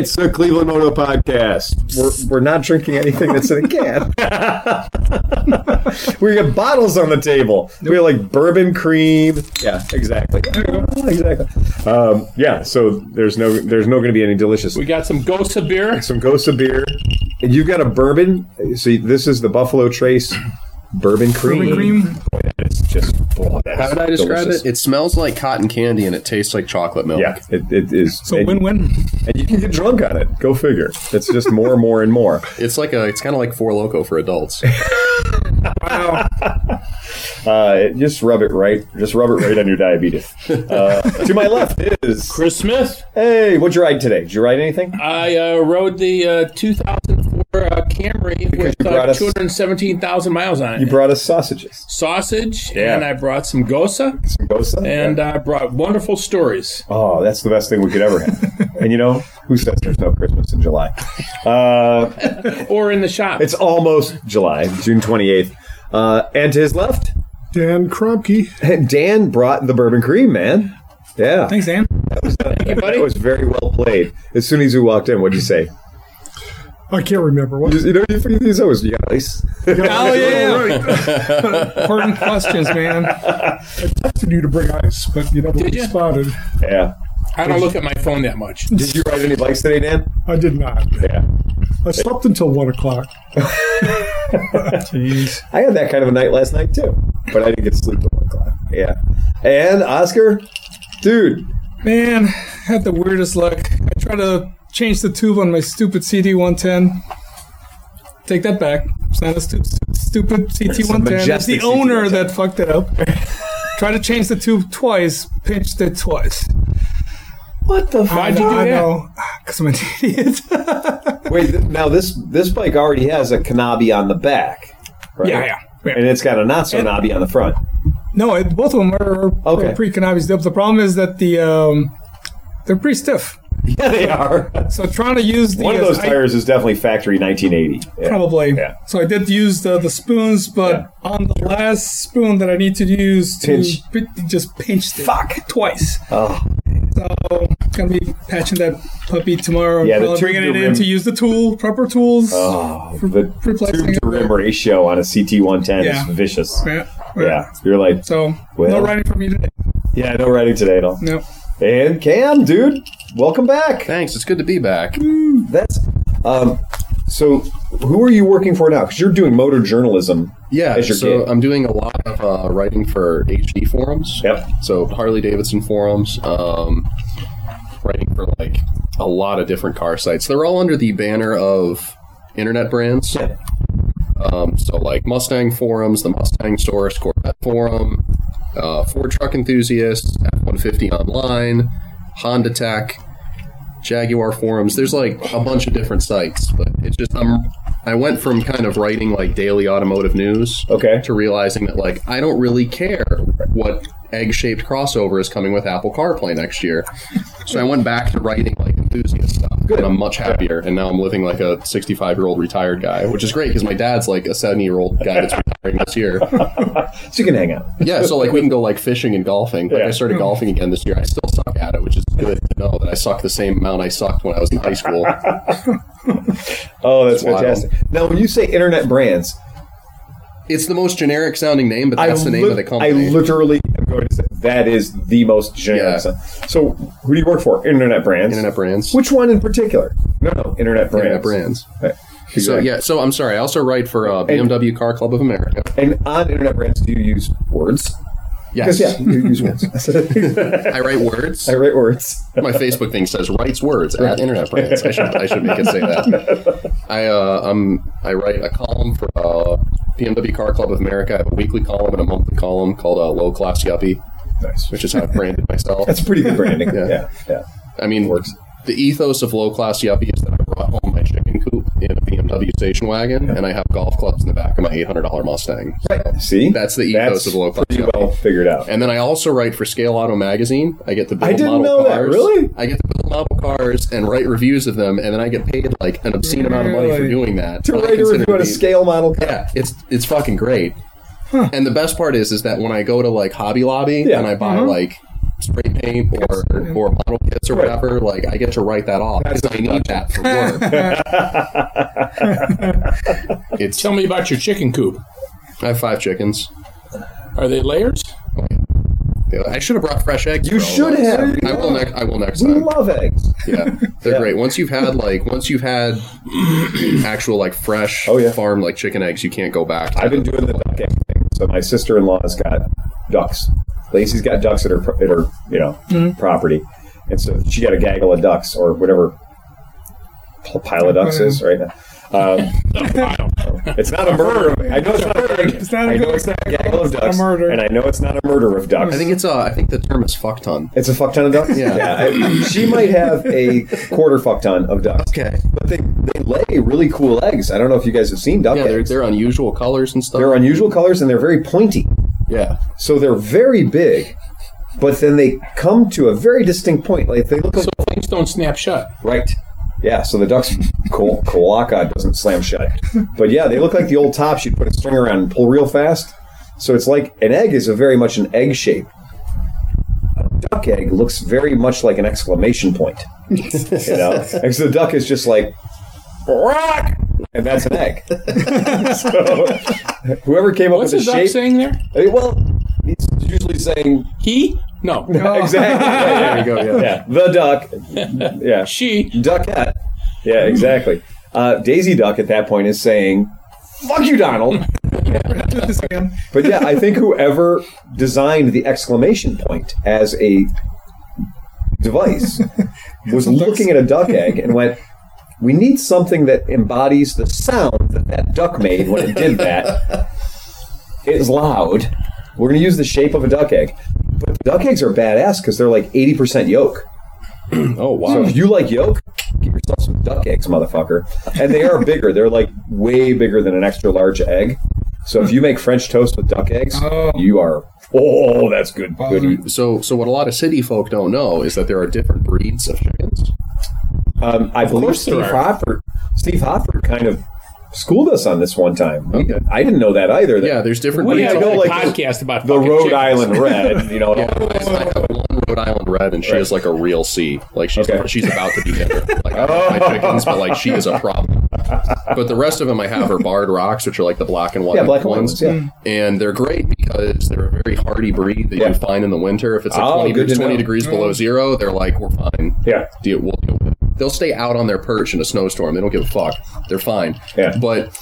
It's the Cleveland Moto Podcast. We're, we're not drinking anything that's in a can. we got bottles on the table. We have like bourbon cream. Yeah, exactly. Exactly. Um, yeah, so there's no there's no going to be any delicious. We got some Gose beer. some Gose beer, and you've got a bourbon. See, this is the Buffalo Trace bourbon cream. Bourbon cream. It's just oh, that How is would I describe delicious. it? It smells like cotton candy and it tastes like chocolate milk. Yeah, it, it is. So win-win. and you can get drunk on it. Go figure. It's just more and more and more. It's like a. It's kind of like Four Loco for adults. Wow. Uh, just rub it right. Just rub it right on your diabetes. Uh, to my left is Chris Smith. hey. What'd you ride today? Did you ride anything? I uh, rode the uh, 2004 uh, Camry with uh, 217,000 miles on it. You brought us sausages. Sausage, Yeah. and I brought some Gose, Some Gose. and Yeah. I brought wonderful stories. Oh, that's the best thing we could ever have. and you know who says there's no Christmas in July? Uh, Or in the shop. it's almost July, June 28th. Uh, and to his left, Dan Kromke. Dan brought the bourbon cream, man. Yeah, Thanks, Dan. Thank you, buddy. that was very well played. As soon as you walked in, what'd you say? I can't remember what. You know, you he's always you got ice. Oh yeah, yeah. Important questions, man. I texted you to bring ice, but you never Did ya? responded. yeah. I don't look at my phone that much. Did you ride any bikes today, Dan? I did not. Yeah. I slept until one o'clock. Jeez. I had that kind of a night last night too, but I didn't get to sleep till one o'clock. Yeah. And Oscar, dude, Man, I had the weirdest luck. I tried to change the tube on my stupid CD 110. Take that back. It's not a stu- stupid CT110. It's the owner CT110. that fucked it up. Tried to change the tube twice, pinched it twice. what the? Why'd you do I that? know, because I'm an idiot. Wait, th- now this this bike already has a Kanabi on the back, right? yeah, yeah. yeah. and it's got a not so knobby on the front. No, it, both of them are, Okay. pre Kanabi's. The, the problem is that the um, they're pretty stiff. Yeah, they are. So trying to use the One of those I- tires is definitely factory 1980. Yeah. Probably. Yeah. So I did use the, the spoons, but on the last spoon that I need to use to Pinch. pi- just pinched it. Fuck. Twice. Oh, So gonna be patching that puppy tomorrow. Yeah, the Probably bringing to it in rim- to use the tool, proper tools. oh For the replacing tube to rim ratio on a CT110 Yeah. is vicious. Yeah. Yeah, you're like, So Well. no riding for me today. yeah, no riding today at all. No. And Cam, dude, welcome back. Thanks. It's good to be back. That's um. So, who are you working for now? Because you're doing motor journalism. Yeah. So gig. I'm doing a lot of uh, writing for HD forums. Yep. So Harley Davidson forums. Um, writing for like a lot of different car sites. They're all under the banner of internet brands. Yeah. Um, so like Mustang forums, the Mustang Source, Corvette forum, uh, Ford Truck Enthusiasts, F-150 Online, Honda Tech, Jaguar forums. There's like a bunch of different sites, but it's just I'm I went from kind of writing like daily automotive news Okay. to realizing that like I don't really care what egg-shaped crossover is coming with Apple CarPlay next year. So I went back to writing like enthusiast stuff, and I'm much happier. And now I'm living like a 65 year old retired guy, which is great because my dad's like a 70 year old guy that's retiring this year. So you can hang out. Yeah, so like we can go like fishing and golfing. Like Yeah. I started golfing again this year. I still suck at it, which is good know that I suck the same amount I sucked when I was in high school. Oh, that's wild. fantastic. Now, when you say internet brands, It's the most generic sounding name, but that's the name lit- of the company. I literally am going to say that is the most generic. Yeah. So, who do you work for? Internet brands. Internet brands. Which one in particular? No, no, internet brands. Internet brands. Right. So yeah, so I'm sorry. I also write for uh, BMW Car Club of America. And on internet brands, do you use words? Yes, yeah, you use words. I write words. I write words. My Facebook thing says writes words at Internet Brands. I should I should make it say that. I uh um I write a column for uh, BMW Car Club of America. I have a weekly column and a monthly column called uh, Low Class Yuppie, Nice. which is how I've branded myself. That's pretty good branding. Yeah. yeah, yeah. I mean, Works. the ethos of low class yuppie is that I brought home my chicken coop in a BMW station wagon, and I have golf clubs in the back of my eight hundred dollar Mustang. See, That's the ethos That's of low class pretty well figured out. And then I also write for Scale Auto Magazine. I get to build I didn't model know that, cars. really? I get to build model cars and write reviews of them, and then I get paid like an obscene amount of money for Really? doing that. to I write a consider review on a scale model. car. Yeah, it's it's fucking great. And the best part is, is that when I go to like Hobby Lobby Yeah. and I buy mm-hmm. like spray paint or or model kits or whatever, like I get to write that off because I need that for work. it's Tell me about your chicken coop. I have five chickens. Are they layers? Oh, I should have brought fresh eggs. You for all should of us. have. I will next. I will next We time. love eggs. Yeah, they're Yeah. great. Once you've had like once you've had actual like fresh Oh, yeah. farm like chicken eggs, you can't go back. to I've been doing the duck egg thing. So my sister in law's got ducks. Lacey's got ducks at her at her you know property, and so she got a gaggle of ducks or whatever pile of ducks is right now. Um, it's not a murder. Of, I know it's not. A, It's not a I know good- it's not a gaggle of not a ducks, murder. and I know it's not a murder of ducks. I think it's a. I think the term is fuck ton. It's a fuck ton of ducks. Yeah. I- she might have a quarter fuck ton of ducks. Okay. but they they lay really cool eggs. I don't know if you guys have seen duck Yeah, they're they're unusual colors and stuff. They're unusual colors and they're very pointy. Yeah. So they're very big, but then they come to a very distinct point. Like they look like So things don't snap shut. right. Yeah, so the duck's ko- cloaca doesn't slam shut. But yeah, they look like the old tops you'd put a string around and pull real fast. So it's like an egg is a very much an egg shape. A duck egg looks very much like an exclamation point. You know? and so the duck is just like rock and that's an egg. so whoever came up What's with the the duck shape saying there? Eh, Well, he's usually saying He? No. exactly. Yeah, There you go. Yeah. yeah, the duck. Yeah, She. duckette. Yeah, exactly. Uh, Daisy Duck at that point is saying, "Fuck you, Donald." Do this again. But yeah, I think whoever designed the exclamation point as a device was looking at a duck egg and went, "We need something that embodies the sound that that duck made when it did that. It is loud. We're going to use the shape of a duck egg." But duck eggs are badass because they're like eighty percent yolk. Oh wow. So if you like yolk, get yourself some duck eggs, motherfucker. And they are bigger. They're like way bigger than an extra large egg. So if you make French toast with duck eggs, Oh. you are oh, that's good. Good. So, so what a lot of city folk don't know is that there are different breeds of chickens. Um, I believe Steve are. Hopper, Steve Hopper, kind of schooled us on this one time. Okay. I didn't know that either. that Yeah, there's different We breeds. had I a know, like, podcast about the Rhode chickens. Island Red, you know. Yeah, I have one Rhode Island red, and she Right. is like a real C. Like she's Okay. she's about to be bitter. Like I love my chickens, but like she is a problem. But the rest of them I have are barred rocks, which are like the black and white Yeah, black ones. ones, yeah. and they're great because they're a very hardy breed that Yeah. you find in the winter. If it's like Oh, 20, 20 know. degrees below zero, they're like we're fine. Yeah. Deal, we'll deal with it. They'll stay out on their perch in a snowstorm. They don't give a fuck. They're fine. Yeah. But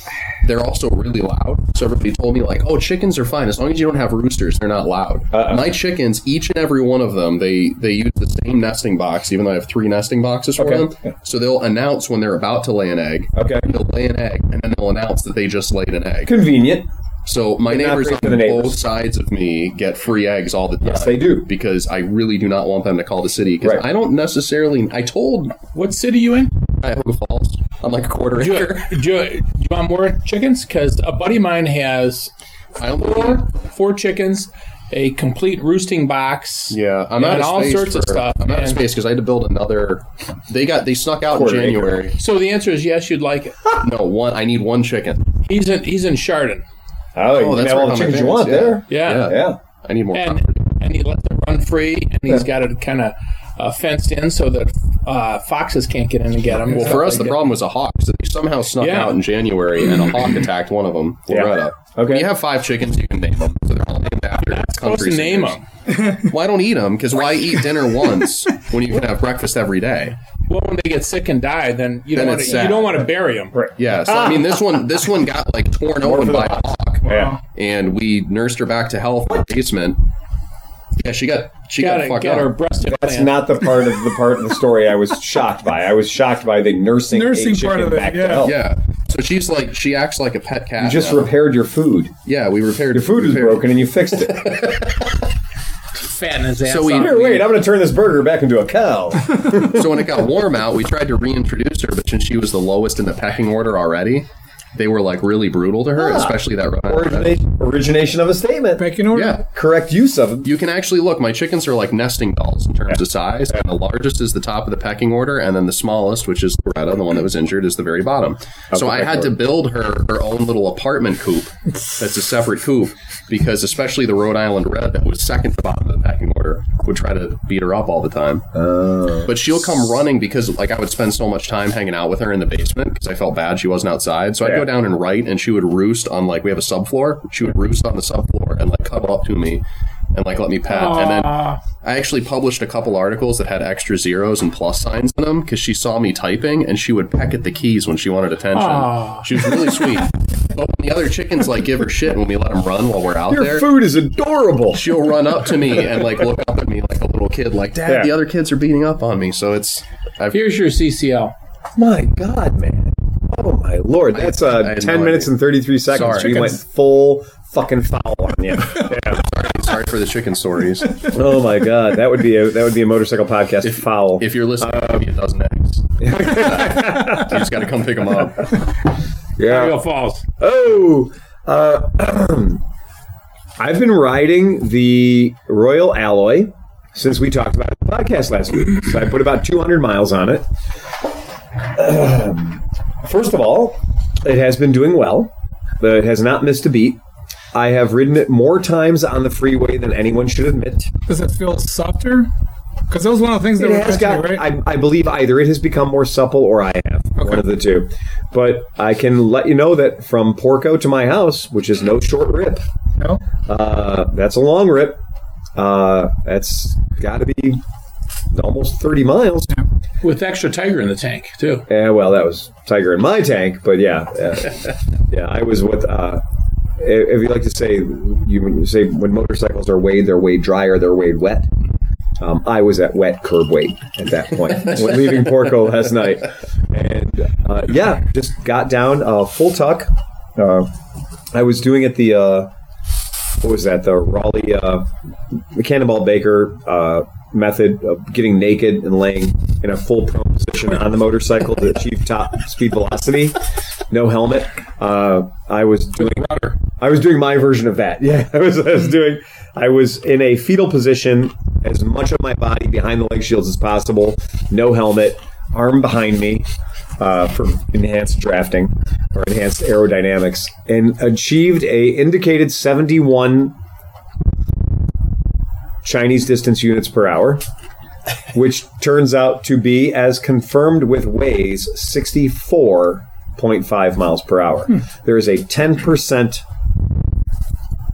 they're also really loud. So everybody told me like, oh, chickens are fine as long as you don't have roosters. They're not loud. Uh-uh. My chickens, each and every one of them, they they use the same nesting box. Even though I have three nesting boxes for Okay. them. So they'll announce when they're about to lay an egg. Okay. They'll lay an egg, and then they'll announce that they just laid an egg. Convenient. So my not neighbors on neighbors. both sides of me get free eggs all the time. Yes, they do. Because I really do not want them to call the city. Because Right. I don't necessarily. I told What city you in? Cuyahoga Falls. I'm like a quarter Do you, acre. do, you, do you want more chickens? Because a buddy of mine has four, four chickens, a complete roosting box. Yeah, I'm out of all space sorts of stuff. I'm out of space because I had to build another. They got they snuck out in Quarter acre. January. So the answer is yes, you'd like it. No one. I need one chicken. He's in he's in Chardon, Oh, you can that's have all right the chickens you want yeah. there. yeah, Yeah. Yeah. I need more and property. and he lets it run free, and he's got it kind of uh, fenced in so that uh, foxes can't get in and get them. Well, for us, the problem was a hawk. So they somehow snuck Yeah. out in January, and a hawk attacked one of them. Yeah. Loretta. Okay. When you have five chickens, you can name them. So they're all named after supposed to name singers. them. Well, I don't eat them because why eat dinner once when you can have breakfast every day? Well, when they get sick and die, then you Then don't want to you don't want to bury them. Right. Yeah. So I mean, this one this one got like torn open by a hawk, Yeah. and we nursed her back to health in the basement. Yeah, she got she Got got, to fucked get up. her breast That's implant. not the part of the part of the story I was shocked by. I was shocked by the nursing, Nursing part of it, back to yeah. health. yeah. So she's like she acts like a pet cat. You just now. repaired your food. yeah, we repaired Your food was repaired- broken and you fixed it. fatten his ass So we- off. Here, wait, I'm going to turn this burger back into a cow. So when it got warm out, we tried to reintroduce her, but since she was the lowest in the pecking order already, they were like really brutal to her, Ah. especially that Rhode Red. Origination, origination of a statement. Back in order. Yeah. Correct use of them. You can actually look. My chickens are like nesting dolls in terms of size, and the largest is the top of the pecking order, and then the smallest, which is Loretta, the one that was injured, is the very bottom. So I pecking had to build her her own little apartment coop. That's a separate coop because, especially the Rhode Island Red that was second to bottom of the pecking order, would try to beat her up all the time. But she'll come running because, like, I would spend so much time hanging out with her in the basement because I felt bad she wasn't outside. So I'd Yeah. Go down and write, and she would roost on like we have a subfloor. She would roost on the subfloor and like come up to me and like let me pet. And then I actually published a couple articles that had extra zeros and plus signs in them because she saw me typing and she would peck at the keys when she wanted attention. Aw. She was really sweet. But when the other chickens like give her shit when we let them run while we're out Your there, food is adorable. she'll run up to me and like look up at me like a little kid, like Dad, Yeah. the other kids are beating up on me. So it's I've Here's your CCL. My God, man. My lord. That's I uh, had ten no minutes idea. and thirty three seconds. Sorry. we went full fucking foul on you. yeah. sorry for the chicken stories. Oh my God. That would be a that would be a motorcycle podcast. foul. If you're listening, I'll give you a dozen eggs. you just got to come pick them up. yeah. Real false. Oh, uh, I've been riding the Royal Alloy since we talked about the podcast last week. So I put about 200 miles on it. First of all, it has been doing well. but It has not missed a beat. I have ridden it more times on the freeway than anyone should admit. Does it feel softer? Because that was one of the things that It has got. me, right? I, I believe either it has become more supple or I have. One of the two. But I can let you know that from Porco to my house, which is no short rip, no? uh, that's a long rip. Uh, that's got to be almost 30 miles. With extra tiger in the tank, too. Yeah, well, that was Tiger in my tank, but yeah, uh, yeah, I was with. Uh, if you like to say, you say when motorcycles are weighed, they're weighed dry or they're weighed wet. Um, I was at wet curb weight at that point when leaving Porco last night, and uh, yeah, just got down uh, full tuck. Uh, I was doing it the uh, what was that the Rollie uh, the Cannonball Baker uh, method of getting naked and laying in a full prone position on the motorcycle to achieve top speed velocity, no helmet. Uh, I was doing I was doing my version of that. Yeah, I was, I was doing. I was in a fetal position, as much of my body behind the leg shields as possible, no helmet, arm behind me uh, for enhanced drafting or enhanced aerodynamics, and achieved a indicated seventy-one Chinese distance units per hour. Which turns out to be, as confirmed with Waze, 64.5 miles per hour. Hmm. There is a 10%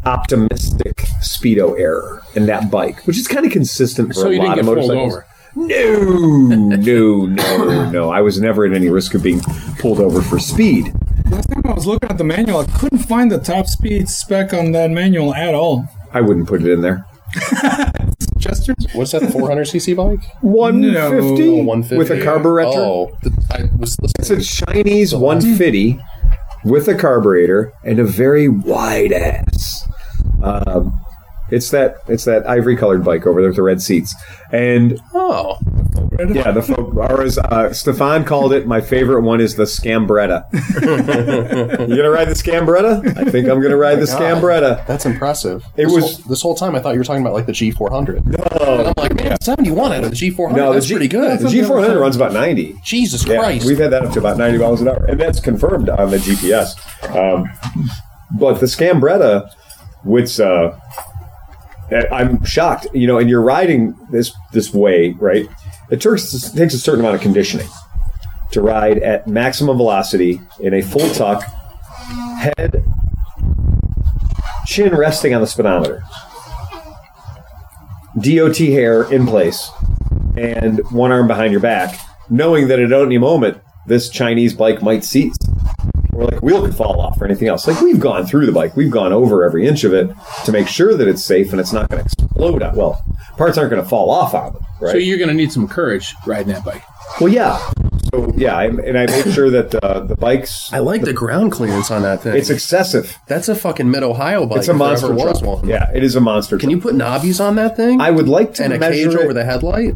optimistic speedo error in that bike, which is kind of consistent for So a you lot didn't of get pulled motorcycles. over. No, no, no, no. I was never at any risk of being pulled over for speed. Last time I was looking at the manual, I couldn't find the top speed spec on that manual at all. I wouldn't put it in there. Chester? What's that? 400cc bike? 150 No, 150 with a carburetor. Oh, I was It's listening. a Chinese 150 with a carburetor and a very wide ass. Um, it's that it's that ivory colored bike over there with the red seats. And Oh, yeah, the folk, or as uh, Stefan called it, my favorite one is the Scambretta. you gonna ride the Scambretta? I think I'm gonna ride the Scambretta. that's impressive. It this was- whole, this whole time. I thought you were talking about like the G400. No, and I'm like, man, 71 out of the G400. No, that's the G, pretty good. The G400 runs about 90. Jesus Yeah, Christ! we've had that up to about 90 miles an hour, and that's confirmed on the GPS. Um, but the Scambretta, which uh, Uh, I'm shocked, you know, and you're riding this this way, right? It takes takes a certain amount of conditioning to ride at maximum velocity in a full tuck, head, chin resting on the speedometer, DOT hair in place, and one arm behind your back, knowing that at any moment this Chinese bike might seize. Or like wheel could fall off or anything else. Like we've gone through the bike, we've gone over every inch of it to make sure that it's safe and it's not going to explode. Out. Well, parts aren't going to fall off on it, right? So you're going to need some courage riding that bike. well, yeah. So yeah, I, and I made sure that uh, the bikes. I like the ground clearance on that thing. It's excessive. that's a fucking Mid Ohio bike. It's a monster ever truck. one. Yeah, it is a monster. Can you put knobbies on that thing? I would like to and a measure cage it. over the headlight.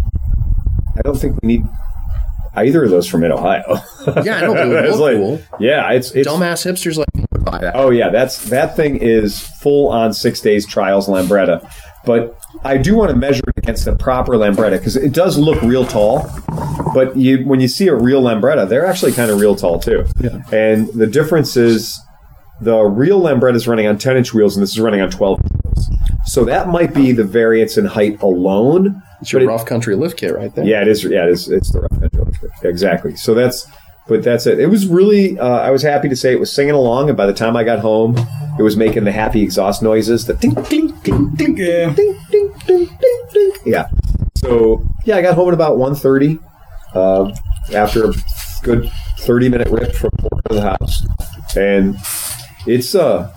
I don't think we need. Either of those from Mid Ohio. Yeah, I know, but it would It's look like- cool. Yeah, it's it's Dumbass hipsters like buy that. Oh yeah, that's that thing is full on six days trials Lambretta. But I do want to measure it against a proper Lambretta because it does look real tall. But you when you see a real Lambretta, they're actually kind of real tall too. Yeah. And the difference is the real Lambretta is running on 10 inch wheels and this is running on 12 wheels. So that might be the variance in height alone. It's your but it- rough country lift kit right there. yeah, it is. Yeah, it is. It's the rough edge of it. Exactly. So that's, but that's it. It was really. Uh, I was happy to say it was singing along, and by the time I got home, it was making the happy exhaust noises. The ding, ding, ding, ding, Yeah. ding, ding, ding, ding, ding. Yeah. So yeah, I got home at about 1.30 uh, after a good thirty minute rip from the house, and it's uh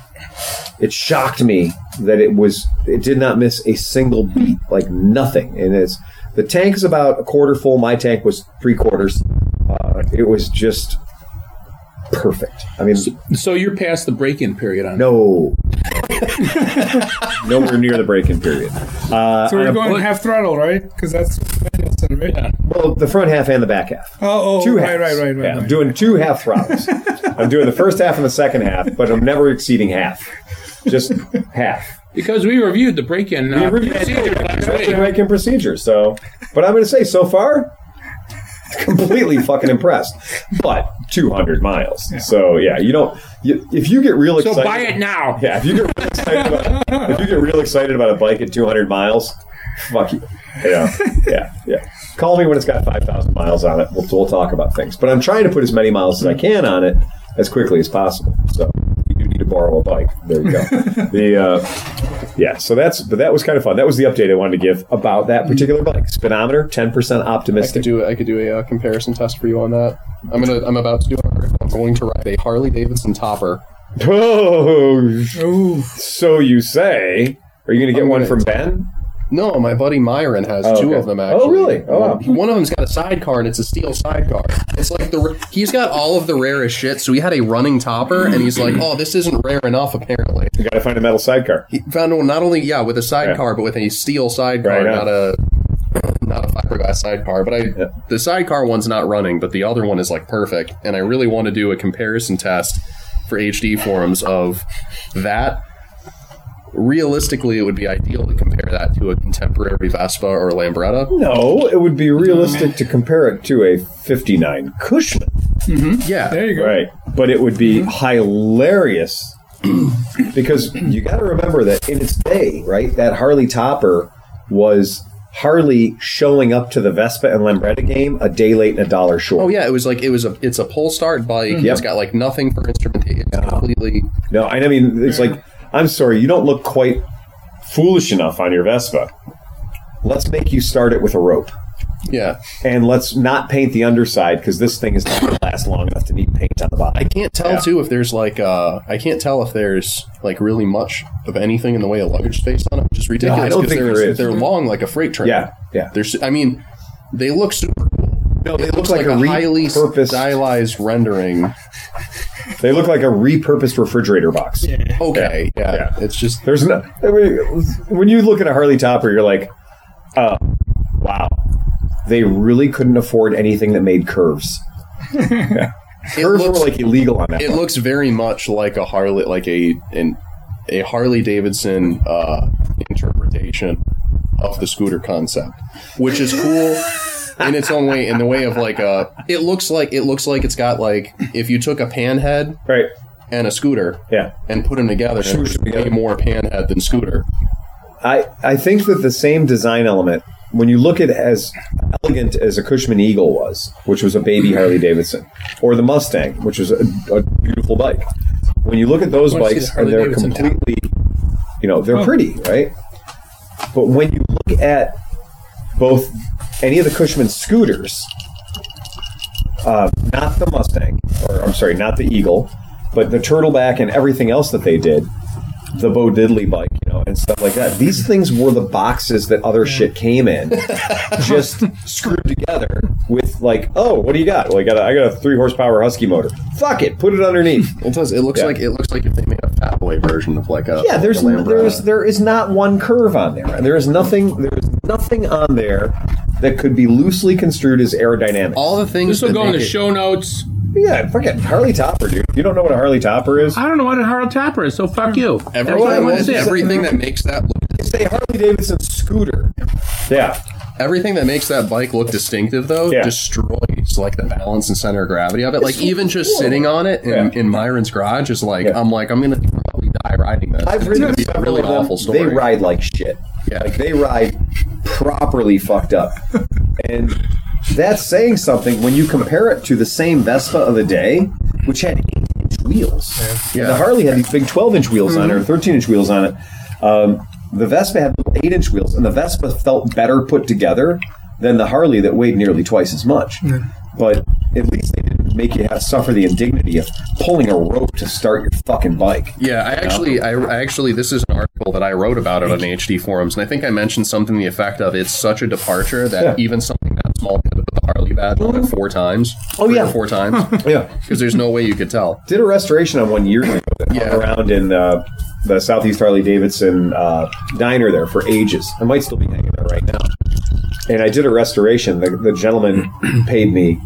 it shocked me that it was it did not miss a single beat like nothing and it's the tank is about a quarter full my tank was three quarters uh, it was just perfect i mean So you're past the break-in period on no nowhere near the break-in period uh, So we're a- going half throttle, right? Because that's Danielson, right? Yeah. well the front half and the back half Oh, oh two right, halves. right, right, right. Yeah, I'm doing two half throttles. I'm doing the first half and the second half, but I'm never exceeding half. Just half. Because we reviewed the break-in uh, reviewed- procedure last the week. break-in procedure. So, but I'm going to say so far, completely fucking impressed. But 200 miles. So yeah, you don't. You, if you get real So excited, buy it now. Yeah, if you get real excited about, if you get real excited about a bike at 200 miles, fuck you. Yeah, yeah, yeah. Call me when it's got 5,000 miles on it. We'll, we'll talk about things. But I'm trying to put as many miles as I can on it as quickly as possible. So borrow a bike. There you go. the uh, yeah. So that's but that was kind of fun. That was the update I wanted to give about that particular bike. Speedometer 10% I could optimistic. do I could do a uh, comparison test for you on that. I'm gonna I'm about to do an article. I'm going to ride a Harley Davidson topper. Oh, Ooh, so you say? Are you going to get I'm one gonna- from Ben? No, my buddy Myron has Oh, two okay. of them oh, actually. Oh, really? Oh, wow. One, of them's got a sidecar and it's a steel sidecar. It's like the he's got all of the rarest shit. So he had a running topper and he's like, oh, this isn't rare enough apparently. You got to find a metal sidecar. He found one not only yeah with a sidecar but with a steel sidecar, Right not a not a fiberglass sidecar. But I Yeah. the sidecar one's not running, but the other one is like perfect. And I really want to do a comparison test for HD forums of that. Realistically, it would be ideal to compare that to a contemporary Vespa or Lambretta. No, it would be realistic to compare it to a 59 Cushman. Mm-hmm. Yeah, there you go. Right. But it would be mm-hmm. hilarious because you got to remember that in its day, right, that Harley Topper was Harley showing up to the Vespa and Lambretta game a day late and a dollar short. Oh yeah, it was like it was a it's a pull start bike. Yep. It's got like nothing for instrumentation. It's completely No, I mean, it's like, I'm sorry, you don't look quite foolish enough on your Vespa. Let's make you start it with a rope. yeah. And let's not paint the underside because this thing is not going to last long enough to need paint on the bottom. I can't tell Yeah. too if there's like uh I can't tell if there's like really much of anything in the way of luggage space on it, which is ridiculous. No, I don't think they're, there is. They're long like a freight train. Yeah, yeah. There's I mean, they look super cool. No, It looks like, a, highly repurposed. stylized rendering. They look like a repurposed refrigerator box. Yeah. Okay, yeah. Yeah. It's just There's no I mean, when you look at a Harley Topper, you're like, oh, wow, they really couldn't afford anything that made curves. it Curves looks, were like illegal on that. it bike. looks very much like a Harley like a an a Harley Davidson uh, interpretation of the scooter concept, which is cool in its own way. In the way of like a, it looks like it looks like it's got like if you took a pan head right? and a scooter Yeah, and put them together, Smoosh them way together. more panhead than scooter. I I think that the same design element, when you look at it as elegant as a Cushman Eagle was, which was a baby Harley Davidson, or the Mustang, which was a, a beautiful bike. When you look at those I wanna see bikes the and they're Davidson top. completely, you know, they're pretty, right? But when you look at both any of the Cushman scooters, uh, not the Mustang, or I'm sorry, not the Eagle, but the Turtleback and everything else that they did, the Bo Diddley bike, you know, and stuff like that. These things were the boxes that other shit came in, just screwed together with like, oh, what do you got? Well, I got a, I got a three horsepower Husky motor. Fuck it, put it underneath. It does. It looks Yeah. like it looks like if they made a fat boy version of like a Yeah, there's like a Lambretta. there's there is not one curve on there. There is nothing there is nothing on there that could be loosely construed as aerodynamic. All the things This will that go in make the it- show notes. yeah, fucking Harley Topper, dude. You don't know what a Harley Topper is? I don't know what a Harley Tapper is, so fuck you. That's what I Everything, want that, say. everything that makes that look, It's a Harley Davidson scooter. Yeah. everything that makes that bike look distinctive though Yeah. destroys like the balance and center of gravity of it. Like even just sitting on it in, Yeah. in Myron's garage is like Yeah. I'm like I'm gonna probably die riding this. I've It's ridden gonna be a several really of them. awful story. They ride like shit. Yeah. Like they ride properly fucked up. and that's saying something when you compare it to the same Vespa of the day, which had eight inch wheels. Yeah. The Harley had these big 12 inch wheels on it or 13 inch wheels on it. Um, the Vespa had 8 inch wheels, and the Vespa felt better put together than the Harley that weighed nearly twice as much. But at least they didn't make you have suffer the indignity of pulling a rope to start your fucking bike. Yeah, I actually, I, I actually, this is an article that I wrote about it on HD forums, and I think I mentioned something to the effect of it's such a departure that Yeah. even something that small could have put the Harley badge on it four times. Oh yeah. four times Yeah. because there's no way you could tell. did a restoration on one years ago Yeah. around in uh, the Southeast Harley Davidson uh, diner there for ages. I might still be hanging there right now. And I did a restoration. The, the gentleman paid me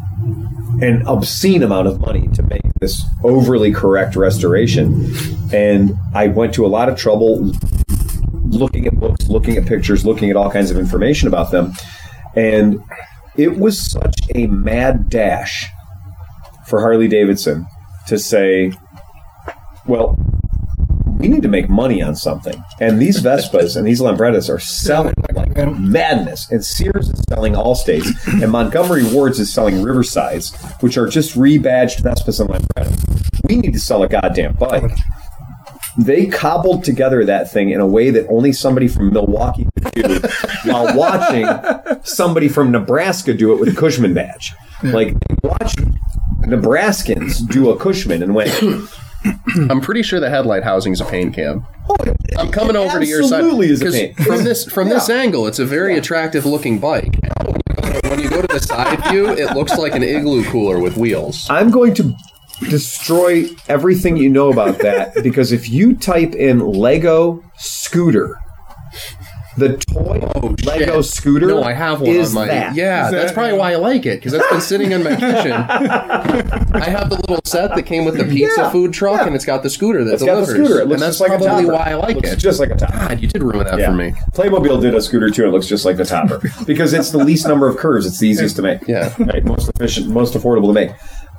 an obscene amount of money to make this overly correct restoration. And I went to a lot of trouble looking at books, looking at pictures, looking at all kinds of information about them. And it was such a mad dash for Harley Davidson to say, well, we need to make money on something. And these Vespas and these Lambrettas are selling like madness. And Sears is selling Allstates. And Montgomery Wards is selling Riversides, which are just rebadged Vespas and Lambrettas. We need to sell a goddamn bike. They cobbled together that thing in a way that only somebody from Milwaukee could do while watching somebody from Nebraska do it with a Cushman badge. Like, they watched Nebraskans do a Cushman and went, I'm pretty sure the headlight housing oh, is a paint cam. I'm coming over to your side Absolutely is a from this from this angle. It's a very attractive looking bike. When you go to the side view, it looks like an igloo cooler with wheels. I'm going to destroy everything you know about that because if you type in Lego scooter, the toy oh, Lego scooter Oh, No, I have one is on my. that. Yeah, Is that's that- probably why I like it because that's been sitting in my kitchen. I have the little set that came with the pizza Yeah, food truck, yeah. and it's got the scooter that It's got the scooter. It and that's like probably topper. why I like looks it. just like a topper. God, you did ruin that Yeah. for me. Playmobil did a scooter too. It looks just like the topper because it's the least number of curves. It's the easiest to make. Yeah. right. Most efficient, most affordable to make.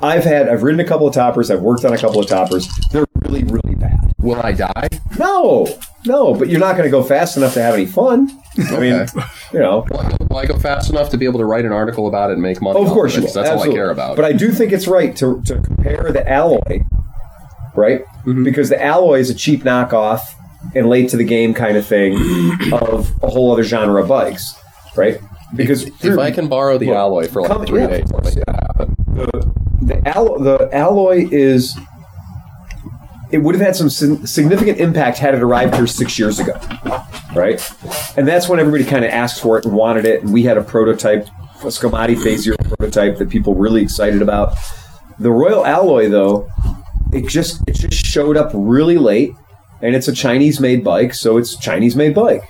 I've had, I've ridden a couple of toppers. I've worked on a couple of toppers. They're really, really bad. Will I die? No, no, but you're not going to go fast enough to have any fun. I mean, Okay. you know, Will I, go, will I go fast enough to be able to write an article about it and make money? Oh, of course it? you will. That's Absolutely. all I care about. But I do think it's right to, to compare the alloy, right? Mm-hmm. Because the alloy is a cheap knockoff and late to the game kind of thing of a whole other genre of bikes, right? Because if I can borrow the Look, alloy for like come- three yeah, days, make the the, allo- the alloy is it would have had some significant impact had it arrived here six years ago, right? And that's when everybody kind of asked for it and wanted it, and we had a prototype, a Scomadi Phase Zero prototype that people were really excited about. The Royal Alloy, though, it just it just showed up really late, and it's a Chinese-made bike, so it's Chinese-made bike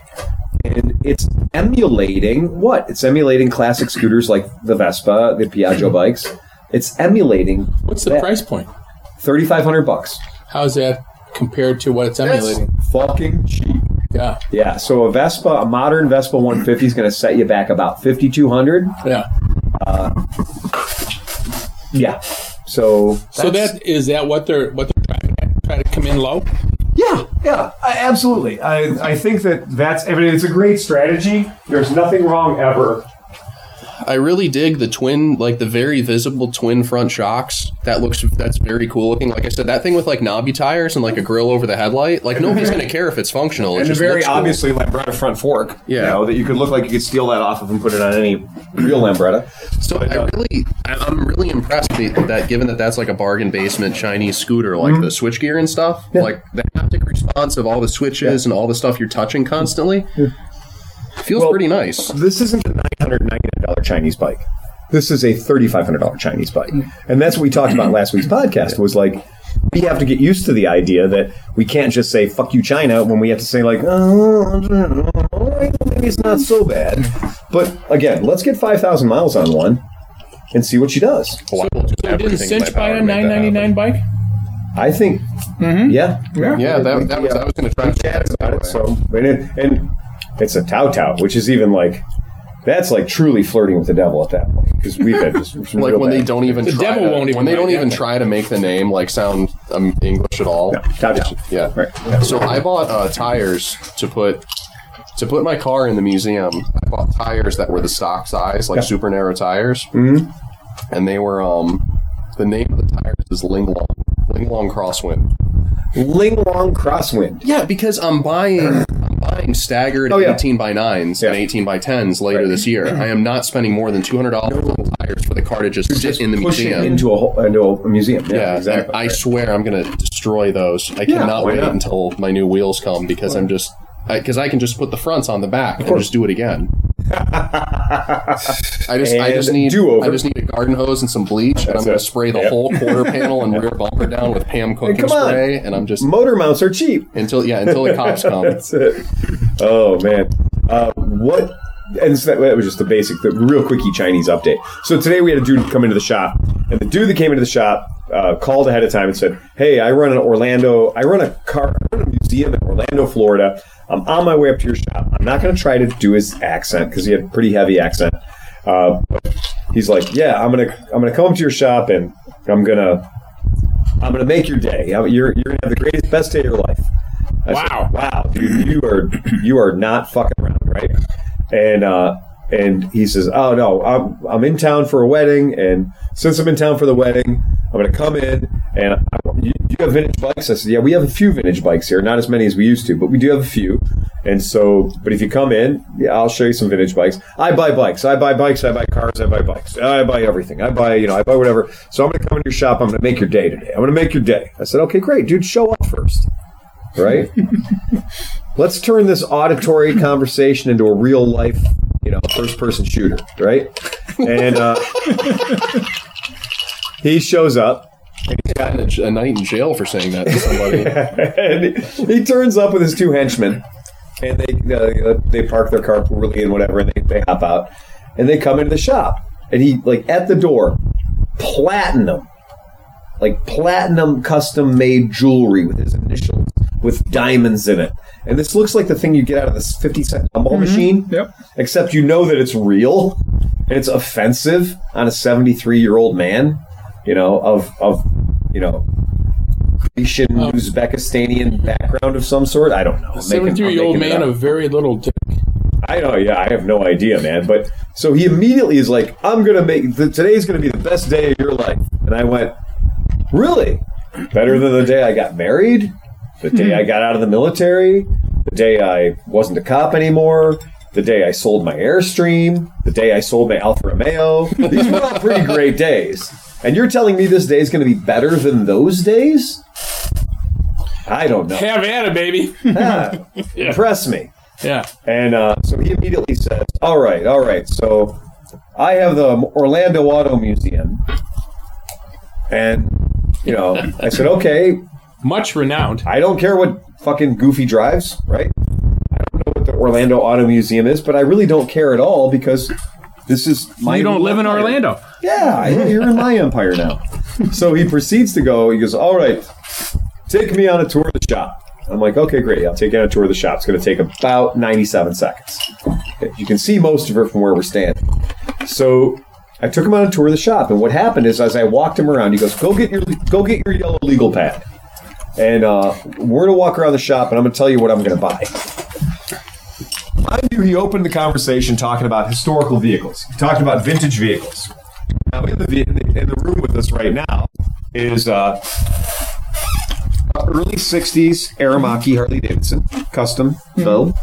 and it's emulating what? It's emulating classic scooters like the Vespa, the Piaggio bikes. It's emulating What's the that. price point? thirty five hundred bucks. How's that compared to what it's emulating? Fucking cheap. Yeah, Yeah. So a Vespa, a modern Vespa 150 is going to set you back about fifty two hundred. yeah. Uh, yeah. So So that's- that is that what they're what they're trying to try to come in low. Yeah, yeah, I, absolutely. I, I think that that's. I mean, it's a great strategy. There's nothing wrong ever. I really dig the twin, like the very visible twin front shocks. That looks that's very cool looking. Like I said, that thing with like knobby tires and like a grill over the headlight. Like nobody's gonna care if it's functional. It and just very looks cool. obviously Lambretta front fork. Yeah. you know, that you could look like you could steal that off of and put it on any real Lambretta. So I uh, really, I- I'm really impressed that, that given that that's like a bargain basement Chinese scooter, like mm-hmm. the switchgear and stuff, like the haptic response of all the switches and all the stuff you're touching constantly, feels Well, pretty nice. This isn't a nine hundred ninety nine dollar Chinese bike. This is a thirty five hundred dollar Chinese bike, and that's what we talked about last week's podcast. Was like we have to get used to the idea that we can't just say "fuck you, China" when we have to say like, "Oh, maybe it's not so bad." But again, let's get five thousand miles on one and see what she does. Well, I So didn't everything in my Cinch buy a to make that 999 bike? I think, Mm-hmm. yeah, happen. Yeah, that, that was I was going to try to chat about it. So, and, it, and it's a Tao Tao, which is even like that's like truly flirting with the devil at that point because we've had just some like real when they don't even The try devil to, won't even when they don't even that. try to make the name like sound um, English at all. Tao Tao. Yeah. Right. So I bought uh, tires to put to put my car in the museum. I bought tires that were the stock size, like super narrow tires, mm-hmm. and they were um the name of the tires is Linglong Linglong Crosswind. Linglong Crosswind. Yeah, because I'm buying I'm buying staggered Oh, yeah. 18 by 9s Yeah. and 18 by 10s later Right. this year. Mm-hmm. I am not spending more than $200 on tires for the car to just sit in the museum. into a whole, into a museum. Yeah, Yeah, exactly. I swear I'm going to destroy those. I cannot wait not? until my new wheels come because I'm just because I, can just put the fronts on the back and just do it again. I just I just need do-over. I just need a garden hose and some bleach, and I'm going to spray the Yep. whole quarter panel and rear bumper down with Pam cooking on. spray, and I'm just Motor mounts are cheap. until yeah until the cops come. That's it. Oh man, uh, what? And so that, that was just the basic, the real quickie Chinese update. So today we had a dude come into the shop, and the dude that came into the shop uh, called ahead of time and said, "Hey, I run an Orlando, I run a car, I run a museum in Orlando, Florida. I'm on my way up to your shop. I'm not going to try to do his accent because he had a pretty heavy accent. Uh, he's like, yeah, I'm gonna, I'm gonna come up to your shop and I'm gonna, I'm gonna make your day. You're, you're gonna have the greatest, best day of your life." I said, Wow. wow, dude, you are you are not fucking around, right? And uh, and he says, oh no, I'm I'm in town for a wedding, and since I'm in town for the wedding, I'm gonna come in and I, you, you have vintage bikes. I said, yeah, we have a few vintage bikes here, not as many as we used to, but we do have a few. And so, but if you come in, yeah, I'll show you some vintage bikes. I buy bikes, I buy bikes, I buy cars, I buy bikes, I buy everything. I buy, you know, I buy whatever. So I'm gonna come into your shop. I'm gonna make your day today. I'm gonna make your day. I said, okay, great, dude, show up first right? Let's turn this auditory conversation into a real life, you know, first person shooter, right? And uh, he shows up Got a, a night in jail for saying that to somebody. and he turns up with his two henchmen, and they uh, they park their car poorly and whatever, and they, they hop out, and they come into the shop, and he like at the door, platinum, like platinum custom made jewelry with his initials with diamonds in it, and this looks like the thing you get out of this fifty cent gumball mm-hmm. machine, Yep. except you know that it's real and it's offensive on a seventy three year old man, you know of of you know Croatian, oh. Uzbekistanian background of some sort. I don't know. 73 year old man of very little dick. I know. Yeah, I have no idea, man. But so he immediately is like, "I'm gonna make the, today's gonna be the best day of your life," and I went, "Really? Better than the day I got married, the day I got out of the military, the day I wasn't a cop anymore." The day I sold my Airstream, the day I sold my Alfa Romeo. These were all pretty great days. And you're telling me this day is going to be better than those days? I don't know. Have at it, baby. Ah, Impress me. yeah. And uh, so he immediately says, "All right, all right. So I have the Orlando Auto Museum, and you know, I said, okay. Much renowned. I don't care what fucking Goofy drives, right? I don't know what the Orlando Auto Museum is, but I really don't care at all because this is my. You don't live in. Orlando. Yeah, I- you're in my empire now. So he proceeds to go. He goes, "All right, take me on a tour of the shop." I'm like, "Okay, great. I'll take you on a tour of the shop. It's going to take about 97 seconds. You can see most of it from where we're standing." So I took him on a tour of the shop, and what happened is, as I walked him around, he goes, "Go get your go get your yellow legal pad." And uh, we're gonna walk around the shop, and I'm gonna tell you what I'm gonna buy. Mind you, he opened the conversation talking about historical vehicles. He talked about vintage vehicles. Now, in the, in the room with us right now is uh, early 60s Aermacchi Harley Davidson, custom build.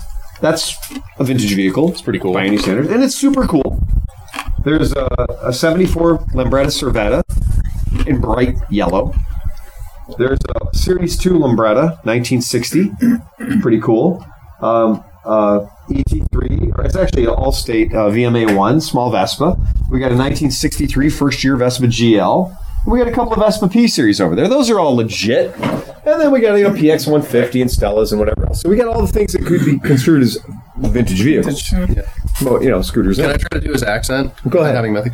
That's a vintage vehicle. It's pretty cool. By any standard. And it's super cool. There's a, a 74 Lambretta Servetta in bright yellow. There's a Series 2 Lambretta, 1960. Pretty cool. Um, uh, ET3, or it's actually an all-state uh, VMA1, small Vespa. We got a 1963 first-year Vespa GL. We got a couple of Vespa P series over there. Those are all legit. And then we got you know PX 150 and Stellas and whatever else. So we got all the things that could be construed as vintage vehicles. mo- you know, scooters. Can in. I try to do his accent? Go ahead. Having nothing.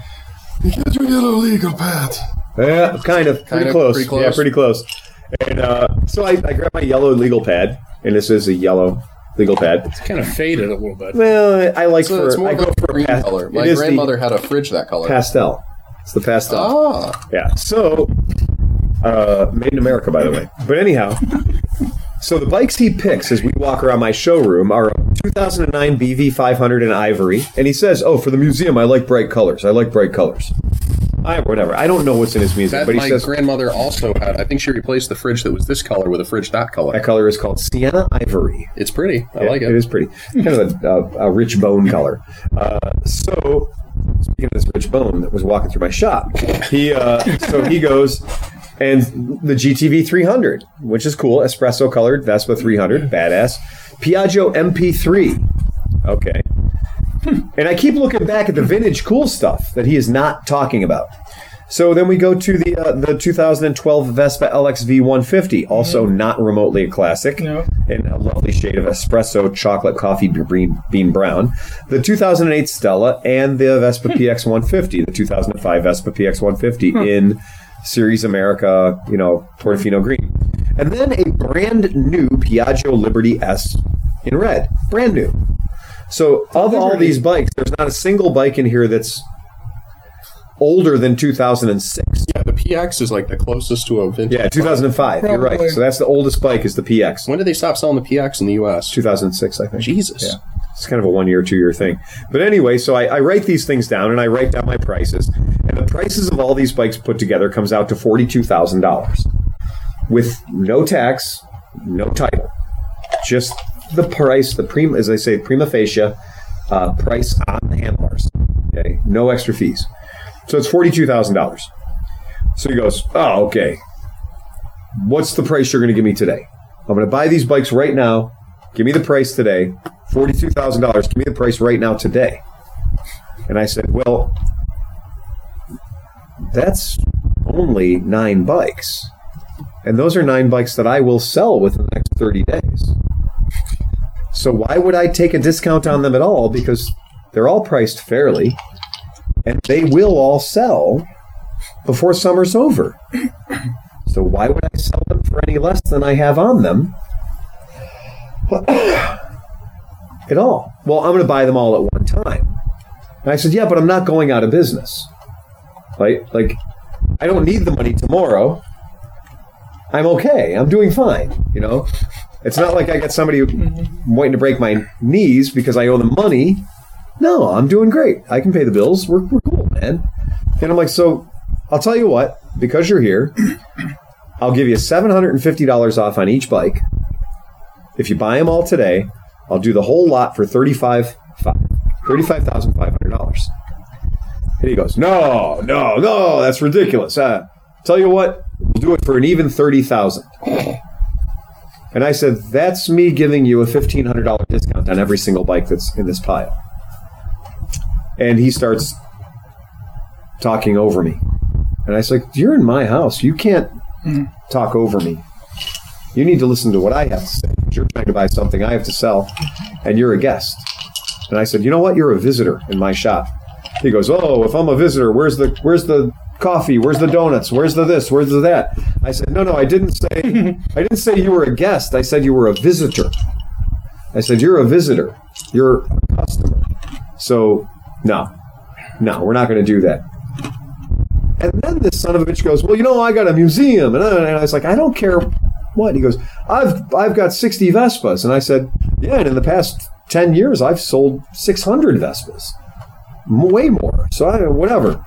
You get your yellow legal pad. Yeah, kind of, pretty of, close. pretty close. Yeah, pretty close. And uh, so I, I grab my yellow legal pad, and this is a yellow legal pad. It's kind of faded a little bit. Well, I like So for it's more I of go a for green pas- color. My grandmother had a fridge that color. pastel. It's the pastel. ah, Yeah. So, uh, made in America, by the way. But anyhow, so the bikes he picks as we walk around my showroom are a 2009 BV 500 in ivory, and he says, "Oh, for the museum, I like bright colors. I like bright colors." I whatever. I don't know what's in his music, that but he my says grandmother also had. I think she replaced the fridge that was this color with a fridge that color. that color is called sienna ivory. It's pretty. I like it. It is pretty, kind of a, a, a rich bone color. Uh, so, speaking of this rich bone that was walking through my shop, he uh, so he goes and the GTV 300, which is cool, espresso colored Vespa 300, badass. Piaggio MP3, okay. And I keep looking back at the vintage cool stuff that he is not talking about. So then we go to the uh, the 2012 Vespa LXV 150, also mm-hmm. not remotely a classic, No. in a lovely shade of espresso chocolate coffee bean, bean brown. The 2008 Stella and the Vespa hmm. PX 150, the 2005 Vespa PX 150 hmm. in Series America, you know, Portofino green, and then a brand new Piaggio Liberty S in red, brand new. So of all these bikes, there's not a single bike in here that's older than 2006. yeah, the PX is like the closest to a vintage. Yeah, 2005. You're right. So that's the oldest bike is the PX. When did they stop selling the PX in the U.S.? 2006, I think. Jesus. Yeah. It's kind of a one year, two year thing. But anyway, so I, I write these things down and I write down my prices. And the prices of all these bikes put together comes out to $42,000 with no tax, no title. Just the price, the prima, as I say, prima facie uh, price on the handlebars. Okay. No extra fees. So it's $42,000. So he goes, Oh, okay. What's the price you're going to give me today? I'm going to buy these bikes right now. Give me the price today. $42,000. Give me the price right now today. And I said, Well, that's only nine bikes. And those are nine bikes that I will sell within the next 30 days. So why would I take a discount on them at all? Because they're all priced fairly and they will all sell before summer's over. So why would I sell them for any less than I have on them? at all. Well, I'm going to buy them all at one time. And I said, yeah, but I'm not going out of business. Right? Like, I don't need the money tomorrow. I'm okay. I'm doing fine. You know, it's not like I got somebody waiting to break my knees because I owe them money. No, I'm doing great. I can pay the bills. We're, we're cool, man. And I'm like, so I'll tell you what, because you're here, I'll give you $750 off on each bike. If you buy them all today, I'll do the whole lot for $35, $35,500. And he goes, no, no, no, that's ridiculous. Uh, tell you what, we'll do it for an even 30000 And I said, that's me giving you a $1,500 discount on every single bike that's in this pile. And he starts talking over me. And I was like, You're in my house. You can't hmm. talk over me. You need to listen to what I have to say. You're trying to buy something I have to sell, and you're a guest. And I said, You know what? You're a visitor in my shop. He goes, Oh, if I'm a visitor, where's the where's the coffee? Where's the donuts? Where's the this? Where's the that? I said, No, no, I didn't say I didn't say you were a guest. I said you were a visitor. I said, You're a visitor. You're a customer. So no. No, we're not gonna do that. And then this son of a bitch goes, "Well, you know, I got a museum," and I, and I was like, "I don't care what." He goes, "I've I've got sixty Vespas," and I said, "Yeah, and in the past ten years, I've sold six hundred Vespas, way more. So I whatever."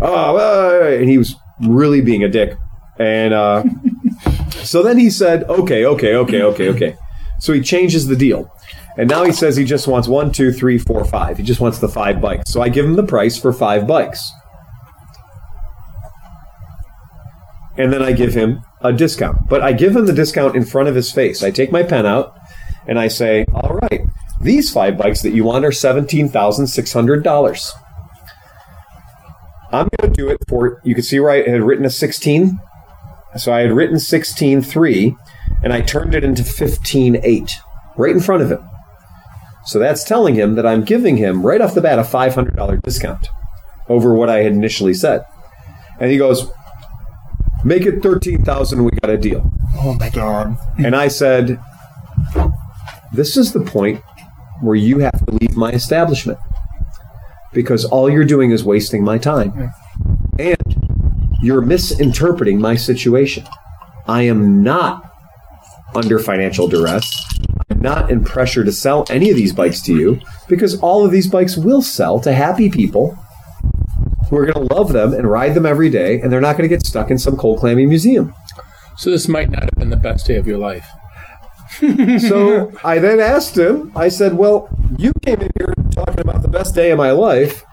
Oh, and he was really being a dick, and uh, so then he said, "Okay, okay, okay, okay, okay." So he changes the deal. And now he says he just wants one, two, three, four, five. He just wants the five bikes. So I give him the price for five bikes. and then I give him a discount. But I give him the discount in front of his face. I take my pen out and I say, All right, these five bikes that you want are $17,600. I'm going to do it for, you can see where I had written a 16. So I had written 16.3 and I turned it into 15.8 right in front of him. So that's telling him that I'm giving him right off the bat a $500 discount over what I had initially said. And he goes, "Make it 13,000, we got a deal." Oh my god. And I said, This is the point where you have to leave my establishment because all you're doing is wasting my time. And you're misinterpreting my situation. I am not under financial duress. I'm not in pressure to sell any of these bikes to you because all of these bikes will sell to happy people who are going to love them and ride them every day, and they're not going to get stuck in some cold clammy museum. So this might not have been the best day of your life. So I then asked him, I said, Well, you came in talking about the best day of my life.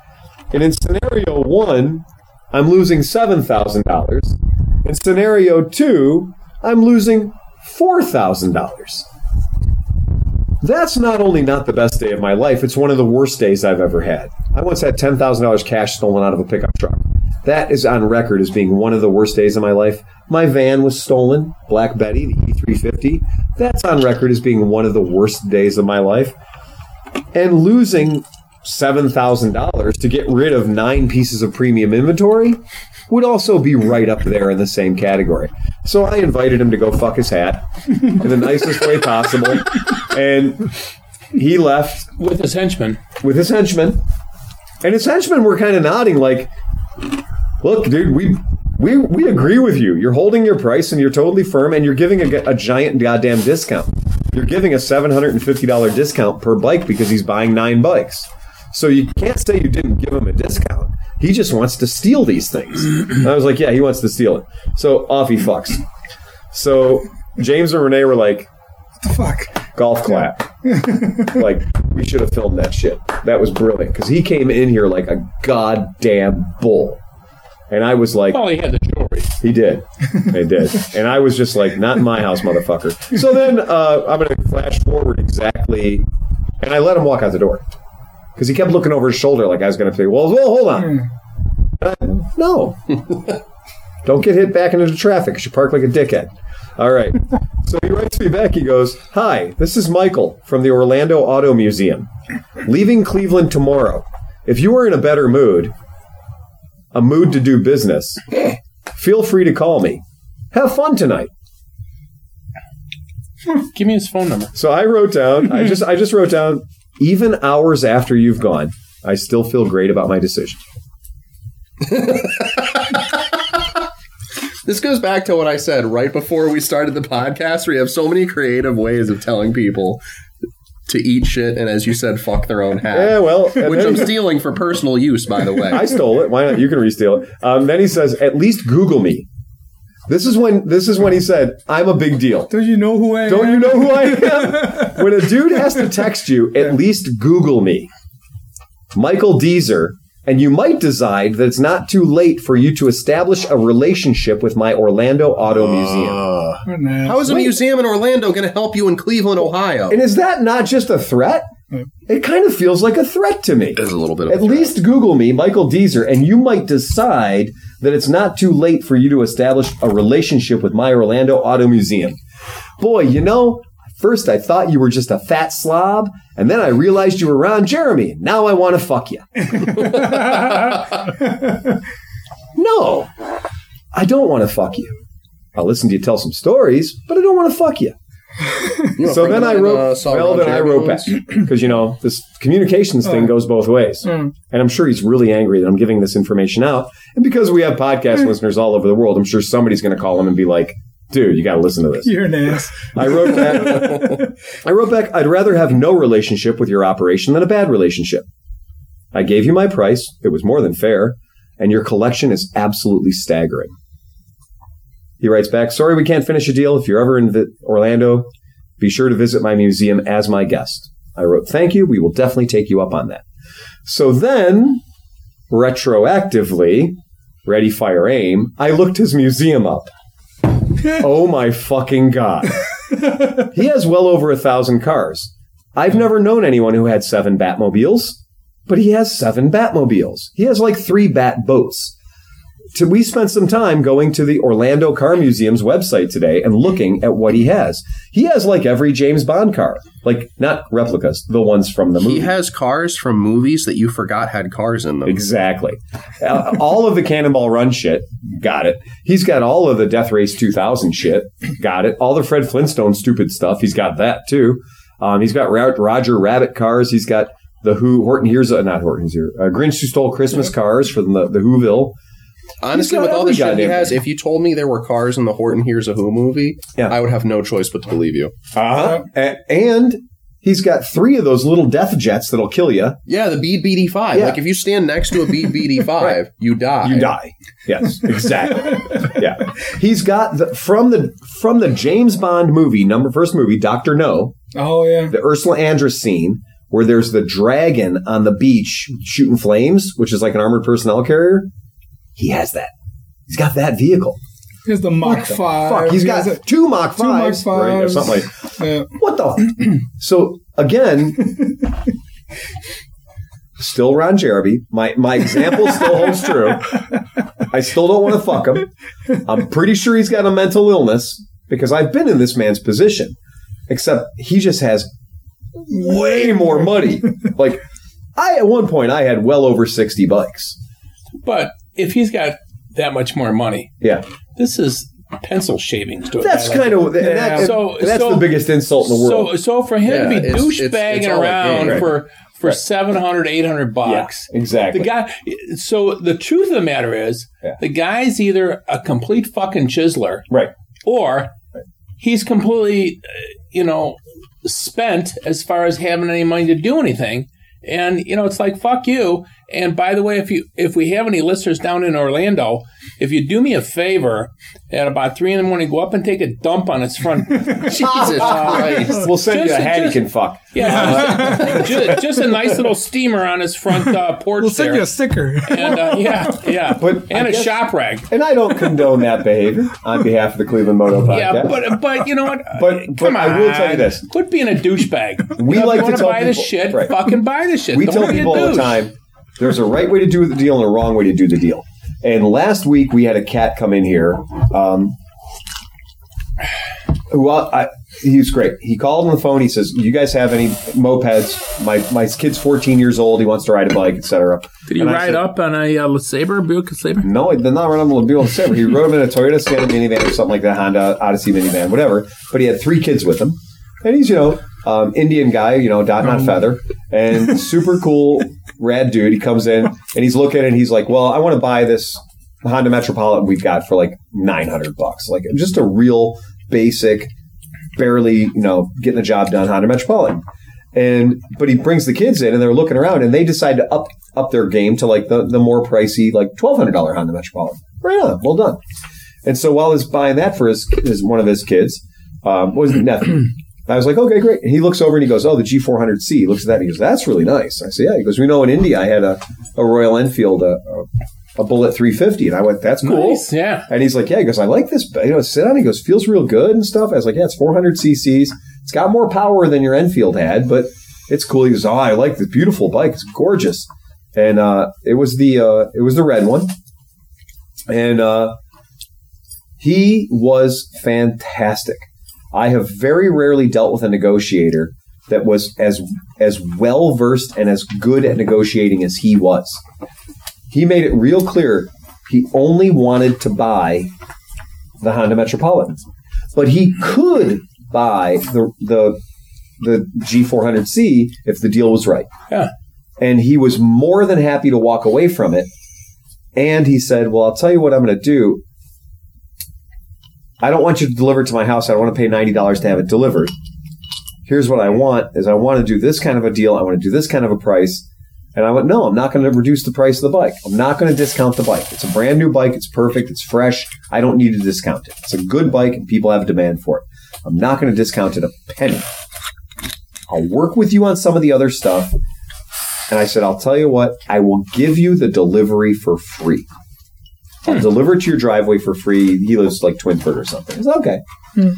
And in scenario one, I'm losing $7,000. In scenario two, I'm losing $4,000. That's not only not the best day of my life, it's one of the worst days I've ever had. I once had $10,000 cash stolen out of a pickup truck. That is on record as being one of the worst days of my life. My van was stolen, Black Betty, the E350. That's on record as being one of the worst days of my life. And losing $7,000 to get rid of nine pieces of premium inventory would also be right up there in the same category. So I invited him to go fuck his hat in the nicest way possible. And he left With his henchmen. with his henchmen. And his henchmen were kind of nodding, like, "Look, dude, we we we agree with you. You're holding your price, and you're totally firm, and you're giving a, a giant goddamn discount. You're giving a seven hundred and fifty dollar discount per bike because he's buying nine bikes. So you can't say you didn't give him a discount. He just wants to steal these things." And I was like, "Yeah, he wants to steal it." So off he fucks. So James and Renee were like, What the fuck? golf clap. like we should have filmed that shit. That was brilliant because he came in here like a goddamn bull, and I was like, Well, he had the jewelry. he did, he did, and I was just like, not in my house, motherfucker. So then uh, I'm gonna flash forward exactly, and I let him walk out the door because he kept looking over his shoulder like I was gonna say, well, well, hold on, And I- no. Don't get hit back into the traffic because you park like a dickhead. All right. So he writes me back. He goes, Hi, this is Michael from the Orlando Auto Museum. Leaving Cleveland tomorrow. If you are in a better mood, a mood to do business, eh. feel free to call me. Have fun tonight. Hmm, give me his phone number. So I wrote down, I just I just wrote down, even hours after you've gone, I still feel great about my decision. This goes back to what I said right before we started the podcast. We have so many creative ways of telling people to eat shit and, as you said, fuck their own hat. Yeah, well, Which I'm stealing for personal use, by the way. I stole it. Why not? You can re-steal it. Um, then he says, "At least Google me." This is when this is when he said, "I'm a big deal." Don't you know who I am? Don't am? you know who I am? when a dude has to text you, at least Google me, Michael Dezer, and you might decide that it's not too late for you to establish a relationship with my Orlando Auto Museum. Ah. What. How is a museum in Orlando going to help you in Cleveland, Ohio? And is that not just a threat? It kind of feels like a threat to me. It's a little bit of At a threat. least Google me, Michael Dezer, and you might decide that it's not too late for you to establish a relationship with my Orlando Auto Museum. Boy, you know, first I thought you were just a fat slob, and then I realized you were Ron Jeremy. Now I want to fuck you. no, I don't want to fuck you. I'll listen to you tell some stories, but I don't want to fuck you. You So then I wrote, uh, well, then I wrote back because you know this communications thing goes both ways, and I'm sure he's really angry that I'm giving this information out. And because we have podcast listeners all over the world, I'm sure somebody's going to call him and be like, "Dude, you got to listen to this." You're an ass. I wrote back. I wrote back. I'd rather have no relationship with your operation than a bad relationship. I gave you my price. It was more than fair, and your collection is absolutely staggering. He writes back, "Sorry, we can't finish a deal. If you're ever in Vi- Orlando, be sure to visit my museum as my guest." I wrote, "Thank you. We will definitely take you up on that." So then, retroactively, ready, fire, aim. I looked his museum up. oh my fucking god! he has well over a thousand cars. I've never known anyone who had seven Batmobiles, but he has seven Batmobiles. He has like three Bat boats. To, we spent some time going to the Orlando Car Museum's website today and looking at what he has. He has like every James Bond car, like not replicas, the ones from the movie. He has cars from movies that you forgot had cars in them. Exactly. Uh, all of the Cannonball Run shit, got it. He's got all of the Death Race 2000 shit, got it. All the Fred Flintstone stupid stuff, he's got that too. Um, he's got Roger Rabbit cars. He's got the Who, Horton Hears, uh, not Horton Hears, uh, Grinch Who Stole Christmas cars from the, the Whoville. Honestly, with all the shit he has, if you told me there were cars in the Horton Hears a Who movie, Yeah. I would have no choice but to believe you. Uh-huh. A- and he's got three of those little death jets that'll kill you. Yeah, the Bede BD5. Yeah. Like if you stand next to a Bede BD5, you die. You die. Yes, exactly. yeah, he's got the from the from the James Bond movie number first movie Doctor No, Oh yeah. the Ursula Andress scene where there's the dragon on the beach shooting flames, which is like an armored personnel carrier. He has that. He's got that vehicle. Here's the Mach Five. Fuck, he's He got has a- two Mach two Mach fives, right, or something like. yeah. What the? so again, still Ron Jeremy. My my example still holds true. I still don't want to fuck him. I'm pretty sure he's got a mental illness because I've been in this man's position. Except he just has way more money. Like I at one point I had well over sixty bikes. But if he's got that much more money, Yeah, this is pencil shavings. To a that's like kind of that, So- that's so- the biggest insult in the world. So, so for him Yeah, to be it's- it's- douchebagging it's all a around game. for for 700, 800 bucks, yeah, exactly. the guy. So the truth of the matter is, Yeah. the guy's either a complete fucking chiseler, right. or he's completely, uh, you know, spent as far as having any money to do anything. And you know, it's like fuck you. And by the way, if you if we have any listeners down in Orlando, if you do me a favor, at about three in the morning, go up and take a dump on its front. Jesus Christ. We'll send you Just- a hat just- he can fuck. Yeah, just, just a nice little steamer on his front uh, porch We'll send there. you a sticker. and uh, yeah, yeah, But and I a guess- shop rag. And I don't condone that behavior on behalf of the Cleveland Moto Podcast. Yeah, but but you know what? But- but Come on. I will tell you on. this. Quit being a douchebag. We You know, like if to you tell wanna buy this people- shit. right. Fucking buy this shit. we Don't tell be a people all the douche. time there's a right way to do the deal and a wrong way to do the deal. And last week we had a cat come in here. Um, who I, he was great. He called on the phone. He says, "You guys have any mopeds? My my kid's 14 years old. He wants to ride a bike, etc." Did he And ride said, up on a uh, Saber, Buick Saber? No, he did not run on a Buick Saber. He rode him in a Toyota Sienna minivan or something like that, Honda Odyssey minivan, whatever. But he had three kids with him, and he's you know um, Indian guy, you know, dot not feather, and super cool, rad dude. He comes in and he's looking and he's like, "Well, I want to buy this Honda Metropolitan we've got for like nine hundred bucks, like just a real basic, barely you know getting the job done Honda Metropolitan." And but he brings the kids in and they're looking around and they decide to up up their game to like the, the more pricey like twelve hundred dollar Honda Metropolitan. Right on, well done. And so while he's buying that for his, his one of his kids, um, was nephew. I was like, okay, great. And he looks over and he goes, oh, the G400C. He looks at that and he goes, that's really nice. I say, yeah. He goes, we know in India I had a, a Royal Enfield, a, a, Bullet 350. And I went, that's cool. Nice, yeah. And he's like, yeah. He goes, I like this. You know, sit down. He goes, feels real good and stuff. I was like, yeah, it's 400 cc's. It's got more power than your Enfield had, but it's cool. He goes, oh, I like this beautiful bike. It's gorgeous. And uh, it was the uh, it was the red one, and uh, he was fantastic. I have very rarely dealt with a negotiator that was as as well versed and as good at negotiating as he was. He made it real clear he only wanted to buy the Honda Metropolitan, but he could buy the the the G400C if the deal was right. Yeah. And he was more than happy to walk away from it. And he said, "Well, I'll tell you what I'm going to do. I don't want you to deliver it to my house. I don't want to pay ninety dollars to have it delivered. Here's what I want: is I want to do this kind of a deal. I want to do this kind of a price." And I went, "No, I'm not going to reduce the price of the bike. I'm not going to discount the bike. It's a brand new bike. It's perfect. It's fresh. I don't need to discount it. It's a good bike, and people have a demand for it. I'm not going to discount it a penny. I'll work with you on some of the other stuff." And I said, I'll tell you what, I will give you the delivery for free. I'll hmm. deliver it to your driveway for free. He lives like Twinsburg or something. I said, okay. Hmm.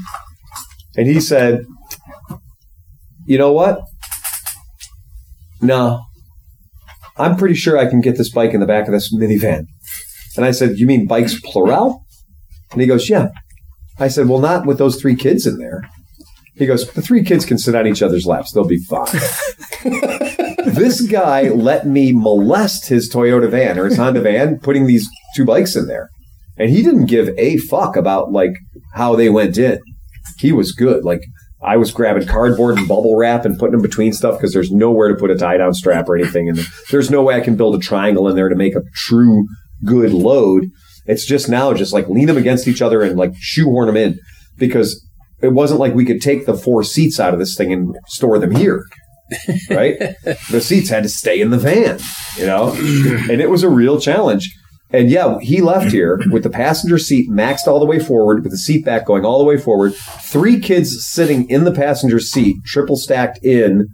And he said, You know what? No. I'm pretty sure I can get this bike in the back of this minivan. And I said, You mean bikes plural? And he goes, Yeah. I said, Well, not with those three kids in there. He goes, The three kids can sit on each other's laps. They'll be fine. this guy let me molest his Toyota van or his Honda van, putting these two bikes in there. And he didn't give a fuck about like how they went in. He was good. Like I was grabbing cardboard and bubble wrap and putting them between stuff because there's nowhere to put a tie down strap or anything. And there's no way I can build a triangle in there to make a true good load. It's just now just like lean them against each other and like shoehorn them in because it wasn't like we could take the four seats out of this thing and store them here. right? the seats had to stay in the van, you know? and it was a real challenge. And yeah, he left here with the passenger seat maxed all the way forward, with the seat back going all the way forward. Three kids sitting in the passenger seat, triple stacked in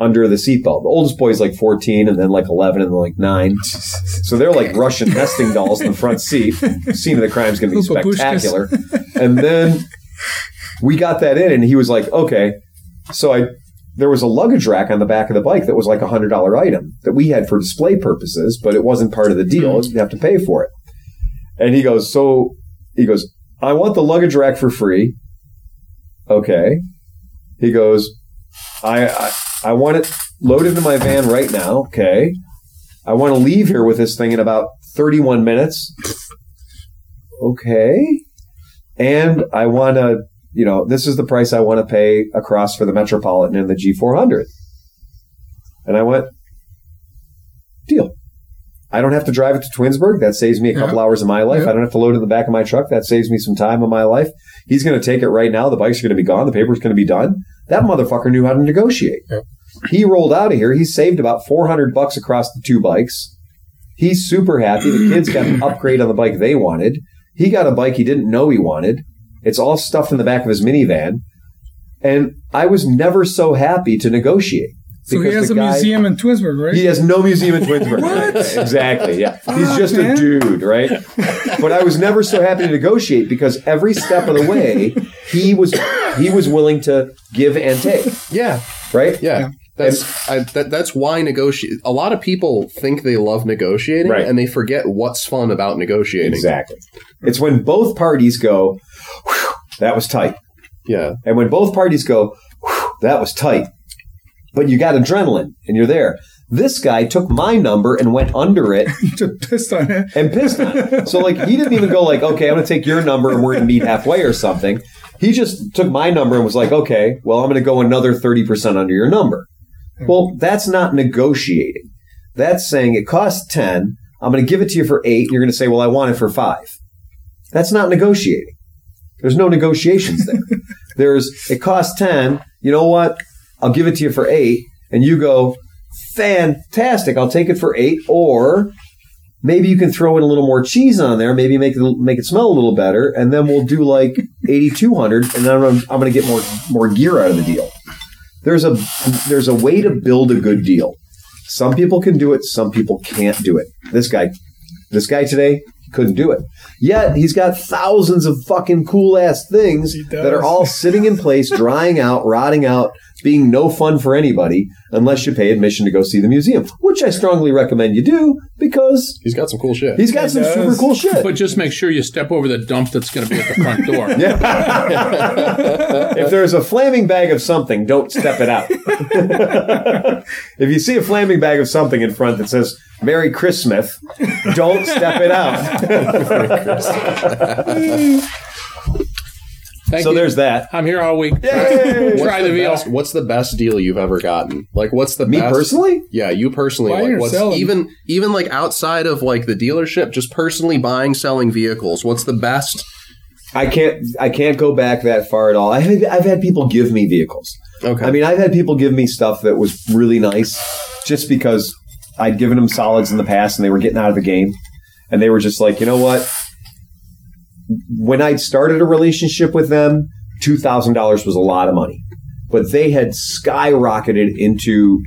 under the seatbelt. The oldest boy's like 14 and then like 11 and then like 9. So they're like Russian nesting dolls in the front seat. Scene of the crime is going to be spectacular. And then we got that in and he was like, okay. So I, there was a luggage rack on the back of the bike that was like a hundred dollar item that we had for display purposes, but it wasn't part of the deal. Hmm. You have to pay for it. And he goes, so he goes, I want the luggage rack for free. Okay. He goes, I, I, I want it loaded into my van right now. Okay. I want to leave here with this thing in about 31 minutes. Okay. And I want to, you know, this is the price I want to pay across for the Metropolitan and the G400. And I went, deal. I don't have to drive it to Twinsburg. That saves me a couple Yeah. hours of my life. Yeah. I don't have to load it in the back of my truck. That saves me some time in my life. He's going to take it right now. The bike's are going to be gone. The paper's going to be done. That motherfucker knew how to negotiate. Yeah. He rolled out of here. He saved about 400 bucks across the two bikes. He's super happy. The kids got an upgrade on the bike they wanted. He got a bike he didn't know he wanted. It's all stuffed in the back of his minivan. And I was never so happy to negotiate. So he has a guy- museum in Twinsburg, right? he has no museum in Twinsburg. what? exactly. Yeah. He's just a dude, right? But I was never so happy to negotiate because every step of the way he was he was willing to give and take, Yeah, right? yeah. That's I, that, that's why negotiate. A lot of people think they love negotiating, Right. and they forget what's fun about negotiating. Exactly. It's when both parties go, "Whew, that was tight. Yeah, And when both parties go, that was tight. But you got adrenaline and you're there. This guy took my number and went under it Just pissed on it. and pissed on it. So like he didn't even go like, okay, I'm gonna take your number and we're gonna meet halfway or something. He just took my number and was like, okay, well I'm gonna go another 30% under your number. Well, that's not negotiating. That's saying it costs 10, I'm gonna give it to you for eight, and you're gonna say, well, I want it for five. That's not negotiating. There's no negotiations there. There's it costs 10, you know what? I'll give it to you for eight, and you go, fantastic, I'll take it for eight, or maybe you can throw in a little more cheese on there, maybe make it make it smell a little better, and then we'll do like eighty two hundred, and then I'm, I'm going to get more more gear out of the deal. There's a there's a way to build a good deal. Some people can do it, some people can't do it. This guy, this guy today couldn't do it. Yet he's got thousands of fucking cool ass things that are all sitting in place, drying out, rotting out, being no fun for anybody unless you pay admission to go see the museum, which I strongly recommend you do because he's got some cool shit. he's got He some does. super cool shit. But just make sure you step over the dump that's going to be at the front door. if there's a flaming bag of something, don't step it out. if you see a flaming bag of something in front that says Merry Christmas, don't step it out. Thank so you. there's that. I'm here all week. Yay! Try the veal. best, what's the best deal you've ever gotten? Like, what's the Me best, personally? Yeah, you personally. Buying like, what's selling? even even like outside of like the dealership, just personally buying, selling vehicles. What's the best? I can't. I can't go back that far at all. I've had, I've had people give me vehicles. Okay, I mean, I've had people give me stuff that was really nice, just because I'd given them solids in the past and they were getting out of the game, and they were just like, you know what? When I'd started a relationship with them, two thousand dollars was a lot of money, but they had skyrocketed into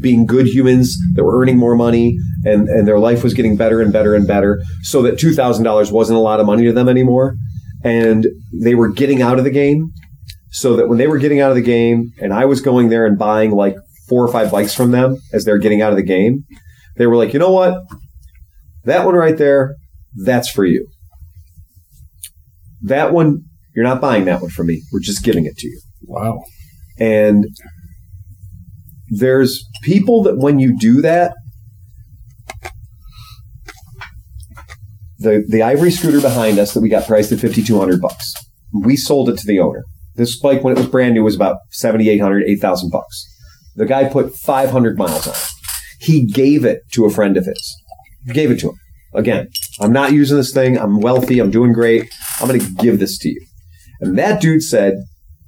being good humans that were earning more money and, and their life was getting better and better and better so that $2,000 wasn't a lot of money to them anymore. And they were getting out of the game so that when they were getting out of the game and I was going there and buying like four or five bikes from them as they're getting out of the game, they were like, you know what? That one right there, That's for you. That one, you're not buying that one from me. We're just giving it to you. Wow. And there's people that when you do that, the the ivory scooter behind us that we got priced at 5200 bucks. We sold it to the owner. This bike when it was brand new was about 7800 8000 bucks. The guy put 500 miles on it. He gave it to a friend of his. Gave it to him. Again, I'm not using this thing. I'm wealthy. I'm doing great. I'm going to give this to you. And that dude said,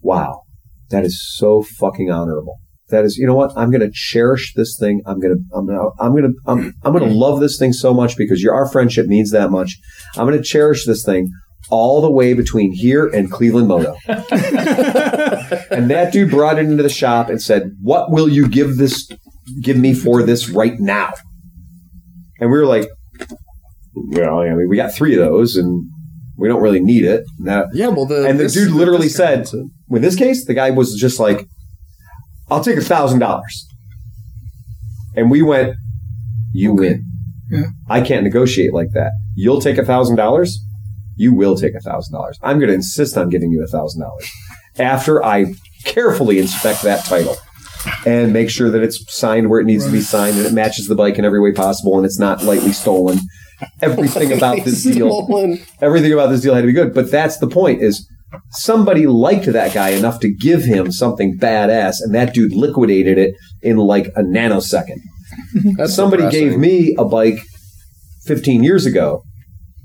"Wow, that is so fucking honorable. That is, you know what? I'm going to cherish this thing. I'm going to, I'm going to, I'm going to, I'm, I'm going to love this thing so much because your, our friendship means that much. I'm going to cherish this thing all the way between here and Cleveland Moto. and that dude brought it into the shop and said, "What will you give this, give me for this right now?" And we were like, "Well, I mean, we got three of those, and we don't really need it." That- Yeah, well, the and the this- dude literally this said, in this case, the guy was just like, I'll take a thousand dollars. And we went, You win. Yeah. I can't negotiate like that. You'll take a thousand dollars? You will take a thousand dollars. I'm going to insist on giving you a thousand dollars after I carefully inspect that title and make sure that it's signed where it needs to be signed and it matches the bike in every way possible and it's not lightly stolen. Everything about this deal Stolen. everything about this deal had to be good. But that's the point is somebody liked that guy enough to give him something badass and that dude liquidated it in like a nanosecond. That's somebody depressing. gave me a bike 15 years ago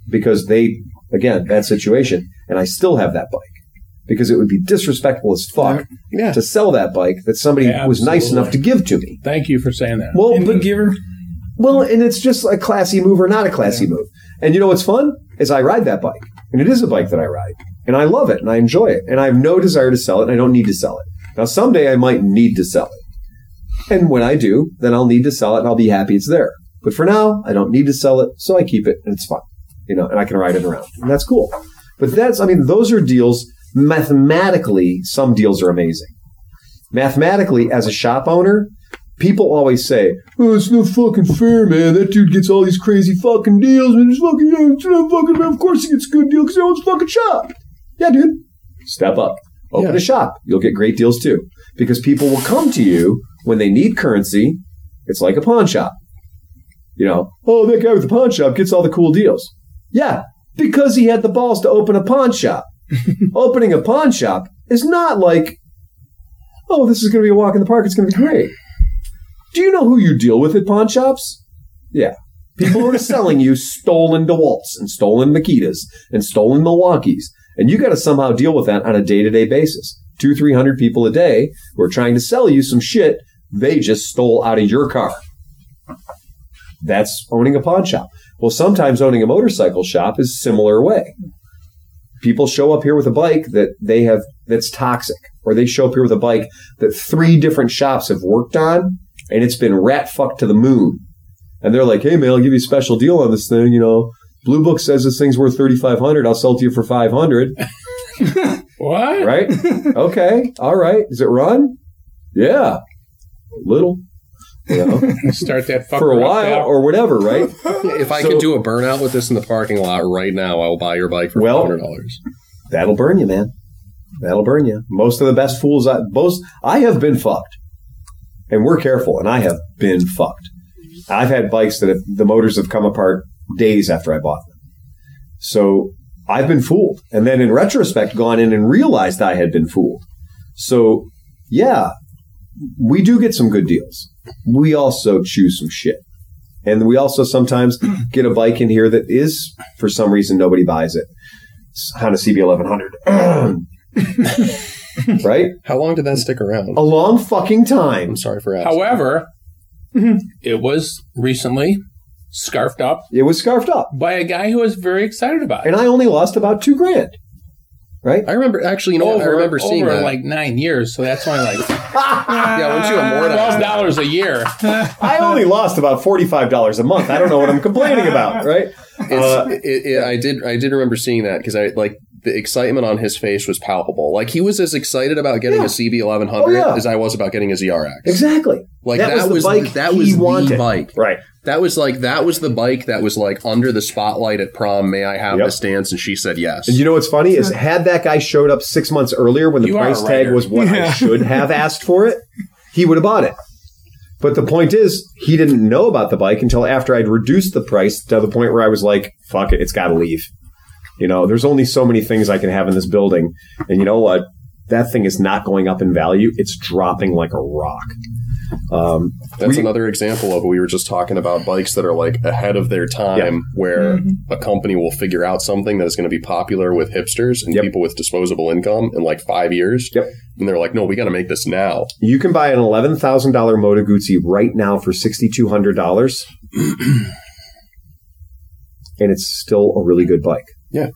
because they, again, that situation. And I still have that bike because it would be disrespectful as fuck Yeah. to sell that bike that somebody was nice enough to give to me. Thank you for saying that. Well, Indian but giver. Well, and it's just a classy move or not a classy move. And you know what's fun is I ride that bike, and it is a bike that I ride, and I love it and I enjoy it, and I have no desire to sell it, and I don't need to sell it. Now, someday I might need to sell it, and when I do, then I'll need to sell it, and I'll be happy it's there. But for now, I don't need to sell it, so I keep it, and it's fun, you know, and I can ride it around, and that's cool. But that's, I mean, those are deals. Mathematically, some deals are amazing. Mathematically, as a shop owner, people always say, "Oh, it's no fucking fair, man. That dude gets all these crazy fucking deals, and it's fucking, yeah, it's not fucking. Of course, he gets a good deal because he owns a fucking shop." Yeah, dude. Step up. Open Yeah. a shop. You'll get great deals too, because people will come to you when they need currency. It's like a pawn shop. You know, oh, that guy with the pawn shop gets all the cool deals. Yeah, because he had the balls to open a pawn shop. Opening a pawn shop is not like, oh, this is going to be a walk in the park. It's going to be great. Do you know who you deal with at pawn shops? Yeah. People who are selling you stolen DeWalt's and stolen Makitas and stolen Milwaukee's. And you got to somehow deal with that on a day to day basis. Two, three hundred people a day who are trying to sell you some shit they just stole out of your car. That's owning a pawn shop. Well, sometimes owning a motorcycle shop is similar way. People show up here with a bike that they have that's toxic, or they show up here with a bike that three different shops have worked on, and it's been rat fucked to the moon. And they're like, "Hey man, I'll give you a special deal on this thing. You know, Blue Book says this thing's worth thirty five hundred. I'll sell it to you for five hundred. what? Right? okay, all right. Does it run? Yeah, a little. You know, Start that fucker for a while or whatever, right? If I So- could do a burnout with this in the parking lot right now, I will buy your bike for Well- hundred dollars. That'll burn you, man. That'll burn you. Most of the best fools, I, most I have been fucked, and we're careful. And I have been fucked. I've had bikes that have, the motors have come apart days after I bought them. So I've been fooled, and then in retrospect, gone in and realized I had been fooled. So yeah, we do get some good deals. We also choose some shit. And we also sometimes get a bike in here that is, for some reason, nobody buys it. Honda CB1100. right? How long did that stick around? A long fucking time. I'm sorry for asking. However, it was recently scarfed up It was scarfed up. by a guy who was very excited about it. And I only lost about two grand. Right? I remember actually. You know, what? I remember seeing over that. like nine years, so that's only like yeah, once you twelve amortize dollars a year. I only lost about $45 a month. I don't know what I'm complaining about, right? Uh, it's, it, it, I did. I did remember seeing that because I like the excitement on his face was palpable. Like he was as excited about getting Yeah. a CB eleven oh, hundred Oh, yeah. as I was about getting a ZRX. exactly. Like that, the was bike that he was the wanted. bike. Right. That was like that was the bike that was like under the spotlight at prom. May I have Yep. this dance? And she said yes. And you know what's funny is had that guy showed up six months earlier when the You price tag was what I should have asked for it, he would have bought it. But the point is, he didn't know about the bike until after I'd reduced the price to the point where I was like, fuck it, it's got to leave. You know, there's only so many things I can have in this building. And you know what? That thing is not going up in value. It's dropping like a rock. Um, That's we- another example of we were just talking about bikes that are like ahead of their time, where a company will figure out something that is going to be popular with hipsters and Yep. people with disposable income in like five years. Yep. And they're like, no, we got to make this now. You can buy an eleven thousand dollar Moto Guzzi right now for sixty two hundred dollars, and it's still a really good bike. Yeah.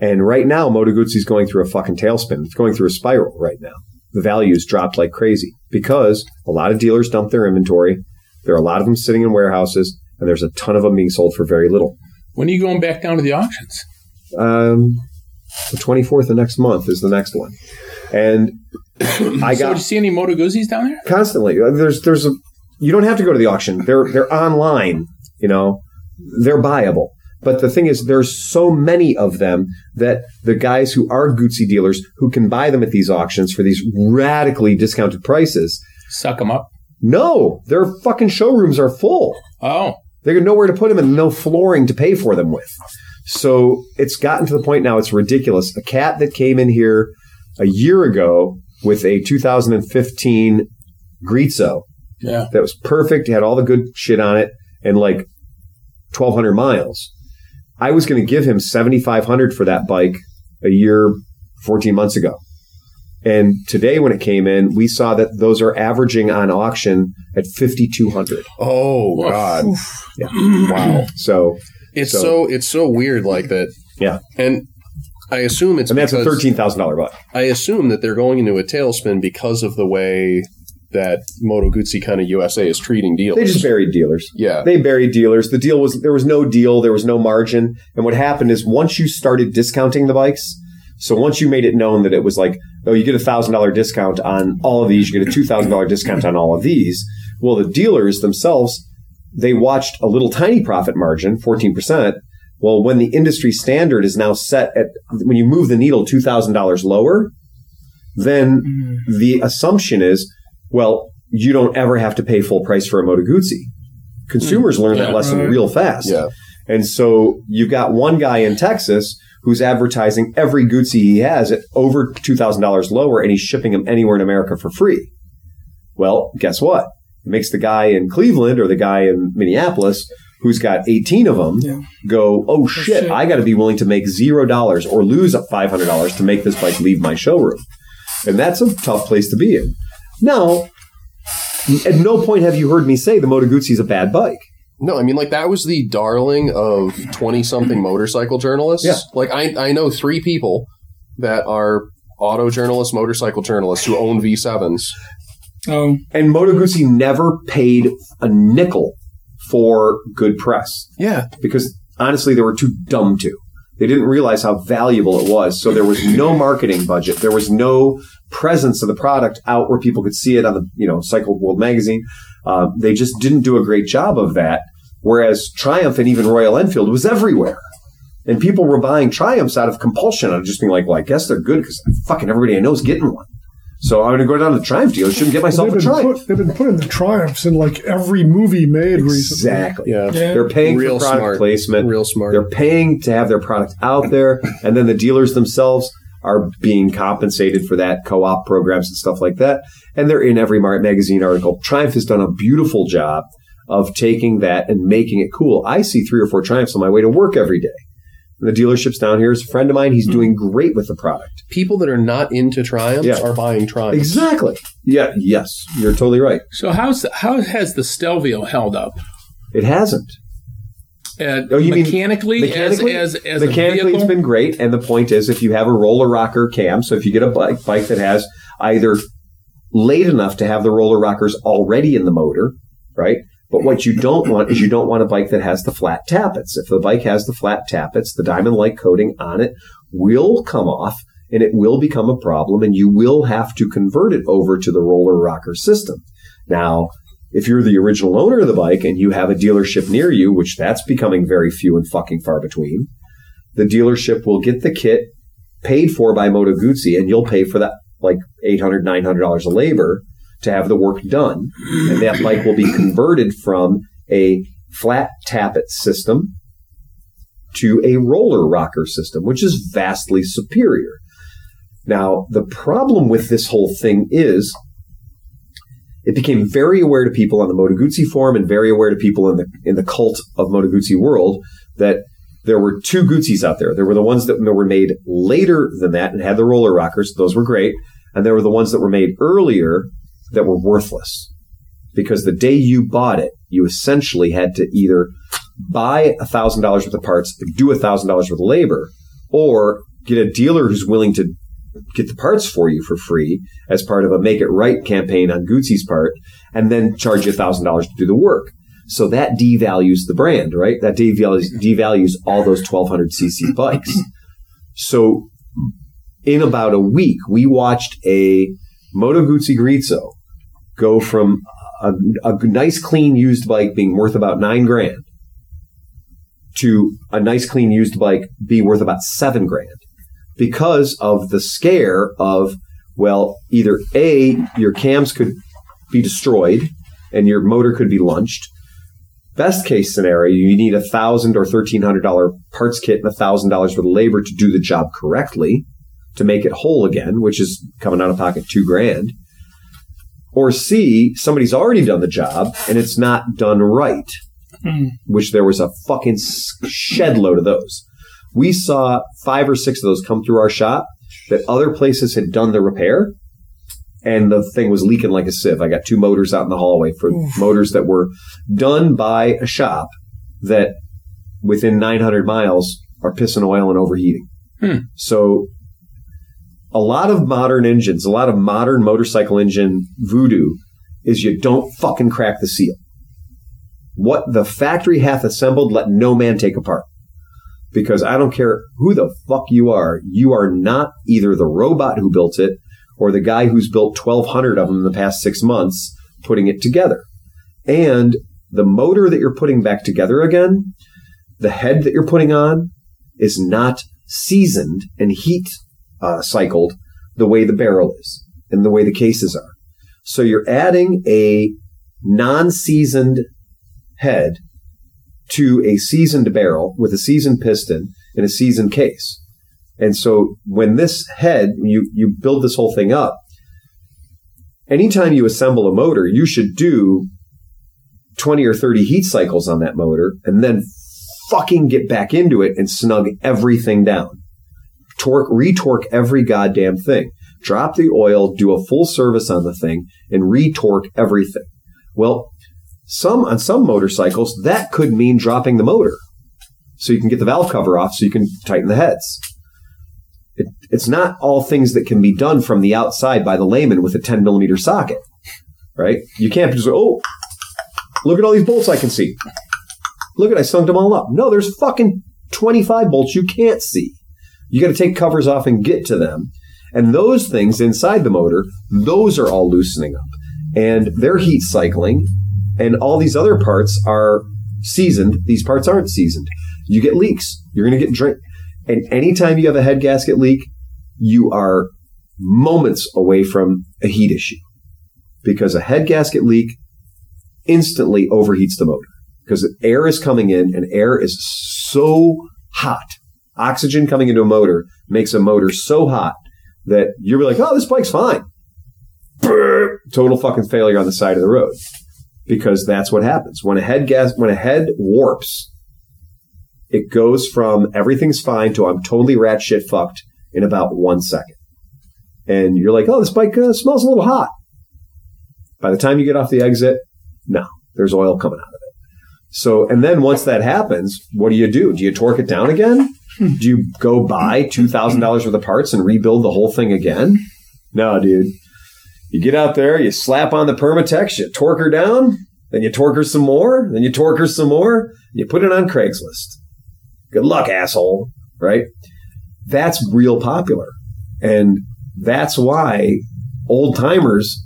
And right now, Moto Guzzi is going through a fucking tailspin. It's going through a spiral right now. The values dropped like crazy because a lot of dealers dumped their inventory. There are a lot of them sitting in warehouses, and there's a ton of them being sold for very little. When are you going back down to the auctions? Um, the 24th of next month is the next one, and I so, got did you see any Moto Guzzi's down there? constantly. Uh, There's there's a you don't have to go to the auction. They're they're online. You know, they're buyable. But the thing is, there's so many of them that the guys who are Guzzi dealers who can buy them at these auctions for these radically discounted prices. Suck them up. No, their fucking showrooms are full. Oh, They got nowhere to put them and no flooring to pay for them with. So it's gotten to the point now it's ridiculous. A cat that came in here a year ago with a 2015 Griso yeah. that was perfect, had all the good shit on it, and like 1,200 miles. I was going to give him 7,500 for that bike a year, 14 months ago. And today, when it came in, we saw that those are averaging on auction at 5,200. Oh God! Yeah. Wow. So, It's So- so, it's so weird like that. yeah. And I assume it's And that's a thirteen thousand dollar bike. I assume that they're going into a tailspin because of the way that Moto Guzzi kind of USA is treating dealers. They just buried dealers. yeah. They buried dealers. The deal was there was no deal. There was no margin. And what happened is once you started discounting the bikes, so once you made it known that it was like, oh, you get a thousand dollar discount on all of these, you get a two thousand dollar discount on all of these. Well, the dealers themselves, they watched a little tiny profit margin, fourteen percent. Well, when the industry standard is now set at when you move the needle two thousand dollars lower, then mm-hmm. the assumption is, well, you don't ever have to pay full price for a Moto Guzzi. Consumers mm. learn that lesson right. real fast. Yeah. And so you've got one guy in Texas who's advertising every Guzzi he has at over $2,000 lower and he's shipping them anywhere in America for free. Well, guess what? It makes the guy in Cleveland or the guy in Minneapolis who's got 18 of them Yeah. go, oh shit, shit. I got to be willing to make $0 or lose $500 to make this bike leave my showroom. And that's a tough place to be in. Now, at no point have you heard me say the Moto Guzzi is a bad bike. No, I mean like that was the darling of twenty something motorcycle journalists. Yeah. Like I I know three people that are auto journalists, motorcycle journalists who own V sevens. Oh, And Moto Guzzi never paid a nickel for good press Yeah. because honestly, they were too dumb to. They didn't realize how valuable it was. So there was no marketing budget. There was no presence of the product out where people could see it on the, you know, Cycle World magazine. Uh, they just didn't do a great job of that. Whereas Triumph and even Royal Enfield was everywhere. And people were buying Triumphs out of compulsion. I'm just being like, well, I guess they're good because fucking everybody I know is getting one. So I'm going to go down to the Triumph dealership and get myself they've, a been Triumph. put, they've been putting in the triumphs in like every movie made recently. Exactly. Yeah. yeah. They're paying Real for product smart. placement. Real smart. They're paying to have their product out there, and then the dealers themselves are being compensated for that co-op programs and stuff like that. And they're in every Mar- magazine article. Triumph has done a beautiful job of taking that and making it cool. I see three or four Triumphs on my way to work every day. And the dealership's down here is a friend of mine. He's doing great with the product. People that are not into Triumphs Yeah. are buying Triumphs. Exactly. Yeah. Yes. You're totally right. So how's how has the Stelvio held up? It hasn't. Uh, Oh, you mean mechanically, mechanically, as as, as mechanically a it's vehicle? been great and the point is if you have a roller rocker cam so if you get a bike bike that has either late enough to have the roller rockers already in the motor right but what you don't want is you don't want a bike that has the flat tappets. If the bike has the flat tappets the diamond like coating on it will come off and it will become a problem and you will have to convert it over to the roller rocker system. Now If you're the original owner of the bike and you have a dealership near you, which that's becoming very few and fucking far between, the dealership will get the kit paid for by Moto Guzzi and you'll pay for that like $800, $900 of labor to have the work done. And that bike will be converted from a flat tappet system to a roller rocker system, which is vastly superior. Now, the problem with this whole thing is it became very aware to people on the Moto Guzzi forum and very aware to people in the in the cult of Moto Guzzi world that there were two Guzzis out there. There were the ones that were made later than that and had the roller rockers; those were great, and there were the ones that were made earlier that were worthless because the day you bought it, you essentially had to either buy a thousand dollars worth of parts, do a thousand dollars worth of labor, or get a dealer who's willing to get the parts for you for free as part of a make it right campaign on Guzzi's part, and then charge you a thousand dollars to do the work. So that devalues the brand, right? That devalues, devalues all those 1200 cc bikes. So in about a week, we watched a Moto Guzzi Griso go from a, a nice clean used bike being worth about nine grand to a nice clean used bike be worth about seven grand because of the scare of well either a your cams could be destroyed and your motor could be lunched best case scenario you need a thousand or thirteen hundred dollar parts kit and a thousand dollars for the labor to do the job correctly to make it whole again which is coming out of pocket two grand or c somebody's already done the job and it's not done right hmm. which there was a fucking shed load of those. We saw five or six of those come through our shop that other places had done the repair and the thing was leaking like a sieve. I got two motors out in the hallway for motors that were done by a shop that within 900 miles are pissing oil and overheating. Hmm. So a lot of modern engines, a lot of modern motorcycle engine voodoo is you don't fucking crack the seal. What the factory hath assembled, let no man take apart. Because I don't care who the fuck you are, you are not either the robot who built it or the guy who's built 1,200 of them in the past six months putting it together. And the motor that you're putting back together again, the head that you're putting on is not seasoned and heat uh, cycled the way the barrel is and the way the cases are. So you're adding a non-seasoned head to a seasoned barrel with a seasoned piston and a seasoned case. And so when this head, you, you build this whole thing up, anytime you assemble a motor, you should do 20 or 30 heat cycles on that motor and then fucking get back into it and snug everything down. Torque, retorque every goddamn thing. Drop the oil, do a full service on the thing, and retorque everything. Well, some on some motorcycles that could mean dropping the motor, so you can get the valve cover off, so you can tighten the heads. It, it's not all things that can be done from the outside by the layman with a 10 millimeter socket, right? You can't just oh, look at all these bolts I can see. Look at I sunk them all up. No, there's fucking 25 bolts you can't see. You got to take covers off and get to them. And those things inside the motor, those are all loosening up. And they're heat cycling. And all these other parts are seasoned. These parts aren't seasoned. You get leaks. You're going to get drink. And anytime you have a head gasket leak, you are moments away from a heat issue because a head gasket leak instantly overheats the motor because air is coming in and air is so hot. Oxygen coming into a motor makes a motor so hot that you're like, oh, this bike's fine. Total fucking failure on the side of the road because that's what happens when a head gas when a head warps. It goes from everything's fine to I'm totally rat shit fucked in about one second, and you're like, oh, this bike uh, smells a little hot. By the time you get off the exit, no, there's oil coming out of it. So, and then once that happens, what do you do? Do you torque it down again? Do you go buy $2,000 worth of parts and rebuild the whole thing again? No, dude. You get out there, you slap on the Permatex, you torque her down, then you torque her some more, then you torque her some more, you put it on Craigslist. Good luck, asshole. Right? That's real popular. And that's why old timers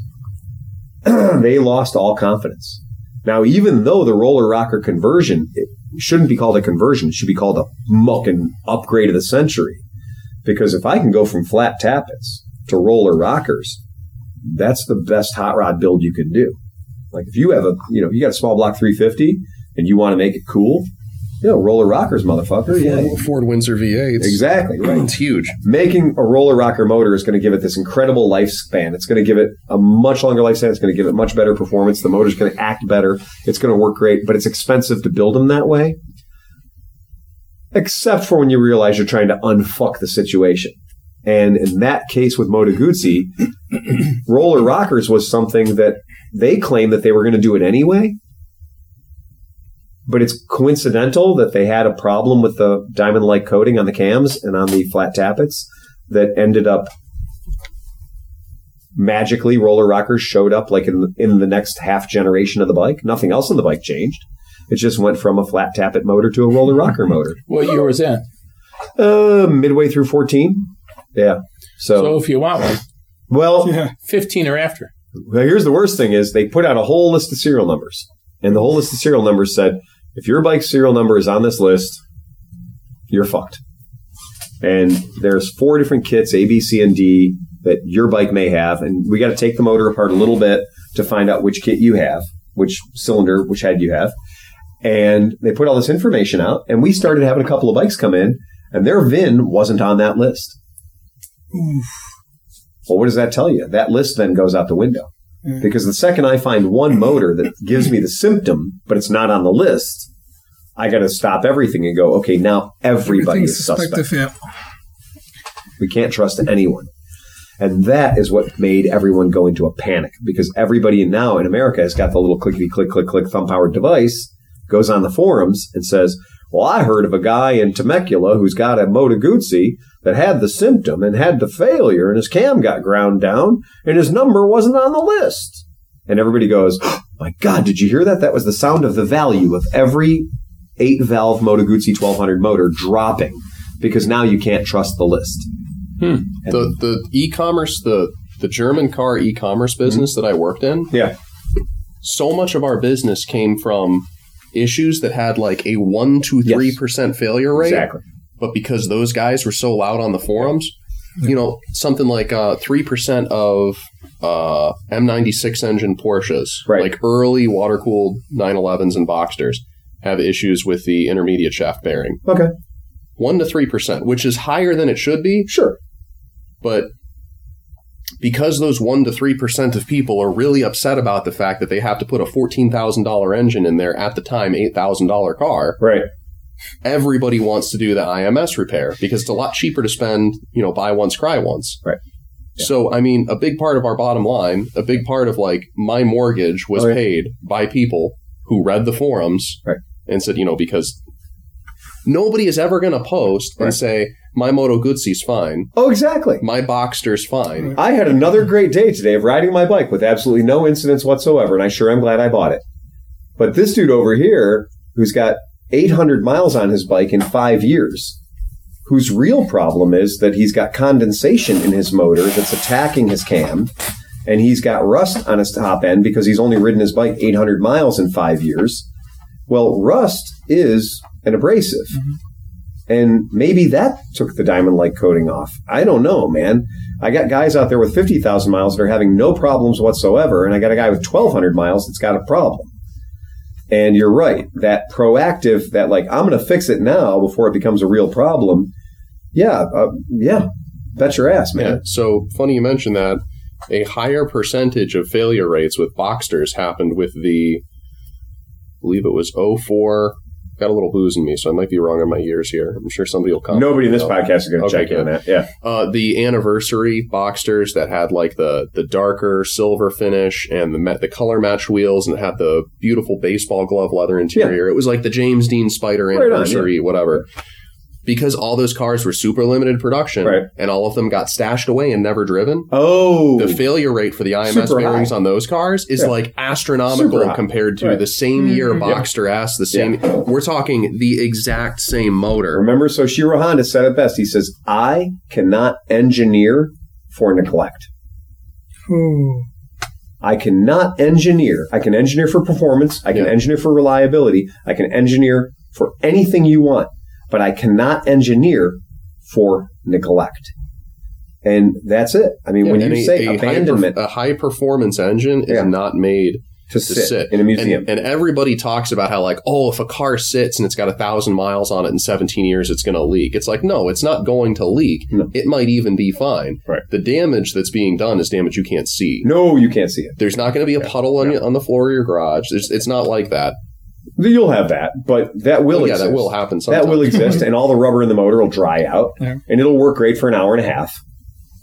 they lost all confidence. Now, even though the roller rocker conversion it shouldn't be called a conversion, it should be called a mucking upgrade of the century. Because if I can go from flat tappets to roller rockers, that's the best hot rod build you can do. Like if you have a, you know, you got a small block 350 and you want to make it cool, you know, roller rockers, motherfucker. Yeah, Ford Windsor V8. exactly. Right It's huge. making a roller rocker motor is going to give it this incredible lifespan. It's going to give it a much longer lifespan. It's going to give it much better performance. The motor's going to act better. It's going to work great, but it's expensive to build them that way. Except for when you realize you're trying to unfuck the situation. And in that case with Moto Guzzi, roller rockers was something that they claimed that they were going to do it anyway. But it's coincidental that they had a problem with the diamond like coating on the cams and on the flat tappets that ended up magically roller rockers showed up like in, in the next half generation of the bike. Nothing else on the bike changed. It just went from a flat tappet motor to a roller rocker motor. What year was that? Uh, midway through 14. Yeah. So, So if you want one, well, Yeah. 15 or after. Well, here's the worst thing is they put out a whole list of serial numbers. And the whole list of serial numbers said, if your bike's serial number is on this list, you're fucked. And there's four different kits, A, B, C, and D, that your bike may have. And we got to take the motor apart a little bit to find out which kit you have, which cylinder, which head you have. And they put all this information out. And we started having a couple of bikes come in, and their VIN wasn't on that list. Oof. Well, what does that tell you? That list then goes out the window. Mm. Because the second I find one motor that gives me the symptom, but it's not on the list, I got to stop everything and go, okay, now everybody is suspect. yeah. We can't trust anyone. And that is what made everyone go into a panic because everybody now in America has got the little clickety click, click, click thumb powered device, goes on the forums and says, Well, I heard of a guy in Temecula who's got a Moto Guzzi that had the symptom and had the failure and his cam got ground down and his number wasn't on the list. And everybody goes, oh My God, did you hear that? That was the sound of the value of every eight valve Moto Guzzi 1200 motor dropping because now you can't trust the list. Hmm. The the e-commerce the the German car e-commerce hmm. business that I worked in, Yeah. so much of our business came from issues that had like a one to Yes. three percent failure rate. Exactly. But because those guys were so loud on the forums, you know, something like uh, three percent of uh, M96 engine Porsches, Right. like early water cooled 911s and Boxsters, have issues with the intermediate shaft bearing. Okay. One to three percent, which is higher than it should be, Sure. but because those 1 to 3% of people are really upset about the fact that they have to put a $14,000 engine in their at the time $8,000 car, Right. Everybody wants to do the IMS repair because it's a lot cheaper to spend, you know, buy once, cry once. Right. So, I mean, a big part of our bottom line, a big part of like my mortgage was Oh, yeah. paid by people who read the forums Right. and said, you know, because nobody is ever going to post Right. and say, my Moto Guzzi's fine, Oh, exactly. my Boxster's fine. I had another great day today of riding my bike with absolutely no incidents whatsoever, and I sure am glad I bought it. But this dude over here, who's got 800 miles on his bike in five years, whose real problem is that he's got condensation in his motor that's attacking his cam, and he's got rust on his top end because he's only ridden his bike 800 miles in five years. Well, rust is an abrasive. Mm-hmm. And maybe that took the diamond like coating off. I don't know, man. I got guys out there with 50,000 miles that are having no problems whatsoever, and I got a guy with 1,200 miles that's got a problem. And you're right. That proactive, that like, I'm going to fix it now before it becomes a real problem. Yeah, uh, yeah. Bet your ass, man. Yeah. So funny you mentioned that. A higher percentage of failure rates with Boxsters happened with the, I believe it was 04. Got a little booze in me, so I might be wrong on my years here. I'm sure somebody will come. Nobody in this podcast is going to Okay, check in on that. Yeah. Uh, the anniversary Boxsters that had like the the darker silver finish and the the color match wheels and it had the beautiful baseball glove leather interior. It was like the James Dean Spyder Right on, anniversary, whatever. Because all those cars were super limited production, Right. and all of them got stashed away and never driven. Oh, The failure rate for the IMS Super bearings high. on those cars is Yeah. like astronomical compared to Right. the same year Mhm. Boxster S, the same. We're talking the exact same motor. remember, so Shiro Honda said it best. He says, I cannot engineer for neglect. Ooh. I cannot engineer. I can engineer for performance. I can Yeah. engineer for reliability. I can engineer for anything you want, but I cannot engineer for neglect. And that's it. I mean, when you a- say a high abandonment perf- a high performance engine is Yeah. not made to to sit, sit, in a museum, And, and everybody talks about how like, oh, if a car sits and it's got a thousand miles on it in 17 years, it's going to leak. It's like, no, it's not going to leak. No. It might even be fine. Right. The damage that's being done is damage you can't see. no, you can't see it. There's not going to be a puddle on, on the floor of your garage. There's, it's not like that. You'll have that, but that will Well, yeah, exist. that will happen. Sometime. That will exist, and all the rubber in the motor will dry out, Yeah. and it'll work great for an hour and a half,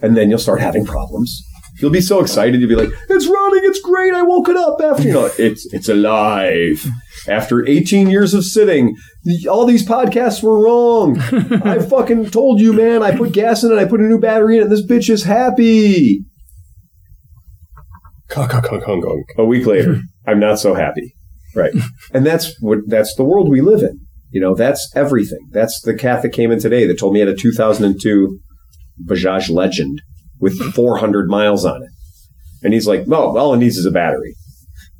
and then you'll start having problems. You'll be so excited, you'll be like, "It's running, it's great! I woke it up after you know, it's it's alive." After 18 years of sitting, all these podcasts were wrong. I fucking told you, man. I put gas in it, I put a new battery in it, and this bitch is happy. Kong, kong, kong, kong, kong. A week later, I'm not so happy. Right. And that's what that's the world we live in. You know, that's everything. That's the cat that came in today that told me he had a 2002 Bajaj Legend with 400 miles on it. And he's like, "No, all it needs is a battery."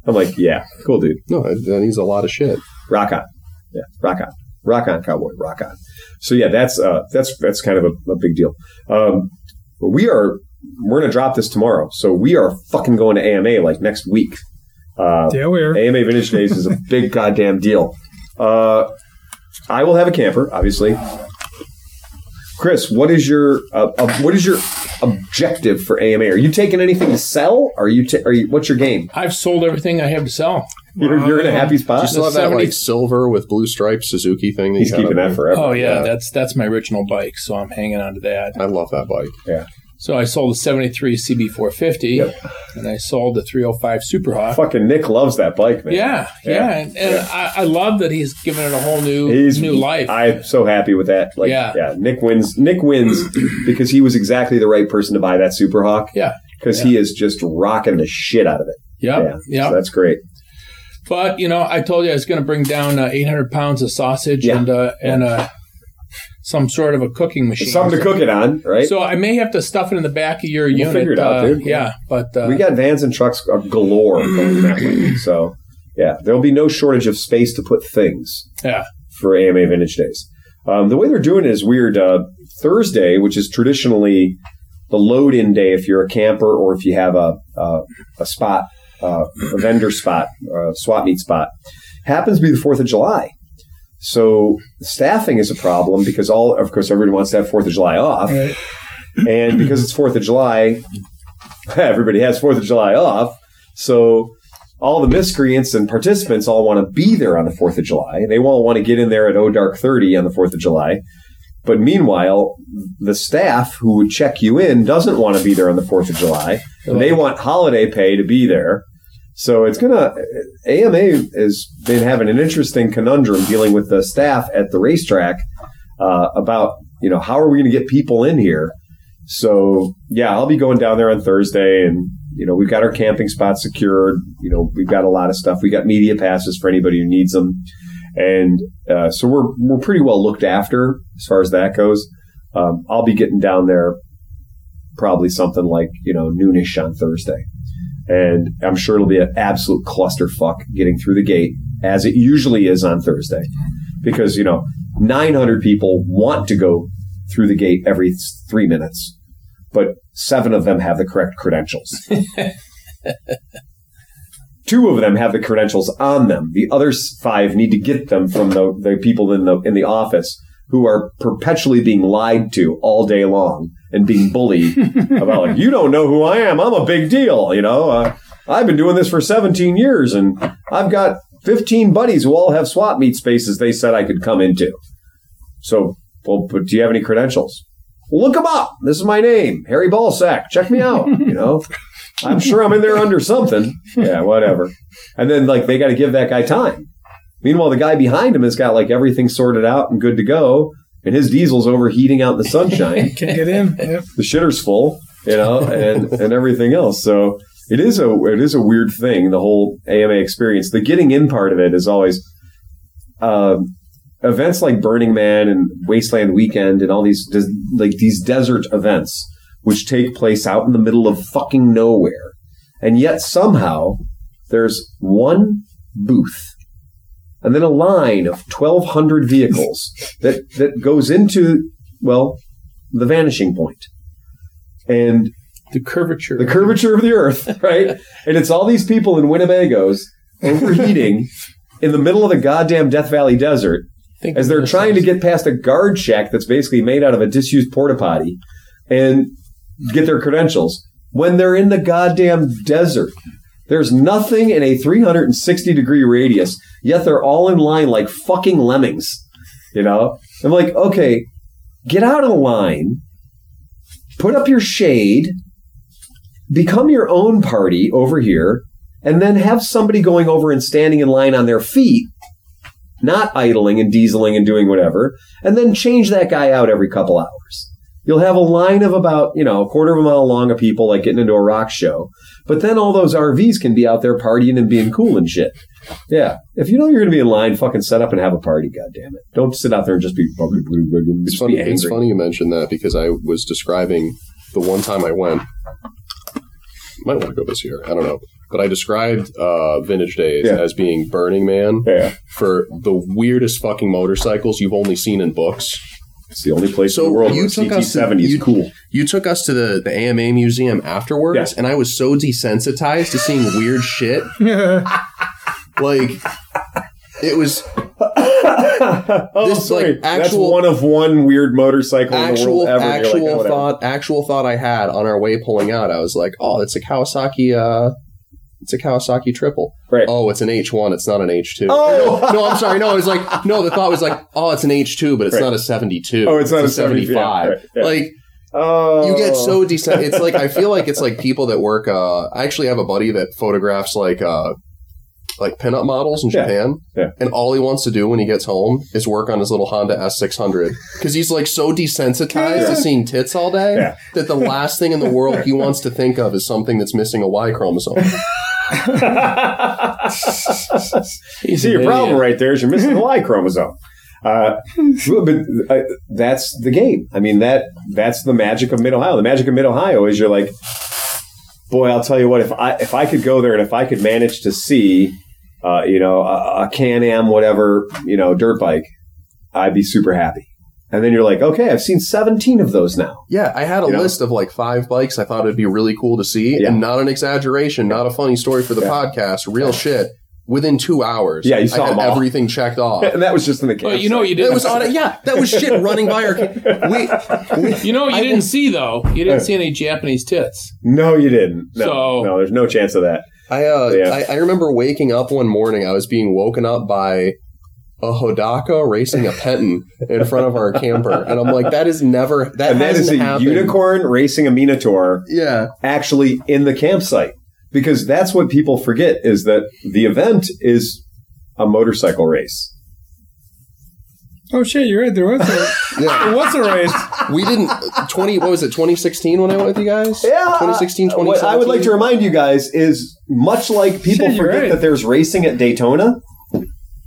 I'm like, "Yeah, cool, dude. No, that needs a lot of shit. Rock on, yeah, rock on, rock on, cowboy, rock on." So yeah, that's uh, that's that's kind of a, a big deal. Um, we are we're gonna drop this tomorrow, so we are fucking going to AMA like next week. Uh, Yeah, we are. AMA Vintage Days is a big goddamn deal. Uh, I will have a camper, obviously. Chris, what is your uh, uh, what is your objective for AMA? Are you taking anything to sell? Are you? Ta- are you? What's your game? I've sold everything I have to sell. You're, you're in a happy Do you spot. still have that 70 like silver with blue stripes Suzuki thing? That He's you had keeping up that there? forever. Oh yeah, Yeah. that's that's my original bike, so I'm hanging on to that. I love that bike. So I sold the '73 CB450, Yep. and I sold the 305 Superhawk. Fucking Nick loves that bike, man. Yeah, yeah, Yeah. and, and I, I love that he's given it a whole new He's new life. I'm so happy with that. Like, yeah. Yeah. Nick wins. Nick wins because he was exactly the right person to buy that Superhawk. Yeah. because he is just rocking the shit out of it. yep, yeah, yep. So that's great. But you know, I told you I was going to bring down uh, 800 pounds of sausage Yeah. and uh, and uh, some sort of a cooking machine. Something to cook it on, right? So I may have to stuff it in the back of your unit. figure it out, uh, dude. Yeah, but uh, we got vans and trucks galore going that way. So yeah, there'll be no shortage of space to put things yeah, for AMA Vintage Days. Um, the way they're doing it is weird. Uh, Thursday, which is traditionally the load-in day if you're a camper or if you have a a, a spot, uh, a vendor spot, a swap meet spot, happens to be the Fourth of July. So staffing is a problem because all, of course, everybody wants to have Fourth of July off, Right. and because it's Fourth of July, everybody has Fourth of July off. So all the miscreants and participants all want to be there on the Fourth of July. They all want to get in there at oh dark thirty on the Fourth of July. But meanwhile, the staff who would check you in doesn't want to be there on the Fourth of July. They want holiday pay to be there. So it's gonna AMA has been having an interesting conundrum dealing with the staff at the racetrack uh, about you know how are we going to get people in here. So yeah, I'll be going down there on Thursday, and you know we've got our camping spot secured. You know we've got a lot of stuff. We got media passes for anybody who needs them, and uh, so we're we're pretty well looked after as far as that goes. Um, I'll be getting down there probably something like you know noonish on Thursday, and I'm sure it'll be an absolute clusterfuck getting through the gate as it usually is on Thursday, because you know 900 people want to go through the gate every three minutes, but seven of them have the correct credentials. Two of them have the credentials on them. The other five need to get them from the, the people in the in the office who are perpetually being lied to all day long and being bullied about like you don't know who I am. I'm a big deal. You know, uh, I've been doing this for 17 years and I've got 15 buddies who all have swap meet spaces they said I could come into. So, well, but do you have any credentials? Well, look them up. This is my name, Harry Ballsack. Check me out. You know, I'm sure I'm in there under something. Yeah, whatever. And then like they got to give that guy time. Meanwhile, the guy behind him has got like everything sorted out and good to go, and his diesel's overheating out in the sunshine. Can't get in. Yep. the shitter's full, you know, and and everything else. So it is a it is a weird thing. The whole AMA experience. The getting in part of it is always. Um, events like Burning Man and Wasteland Weekend and all these des- like these desert events, which take place out in the middle of fucking nowhere, And yet somehow there's one booth and then a line of 1,200 vehicles that, that goes into, well, the vanishing point. And The curvature. the curvature of the earth, right? and it's all these people in Winnebagos overheating in the middle of the goddamn Death Valley desert Think as they're trying to get past a guard shack that's basically made out of a disused porta potty and get their credentials when they're in the goddamn desert. There's nothing in a 360 degree radius, yet they're all in line like fucking lemmings. You know? I'm like, okay, get out of line, put up your shade, become your own party over here, and then have somebody going over and standing in line on their feet not idling and dieseling and doing whatever, and then change that guy out every couple hours. You'll have a line of about, you know, a quarter of a mile long of people like getting into a rock show. But then all those RVs can be out there partying and being cool and shit. Yeah. If you know you're going to be in line, fucking set up and have a party, goddammit. Don't sit out there and just be, It's funny. It's funny you mentioned that because I was describing the one time I went. Might want to go this year. I don't know, but I described uh, Vintage Days Yeah. as being Burning Man Yeah. for the weirdest fucking motorcycles you've only seen in books. It's the only place So in the world you where took us to- CT70 is cool. You took us to the, the AMA museum afterwards, Yeah. and I was so desensitized to seeing weird shit. Like, it was oh, This, sorry. like, That's one of one weird motorcycle in the actual world ever. You're like, oh, thought actual thought I had on our way pulling out. I was like, oh, it's a Kawasaki. Uh, it's a Kawasaki triple. Right. Oh, it's an H one. It's not an H two. Oh! no, I'm sorry. No, I was like, no. The thought was like, oh, it's an H two, but it's Right. not a seventy two. Oh, it's not a 75. yeah, right, yeah. Like Oh. you get so decent. It's like I feel like it's like people that work. Uh, I actually have a buddy that photographs like uh, like pinup models in Yeah. Japan, Yeah. and all he wants to do when he gets home is work on his little Honda S six hundred because he's like so desensitized to seeing tits all day Yeah. that the last thing in the world he wants to think of is something that's missing a Y chromosome. You see, your problem right there is you're missing the Y chromosome. Uh, but uh, that's the game. I mean that that's the magic of Mid Ohio. The magic of Mid Ohio is you're like, boy, I'll tell you what. If I if I could go there and if I could manage to see, uh, you know, a, a Can Am whatever, you know, dirt bike, I'd be super happy. And then you're like, okay, I've seen 17 of those now. Yeah, I had a You know? list of like five bikes I thought it'd be really cool to see, Yeah. and not an exaggeration, not a funny story for the Yeah. podcast, real shit. Within two hours, Yeah, you saw I had everything checked off. And that was just in the campsite. But you know what you did. It was on it. Yeah, that was shit running by our. ca- We, we You know what you I didn't will- see though. You didn't see any Japanese tits. No, you didn't. No, So- no, there's no chance of that. I, uh, Yeah. I I remember waking up one morning. I was being woken up by a Hodaka racing a Penton in front of our camper, and I'm like, that is never that And that is hasn't a happened. unicorn racing a Minotaur Yeah, actually in the campsite because that's what people forget is that the event is a motorcycle race. Oh shit, you're right. There was a yeah. there was a race. We didn't twenty. What was it? 2016 when I went with you guys. Yeah, 2016, uh, What I would like to remind you guys is much like people Shit, forget right. that there's racing at Daytona.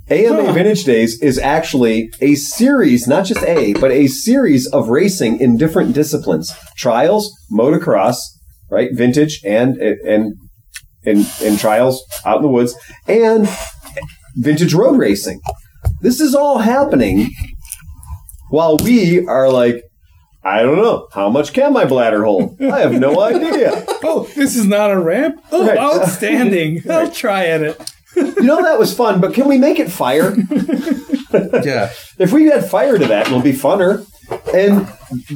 AMA Huh. Vintage Days is actually a series, not just a, but a series of racing in different disciplines: trials, motocross, right, vintage, and and and and trials out in the woods, and vintage road racing. This is all happening while we are like, I don't know how much can my bladder hold. I have no idea. Oh, this is not a ramp. Oh, Right. outstanding! I'll try at it. You know that was fun, but can we make it fire? Yeah, If we add fire to that, it'll be funner. And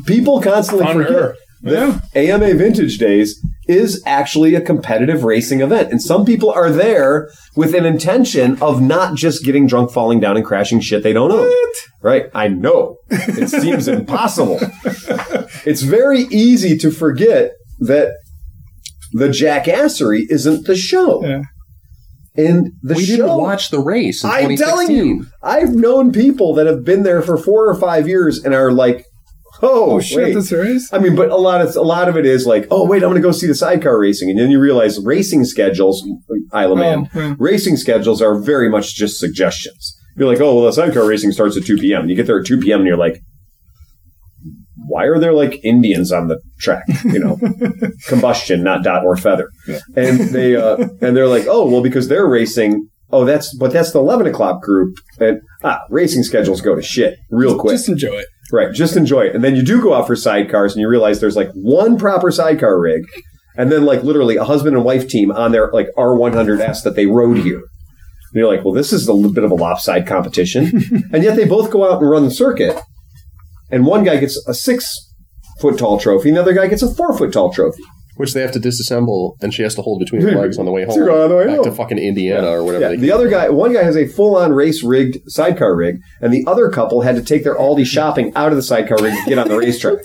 people constantly Funner. forget that AMA Vintage Days is actually a competitive racing event. And some people are there with an intention of not just getting drunk, falling down, and crashing shit they don't own. Right? I know. It seems impossible. It's very easy to forget that the jackassery isn't the show. Yeah. And the we show didn't watch the race. I'm telling you, I've known people that have been there for four or five years and are like, "Oh, Oh shit, wait." this race. I mean, but a lot of a lot of it is like, "Oh, wait, I'm going to go see the sidecar racing," and then you realize racing schedules, Isle of Man, Oh, yeah. racing schedules are very much just suggestions. You're like, "Oh, well, the sidecar racing starts at 2 p.m." You get there at 2 p.m. and you're like, why are there like Indians on the track? You know, combustion, not dot or feather. And they uh, and they're like, oh well, because they're racing. Oh, that's but that's the eleven o'clock group, and ah, racing schedules go to shit real quick. Just enjoy it. Right, just enjoy it. And then you do go out for sidecars and you realize there's like one proper sidecar rig and then like literally a husband and wife team on their like R100S that they rode here. And you're like, well, this is a little bit of a lopside competition. and yet they both go out and run the circuit. And one guy gets a six foot tall trophy and the other guy gets a four foot tall trophy. Which they have to disassemble, and she has to hold between her legs on the way home. On the way back home. to fucking Indiana or whatever. Yeah, they the other guy, one guy has a full on race rigged sidecar rig, and the other couple had to take their Aldi shopping out of the sidecar rig to get on the racetrack.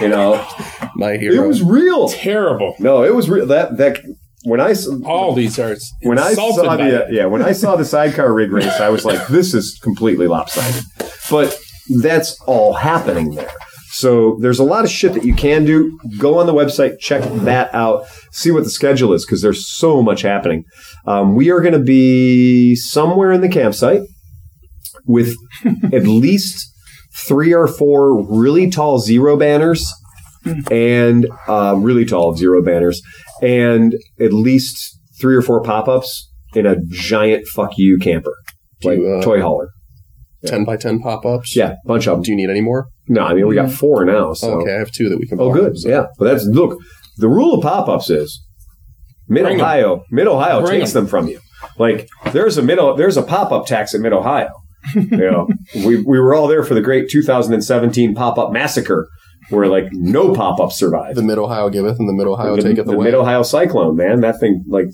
You know, My hero. it was real. Terrible. No, it was real. That that when when I s- All these are when I insulted saw by the uh, it. yeah when I saw the sidecar rig race, I was like, this is completely lopsided. But that's all happening there. So there's a lot of shit that you can do. Go on the website, check that out, see what the schedule is because there's so much happening. Um, we are going to be somewhere in the campsite with at least three or four really tall zero banners and um, really tall zero banners and at least three or four pop-ups in a giant fuck you camper like you, uh, toy hauler 10 by 10 pop ups. yeah bunch of them Do you need any more? No i mean we got hmm. four now so okay, I have two that we can oh borrow, good so- yeah but that's look the rule of pop-ups is mid ohio mid ohio takes 'em. them from you like there's a middle there's a pop-up tax at mid ohio you know we, we were all there for the great 2017 pop-up massacre where like no pop-ups survived The Mid Ohio giveth and the Mid Ohio the, taketh the away. Mid Ohio Cyclone, man. That thing, like,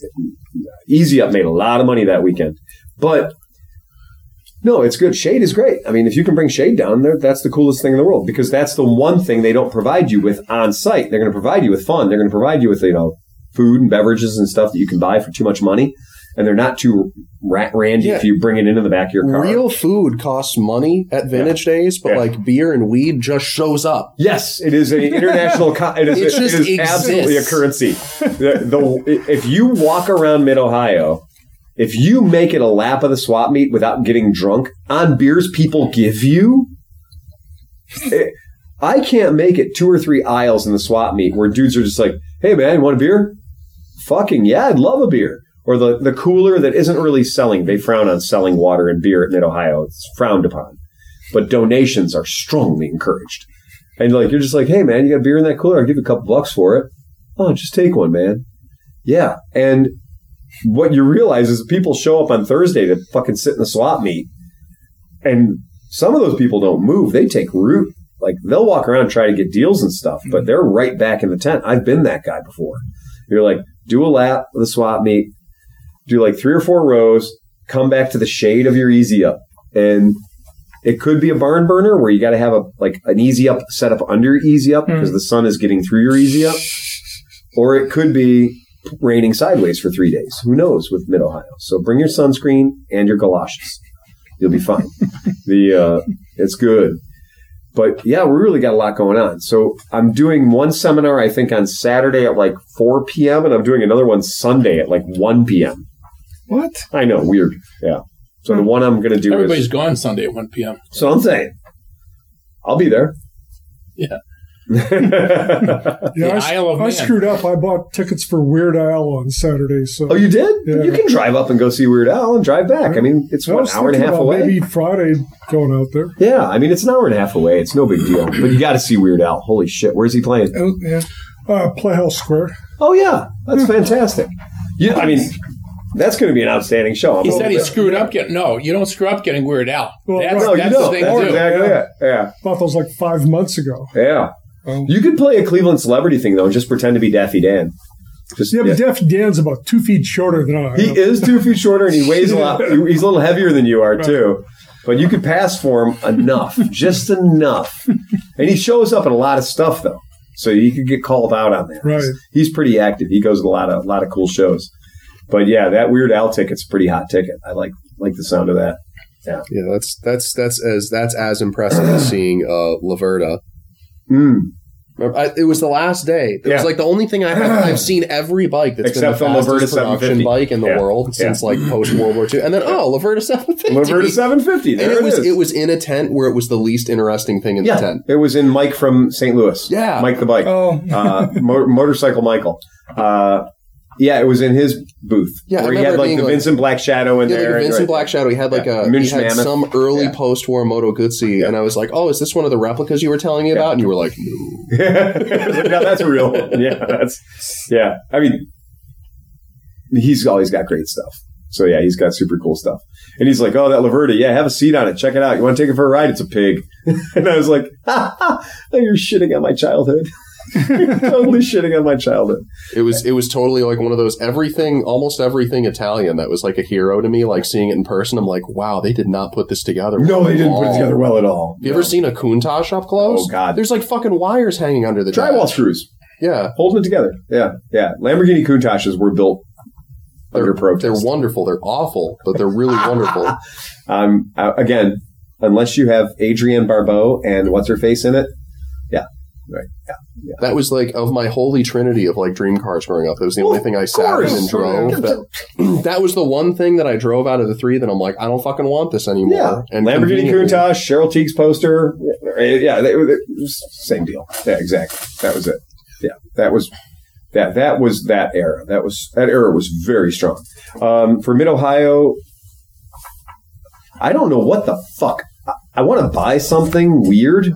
Easy Up made a lot of money that weekend. But no, it's good. Shade is great. I mean, if you can bring shade down there, that's the coolest thing in the world because that's the one thing they don't provide you with on site. They're going to provide you with fun. They're going to provide you with, you know, food and beverages and stuff that you can buy for too much money. And they're not too rat randy Yeah. if you bring it into the back of your car. Real food costs money at vintage days, but Yeah. like beer and weed just shows up. Yes, it is an international. Co- it is, It just it is absolutely a currency. The, the, if you walk around Mid Ohio, if you make it a lap of the swap meet without getting drunk on beers people give you, it- I can't make it two or three aisles in the swap meet where dudes are just like, "Hey man, you want a beer? Fucking yeah, I'd love a beer." Or the the cooler that isn't really selling. They frown on selling water and beer at Mid Ohio. It's frowned upon, but donations are strongly encouraged. And like you're just like, hey man, you got beer in that cooler? I'll give you a couple bucks for it. Oh, just take one, man. Yeah. And what you realize is people show up on Thursday to fucking sit in the swap meet. And some of those people don't move. They take root. Like they'll walk around and try to get deals and stuff, but they're right back in the tent. I've been that guy before. You're like, do a lap of the swap meet, do like three or four rows, come back to the shade of your easy up. And it could be a barn burner where you got to have a like an easy up set up under your easy up hmm. because the sun is getting through your easy up, or it could be raining sideways for three days. Who knows with Mid Ohio? So bring your sunscreen and your galoshes. You'll be fine. the uh, it's good. But yeah, we really got a lot going on. So I'm doing one seminar, I think, on Saturday at like 4 p.m., and I'm doing another one Sunday at like 1 p.m. What? I know, weird. Yeah. So the one I'm going to do Everybody's is. gone Sunday at 1 p.m. So I'm saying, I'll be there. Yeah. Yeah, The I, s- Isle of I screwed up. I bought tickets for Weird Al on Saturday. So oh, you did? Yeah. You can drive up and go see Weird Al and drive back. I mean, it's I what, an hour and a half away. Maybe Friday going out there. Yeah, I mean, it's an hour and a half away. It's no big deal. But you got to see Weird Al. Holy shit. Where's he playing? Oh, yeah. Uh, Playhouse Square. Oh, yeah. That's fantastic. Yeah, I mean, that's going to be an outstanding show. I'm He said he there. screwed up getting. No, you don't screw up getting Weird Al. Well, that's no, No, you that's don't. the thing That's to do. exactly Yeah. it. Yeah. Thought that was like five months ago. Yeah. Oh. You could play a Cleveland celebrity thing, though, and just pretend to be Daffy Dan. Just, Yeah, yeah. but Daffy Dan's about two feet shorter than I am. He is two feet shorter and he weighs a lot. He's a little heavier than you are too. But you could pass for him enough, just enough. And he shows up in a lot of stuff though, so you could get called out on that. Right. He's pretty active. He goes to a lot of a lot of cool shows. But yeah, that Weird Al ticket's a pretty hot ticket. I like like the sound of that. Yeah, that's that's that's as that's as impressive as seeing uh Laverda. Mm. I, it was the last day. It Yeah. was like the only thing I have. I've seen every bike that's Except been the the fastest Laverda production bike in the Yeah. world since Yeah. like post World War II. And then oh, Laverda 750. Laverda 750. There And it was is. it was in a tent where it was the least interesting thing in yeah, the tent. it was in Mike from St. Louis. Yeah. Mike the bike. Oh, uh, mo- motorcycle Michael. Uh, yeah, it was in his booth Yeah, I where he had like the like- Vincent Black Shadow in Yeah, there. like Vincent right- Black Shadow. He had like Yeah. a Munch he had Mammoth. some early Yeah. post-war Moto Guzzi, and I was like, "Oh, is this one of the replicas you were telling me about?" And you were like, "No." Like, no, that's a real. one." Yeah, that's yeah. I mean, he's always got great stuff. So yeah, he's got super cool stuff. And he's like, "Oh, that Laverda, yeah, have a seat on it. Check it out. You want to take it for a ride? It's a pig." and I was like, ha, ha, "You're shitting on my childhood. Totally shitting on my childhood." It was it was totally like one of those everything, almost everything Italian that was like a hero to me. Like seeing it in person, I'm like, "Wow, they did not put this together." No, well they didn't put it together well at all. Have you ever seen a Countach up close? Oh, God. there's like fucking wires hanging under the drywall dash. screws? Yeah, holding it together. Yeah, yeah. Lamborghini Countachs were built they're under protest. they're wonderful. They're awful, but they're really wonderful. Um, uh, again, unless you have Adrienne Barbeau and what's her face in it. Yeah, right. Yeah, That was like of my holy trinity of like dream cars growing up. That was the Well, only thing I of sat in course. and drove. That, that was the one thing that I drove out of the three that I'm like, I don't fucking want this anymore. yeah. And Lamborghini conveniently- Countach, Cheryl Tiegs poster. Yeah, they, they, same deal. Yeah, exactly. That was it. Yeah, that was that. That was that era. That was that era was very strong. Um, for Mid Ohio, I don't know what the fuck. I, I want to buy something weird.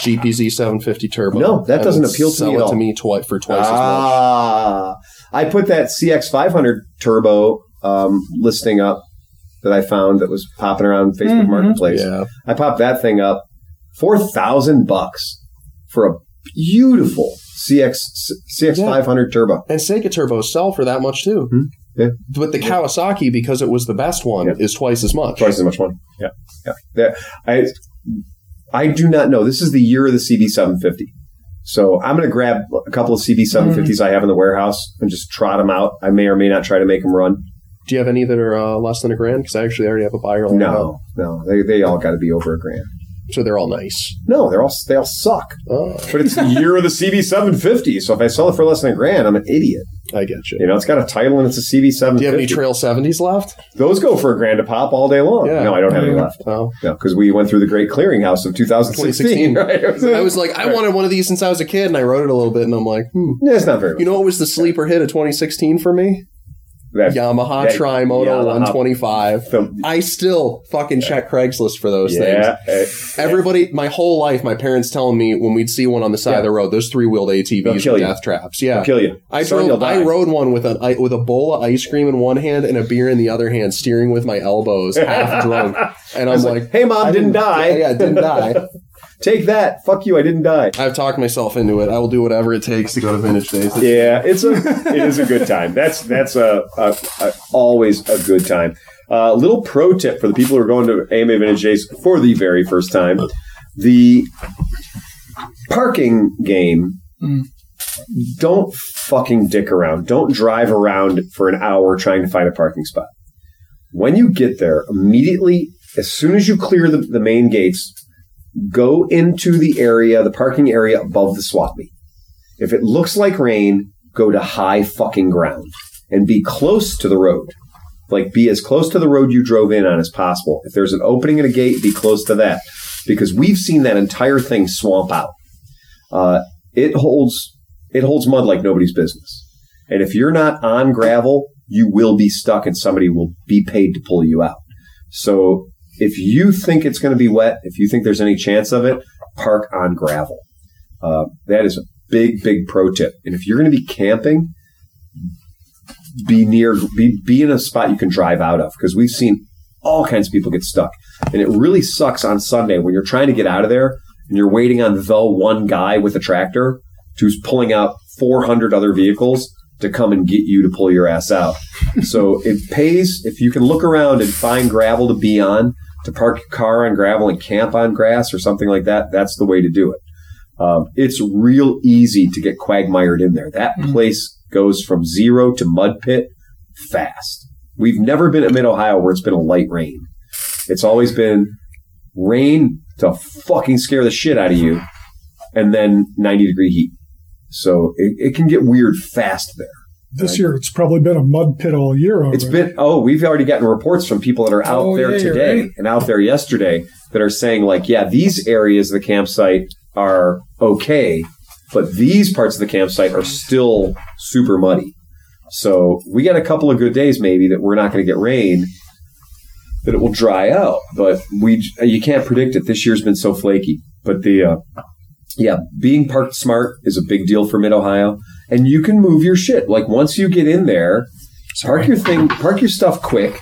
GPZ 750 turbo. No, that I doesn't appeal to sell me at it all. to me twi- for twice as much. ah, I put that CX500 turbo um, listing up that I found that was popping around Facebook Mhm. Marketplace. Yeah. I popped that thing up, four thousand bucks for a beautiful CX CX500 turbo. And Seca turbos sell for that much too. Hmm. Yeah. But the Kawasaki, because it was the best one, Yeah. is twice as much. Twice as much money. Yeah, yeah. That, I I do not know. This is the year of the CB750. So I'm going to grab a couple of CB750s I have in the warehouse and just trot them out. I may or may not try to make them run. Do you have any that are uh, less than a grand? Because I actually already have a buyer. No, no, they, they all got to be over a grand. So they're all nice. No, they're all they all suck. Oh, But it's the year of the CB750. So if I sell it for less than a grand, I'm an idiot. I get you. You know, it's got a title and it's a CB750. Do you have any Trail 70s left? Those go for a grand a pop all day long. Yeah. No, I don't have any left. Oh. No, because we went through the great clearinghouse of 2016. 2016. Right? I was like, I wanted one of these since I was a kid, and I wrote it a little bit, and I'm like, hmm. Yeah, it's not very much. You know what was the sleeper hit of 2016 for me? That- Yamaha that Trimoto Yamaha 125. the- I still fucking check Craigslist for those things. yeah, Everybody, my whole life, my parents telling me when we'd see one on the side Yeah. of the road, those three wheeled ATVs with death traps. Yeah, I'll kill you. I Son, drove. I rode one with a with a bowl of ice cream in one hand and a beer in the other hand, steering with my elbows, half drunk. And I'm was like, like, "Hey, Mom, I didn't die." Yeah, yeah, didn't die. Take that. Fuck you. I didn't die. I've talked myself into it. I will do whatever it takes to go to Vintage Days. Yeah, it's a it is a good time. That's that's a, a, a always a good time. A uh, little pro tip for the people who are going to AMA Vintage Days for the very first time: the parking game. Don't fucking dick around. Don't drive around for an hour trying to find a parking spot. When you get there, immediately, as soon as you clear the, the main gates, go into the area, the parking area above the swap meet. If it looks like rain, go to high fucking ground and be close to the road. Like be as close to the road you drove in on as possible. If there's an opening in a gate, be close to that because we've seen that entire thing swamp out. Uh, it holds it holds mud like nobody's business. And if you're not on gravel, you will be stuck and somebody will be paid to pull you out. So if you think it's going to be wet, if you think there's any chance of it, park on gravel. Uh, that is a big, big pro tip. And if you're going to be camping, be near, be, be in a spot you can drive out of because we've seen all kinds of people get stuck. And it really sucks on Sunday when you're trying to get out of there and you're waiting on the one guy with a tractor who's pulling out 400 other vehicles to come and get you to pull your ass out. so it pays if you can look around and find gravel to be on, to park your car on gravel and camp on grass or something like that. That's the way to do it. Um, it's real easy to get quagmired in there. That place goes from zero to mud pit fast. We've never been at Mid Ohio where it's been a light rain. It's always been rain to fucking scare the shit out of you, and then 90 degree heat. So it, it can get weird fast there. This year, it's probably been a mud pit all year. Already. It's been oh, we've already gotten reports from people that are out Oh, there yeah, today right. and out there yesterday that are saying like, yeah, these areas of the campsite are okay, but these parts of the campsite are still super muddy. So we got a couple of good days maybe that we're not going to get rain, that it will dry out. But we you can't predict it. This year's been so flaky. But the uh, yeah, being parked smart is a big deal for Mid Ohio, and you can move your shit. Like once you get in there, park your thing, park your stuff quick,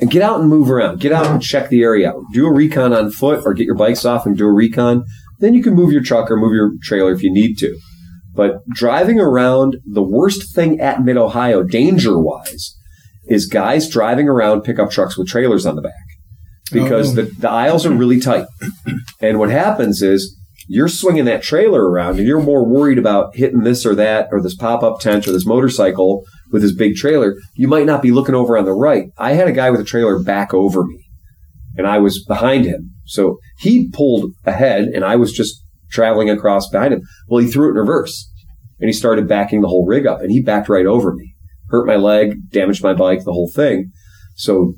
and get out and move around. Get out and check the area out. Do a recon on foot, or get your bikes off and do a recon. Then you can move your truck or move your trailer if you need to. But driving around, the worst thing at Mid Ohio, danger wise, is guys driving around pickup trucks with trailers on the back oh, because Oh. the, the aisles are really tight. And what happens is you're swinging that trailer around and you're more worried about hitting this or that or this pop up tent or this motorcycle with this big trailer. You might not be looking over on the right. I had a guy with a trailer back over me and I was behind him. So he pulled ahead and I was just traveling across behind him. Well, he threw it in reverse and he started backing the whole rig up and he backed right over me, hurt my leg, damaged my bike, the whole thing. So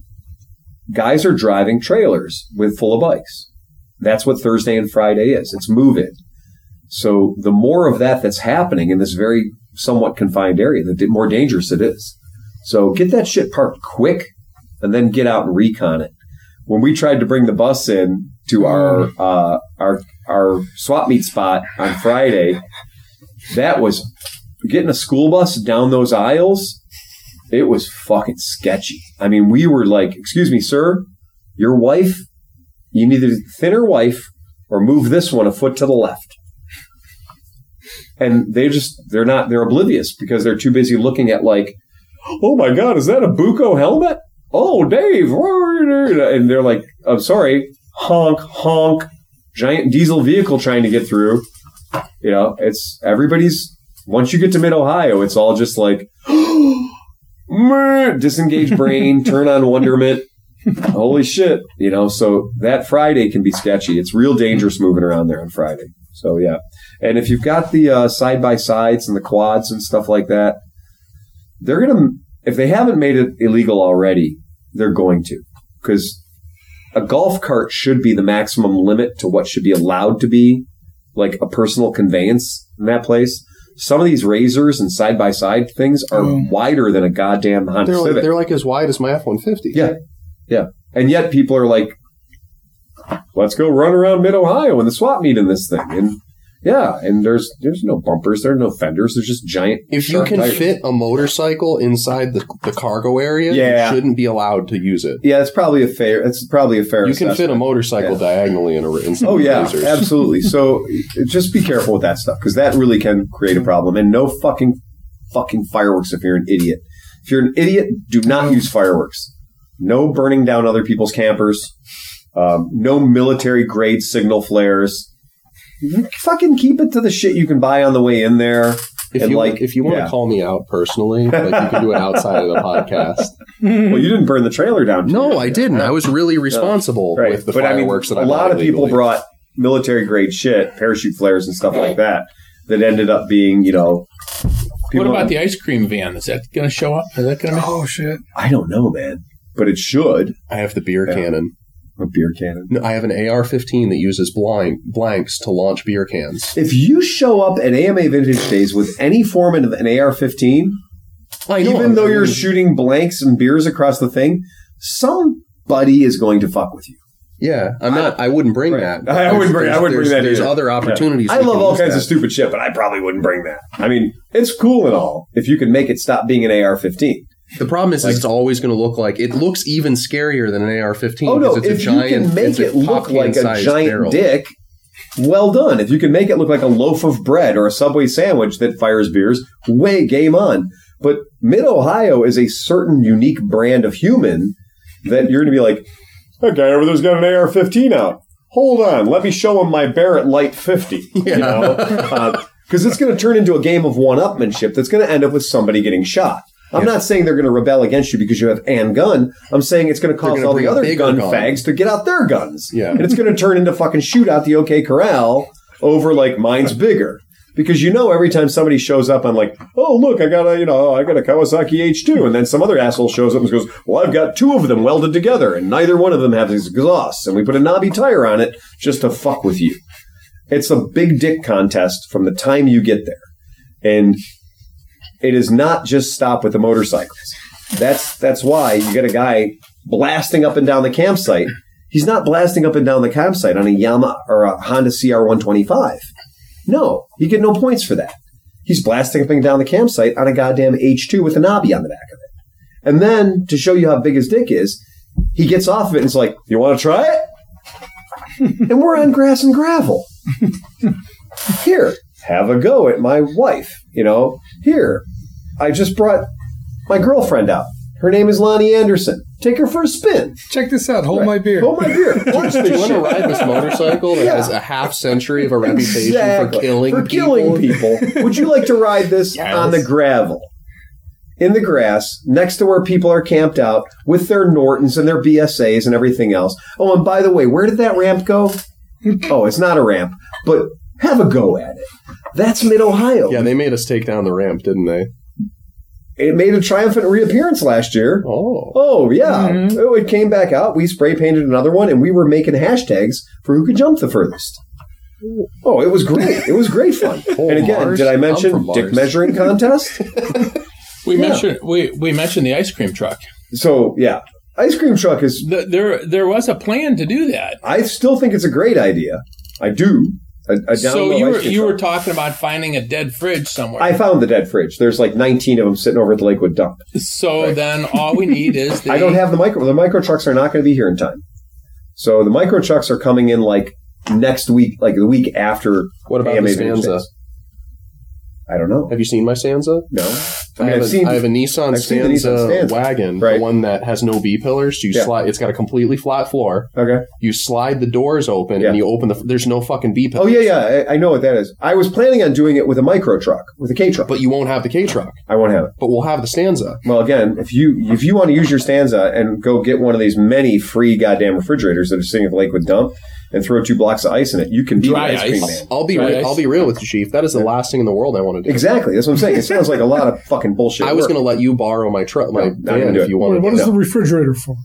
guys are driving trailers with full of bikes. That's what Thursday and Friday is. It's move. So the more of that that's happening in this very somewhat confined area, the more dangerous it is. So get that shit parked quick and then get out and recon it. When we tried to bring the bus in to our uh, our our swap meet spot on Friday, that was getting a school bus down those aisles. It was fucking sketchy. I mean, we were like, "Excuse me, sir, your wife, you need a thinner wife or move this one a foot to the left." And they just they're not they're oblivious because they're too busy looking at like, "Oh my god, is that a Buco helmet?" Oh, Dave, and they're like, "I'm sorry, honk, honk." Giant diesel vehicle trying to get through. You know, it's everybody's. Once you get to Mid Ohio, it's all just like disengage brain, turn on wonderment. Holy shit, you know. So that Friday can be sketchy. It's real dangerous moving around there on Friday. So yeah, and if you've got the uh, side by sides and the quads and stuff like that, they're gonna. If they haven't made it illegal already, they're going to because a golf cart should be the maximum limit to what should be allowed to be like a personal conveyance in that place. Some of these razors and side by side things are Oh. wider than a goddamn Honda They're like, Civic. they're like as wide as my F one fifty. Yeah. Yeah, and yet people are like, "Let's go run around Mid Ohio in the swap meet in this thing." And yeah, and there's there's no bumpers, there's no fenders, there's just giant. If you can tires. fit a motorcycle inside the, the cargo area, Yeah. you shouldn't be allowed to use it. yeah, it's probably a fair. It's probably a fair. You can fit a motorcycle Yeah. diagonally in a in some Oh yeah, razors. absolutely. So just be careful with that stuff because that really can create a problem. And no fucking fucking fireworks if you're an idiot. If you're an idiot, do not use fireworks. No burning down other people's campers. Um, no military grade signal flares. You fucking keep it to the shit you can buy on the way in there. If And you like- if you want yeah. to call me out personally, like you can do it outside of the podcast. Well, you didn't burn the trailer down. No, I didn't. I was really responsible Right. with the but I mean, fireworks that I a lot bought of people brought military grade shit, parachute flares and stuff like that, that ended up being, you know. What about the ice cream van? Is that going to show up? Is that going to? Oh shit! I don't know, man, but it should. I have the beer Yeah. cannon. A beer cannon. No, I have an AR-15 that uses blind blanks to launch beer cans. If you show up at AMA Vintage Days with any form of an AR-15, I even though I you're shooting blanks and beers across the thing, somebody is going to fuck with you. yeah, I'm not. I wouldn't bring Right. that. I wouldn't bring- I wouldn't bring that There's either. other opportunities. I love all kinds that. of stupid shit, but I probably wouldn't bring that. I mean, it's cool and all if you can make it stop being an AR-15. The problem is, Like- is it's always going to look like it looks even scarier than an AR-15. Oh no! it's If a giant, you can make it look like a giant barrel. dick, well done. If you can make it look like a loaf of bread or a Subway sandwich that fires beers, way game on. But Mid Ohio is a certain unique brand of human that you're going to be like, that guy over there's got an AR-15 out. Hold on, let me show him my Barrett Light 50. You know, uh, because it's going to turn into a game of one-upmanship that's going to end up with somebody getting shot. I'm not saying they're going to rebel against you because you have an gun. I'm saying it's going to cause all the other gun gun. fags to get out their guns. Yeah. And it's going to turn into fucking shoot out the OK Corral over like mine's bigger. Because you know every time somebody shows up, I'm like, oh look, I got a you know I got a Kawasaki H2, and then some other asshole shows up and goes, well I've got two of them welded together, and neither one of them has exhausts, and we put a knobby tire on it just to fuck with you. It's a big dick contest from the time you get there, and it is not just stop with the motorcycles. That's that's why you get a guy blasting up and down the campsite. He's not blasting up and down the campsite on a Yamaha or a Honda CR125. No, you get no points for that. He's blasting up and down the campsite on a goddamn H2 with a knobby on the back of it. And then to show you how big his dick is, he gets off of it and is like, "You want to try it?" and we're on grass and gravel. Here, have a go at my wife. You know, here, I just brought my girlfriend out. Her name is Loni Anderson. Take her for a spin. Check this out. Hold my beer. Hold my beer. Watch Do this you want to ride this motorcycle that Yeah. has a half century of a reputation Exactly. for killing For people? killing people. Would you like to ride this on the gravel? In the grass, next to where people are camped out with their Nortons and their BSAs and everything else. Oh, and by the way, where did that ramp go? oh, it's not a ramp, but have a go at it. That's mid Ohio. Yeah, they made us take down the ramp, didn't they? It made a triumphant reappearance last year. Oh. Oh yeah, mm-hmm. oh, it came back out. We spray painted another one, and we were making hashtags for who could jump the furthest. Oh, it was great! It was great fun. Oh, and again, Mars? did I mention dick measuring contest? We Yeah. mentioned we, we mentioned the ice cream truck. so yeah, ice cream truck is. The, there there was a plan to do that. I still think it's a great idea. I do. A, a So down-low you were you were talking about finding a dead fridge somewhere. I found the dead fridge. There's like 19 of them sitting over at the Lakewood dump. so then all we need is the I don't have the micro. The micro trucks are not going to be here in time. So the micro trucks are coming in like next week, like the week after. What about AMA the Vintage Stanza? I don't know. Have you seen my Stanza? No. I I, have, I've a, seen. I have a Nissan I've Stanza, Nissan Stanza. wagon, Right. the one that has no B pillars. You Yeah. slide. It's got a completely flat floor. okay. You slide the doors open, Yeah. and you open the. There's no fucking B pillars. Oh yeah, yeah. I, I know what that is. I was planning on doing it with a micro truck, with a K truck. But you won't have the K truck. I won't have it. But we'll have the Stanza. Well, again, if you if you want to use your stanza and go get one of these many free goddamn refrigerators that are sitting at the Lakewood dump and throw two blocks of ice in it, you can be Dry an ice cream ice. man. I'll be. Dry Re- ice. I'll be real with you, Chief. That is the last thing in the world I want to do. Exactly. That's what I'm saying. It sounds like a lot of fucking bullshit. I was work. going to let you borrow my truck, my No, not gonna van, do if it. you Wait, wanted. what is no. the refrigerator for?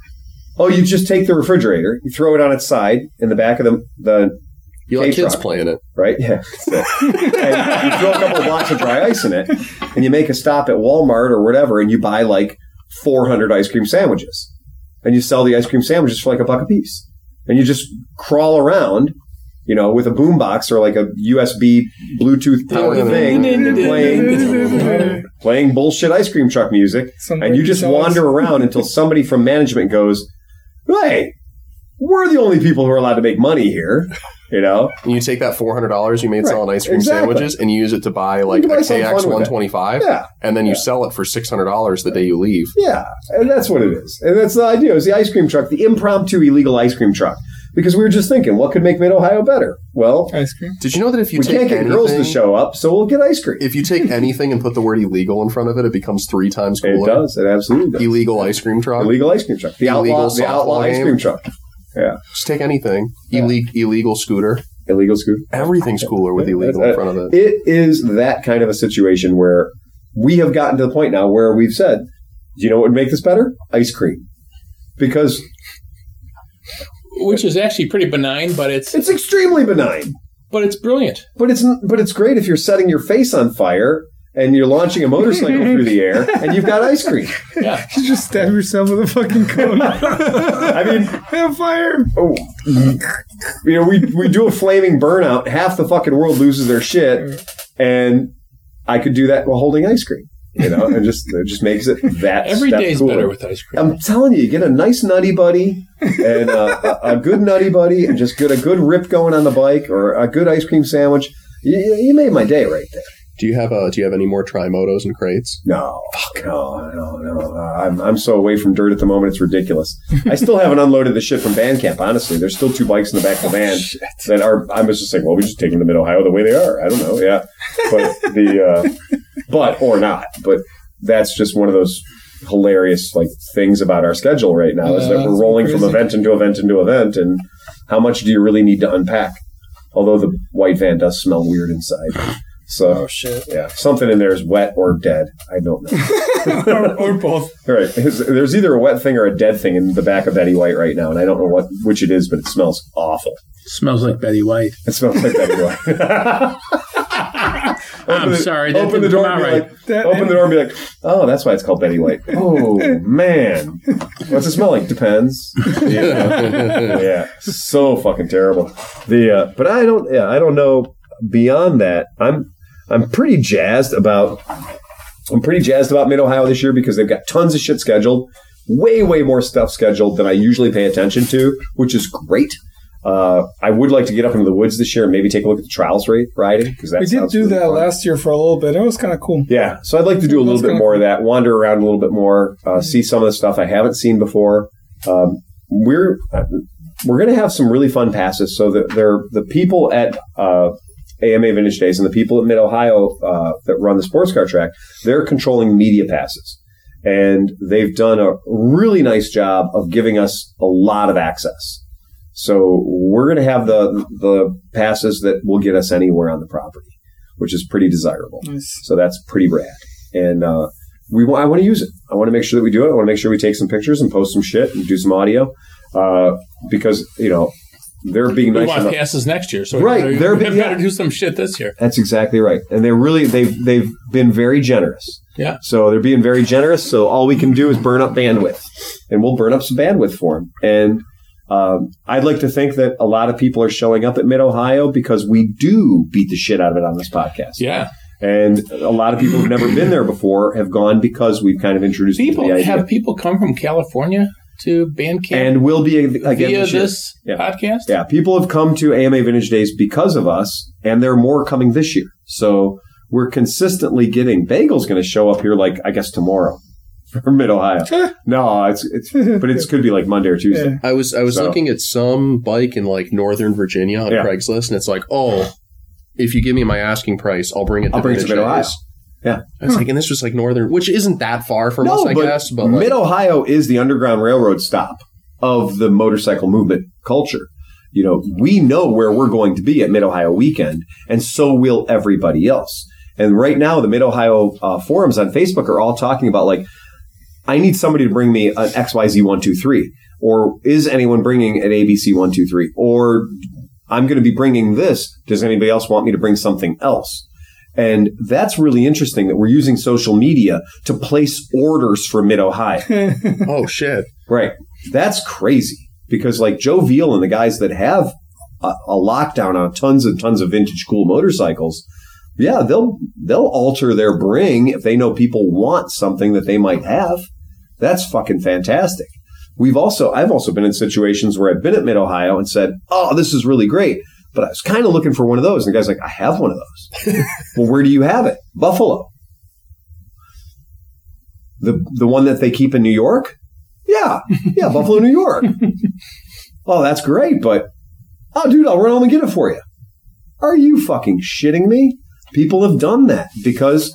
Oh, you just take the refrigerator, you throw it on its side in the back of the the you let kids K-truck. play in it. right? Yeah. and you throw a couple of blocks of dry ice in it, and you make a stop at Walmart or whatever, and you buy like 400 ice cream sandwiches, and you sell the ice cream sandwiches for like a buck a piece, and you just crawl around. You know, with a boombox or like a USB Bluetooth powered thing, playing playing bullshit ice cream truck music, Some and you just wander around until somebody from management goes, "Hey, we're the only people who are allowed to make money here." You know, And you take that four hundred dollars you made Right. selling ice cream Exactly. sandwiches and you use it to buy like a buy something fun KX with it. one twenty five, yeah, and then you sell it for six hundred dollars the day you leave. Yeah, and that's what it is. And that's the idea. It's the ice cream truck, the impromptu illegal ice cream truck. Because we were just thinking, what could make Mid Ohio better? Well, Ice cream. Did you know that if you we take can't get anything, girls to show up, so we'll get ice cream. if you take anything and put the word illegal in front of it, it becomes three times cooler. It does. It absolutely does. Illegal ice cream truck. Illegal ice cream truck. The Illegal outlaw, the outlaw ice cream truck. Yeah. Just take anything. Yeah. Ille- illegal scooter. Illegal scooter. Everything's cooler with illegal in front of it. It is that kind of a situation where we have gotten to the point now where we've said, do you know what would make this better? Ice cream. Because which is actually pretty benign, but it's it's extremely benign. but it's brilliant. But it's but it's great if you're setting your face on fire and you're launching a motorcycle through the air and you've got ice cream. Yeah, You just stab yourself with a fucking cone. I mean, Have fire. oh, you know, we we do a flaming burnout, half the fucking world loses their shit, and I could do that while holding ice cream. You know, and just it just makes it that every step day's cooler. better with ice cream. I'm telling you, you get a nice nutty buddy and uh, a, a good nutty buddy, and just get a good rip going on the bike or a good ice cream sandwich. You, you made my day right there. Do you have uh, Do you have any more Trimotos and crates? No, fuck no, no, no. I'm I'm so away from dirt at the moment. It's ridiculous. I still haven't unloaded the shit from Bandcamp. Honestly, there's still two bikes in the back of the van that are. I was just saying, well, we just take them to Mid Ohio the way they are. I don't know, yeah, but the uh, but or not, but that's just one of those hilarious like things about our schedule right now is that we're that's rolling from event into event into event, and how much do you really need to unpack? Although the white van does smell weird inside. So Oh shit. yeah, something in there is wet or dead. I don't know. or, or both. All right, There's- there's either a wet thing or a dead thing in the back of Betty White right now, and I don't know what which it is, but it smells awful. Smells like Betty White. It smells like Betty White. I'm the- sorry, that open the door and be right. like, That- open the door and be like, oh, that's why it's called Betty White. Oh man, what's it smell like? Depends. Yeah, yeah. so fucking terrible. The uh, but I don't, yeah, I don't know. Beyond that, I'm I'm pretty jazzed about. I'm pretty jazzed about Mid Ohio this year because they've got tons of shit scheduled, way way more stuff scheduled than I usually pay attention to, which is great. Uh, I would like to get up into the woods this year and maybe take a look at the trials rate riding because We did do really that fun. last year for a little bit. It was kind of cool. Yeah, so I'd like to do a little bit more of that, wander around a little bit more, uh, see some of the stuff I haven't seen before. Um, we're uh, we're going to have some really fun passes. So that they're the people at uh, AMA Vintage Days and the people at Mid Ohio uh, that run the sports car track, they're controlling media passes, and they've done a really nice job of giving us a lot of access. So we're going to have the the passes that will get us anywhere on the property, which is pretty desirable. Nice. So that's pretty rad. And uh, we wa- I want to use it. I want to make sure that we do it. I want to make sure we take some pictures and post some shit and do some audio uh, because you know they're being We nice. want enough- passes next year, so Right, we they're- better, yeah. do some shit this year. That's exactly right. And they're really they've they've been very generous. Yeah. So they're being very generous. So all we can do is burn up bandwidth, and we'll burn up some bandwidth for them. And um, I'd like to think that a lot of people are showing up at Mid Ohio because we do beat the shit out of it on this podcast. Yeah, And a lot of people who've never been there before have gone because we've kind of introduced people have people come from California to band camp and will be again via this year. this Yeah. podcast. Yeah, people have come to AMA Vintage Days because of us, and there are more coming this year. So we're consistently getting Bagel's going to show up here, like I guess tomorrow from Mid Ohio. no, it's it's, but it could be like Monday or Tuesday. Yeah. I was I was So- looking at some bike in like Northern Virginia on Yeah. Craigslist, and it's like, oh, if you give me my asking price, I'll bring it. To I'll bring it to Mid Ohio. Yeah. I was thinking this was like Northern, which isn't that far from No, us, I but, guess. But like, Mid Ohio is the Underground Railroad stop of the motorcycle movement culture. You know, we know where we're going to be at Mid Ohio weekend, and so will everybody else. And right now, the Mid Ohio uh, forums on Facebook are all talking about like, I need somebody to bring me an XYZ one two three, or is anyone bringing an ABC one two three, or I'm going to be bringing this. Does anybody else want me to bring something else? And that's really interesting that we're using social media to place orders for Mid Ohio. oh shit, Right. That's crazy because like Joe Veal and the guys that have a, a lockdown on tons and tons of vintage cool motorcycles, yeah, they'll they'll alter their bring if they know people want something that they might have. That's fucking fantastic. We've also I've also been in situations where I've been at Mid Ohio and said, "Oh, this is really great." But I was kind of looking for one of those. And the guy's like, I have one of those. well, where do you have it? Buffalo. The the one that they keep in New York? Yeah. Yeah, Buffalo, New York. Oh, that's great, but oh dude, I'll run home and get it for you. Are you fucking shitting me? People have done that because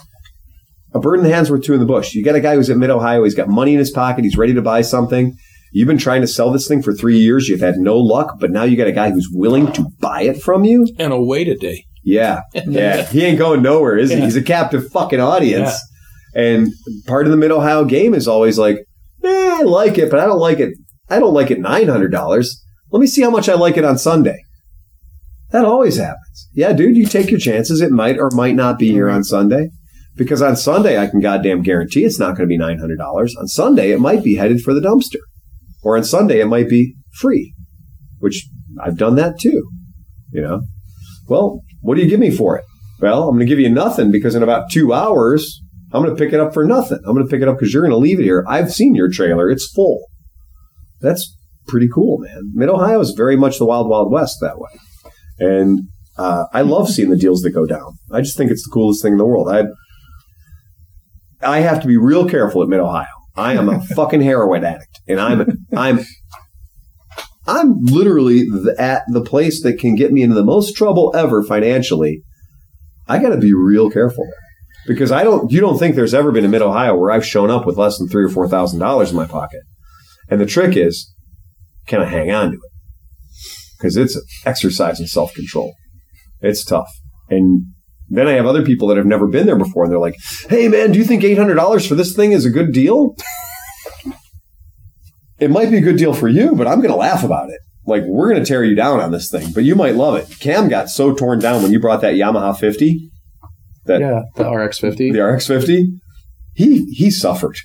a bird in the hand's worth two in the bush. You got a guy who's at Mid Ohio, he's got money in his pocket, he's ready to buy something. You've been trying to sell this thing for three years, you've had no luck, but now you got a guy who's willing to buy it from you? And a wait a day. Yeah. Yeah. he ain't going nowhere, is he? He's a captive fucking audience. And part of the Mid Ohio game is always like, eh, I like it, but I don't like it. I don't like it $900. Let me see how much I like it on Sunday. That always happens. Yeah, dude, you take your chances. It might or might not be here on Sunday. Because on Sunday, I can goddamn guarantee it's not going to be $900. On Sunday, it might be headed for the dumpster. Or on Sunday, it might be free, which I've done that too. You know? Well, what do you give me for it? Well, I'm going to give you nothing because in about two hours, I'm going to pick it up for nothing. I'm going to pick it up because you're going to leave it here. I've seen your trailer. It's full. That's pretty cool, man. Mid Ohio is very much the wild, wild west that way. And uh, I love seeing the deals that go down. I just think it's the coolest thing in the world. I I have to be real careful at Mid Ohio. I am a fucking heroin addict, and I'm I'm I'm literally at the place that can get me into the most trouble ever financially. I got to be real careful because I don't. You don't think there's ever been a Mid Ohio where I've shown up with less than three or four thousand dollars in my pocket? And the trick is, can I hang on to it? Because it's an exercise in self control. It's tough. And then I have other people that have never been there before, and they're like, "Hey, man, do you think eight hundred dollars for this thing is a good deal?" it might be a good deal for you, but I'm going to laugh about it. Like we're going to tear you down on this thing, but you might love it. Cam got so torn down when you brought that Yamaha 50, that Yeah, the RX fifty. the RX 50. He he suffered.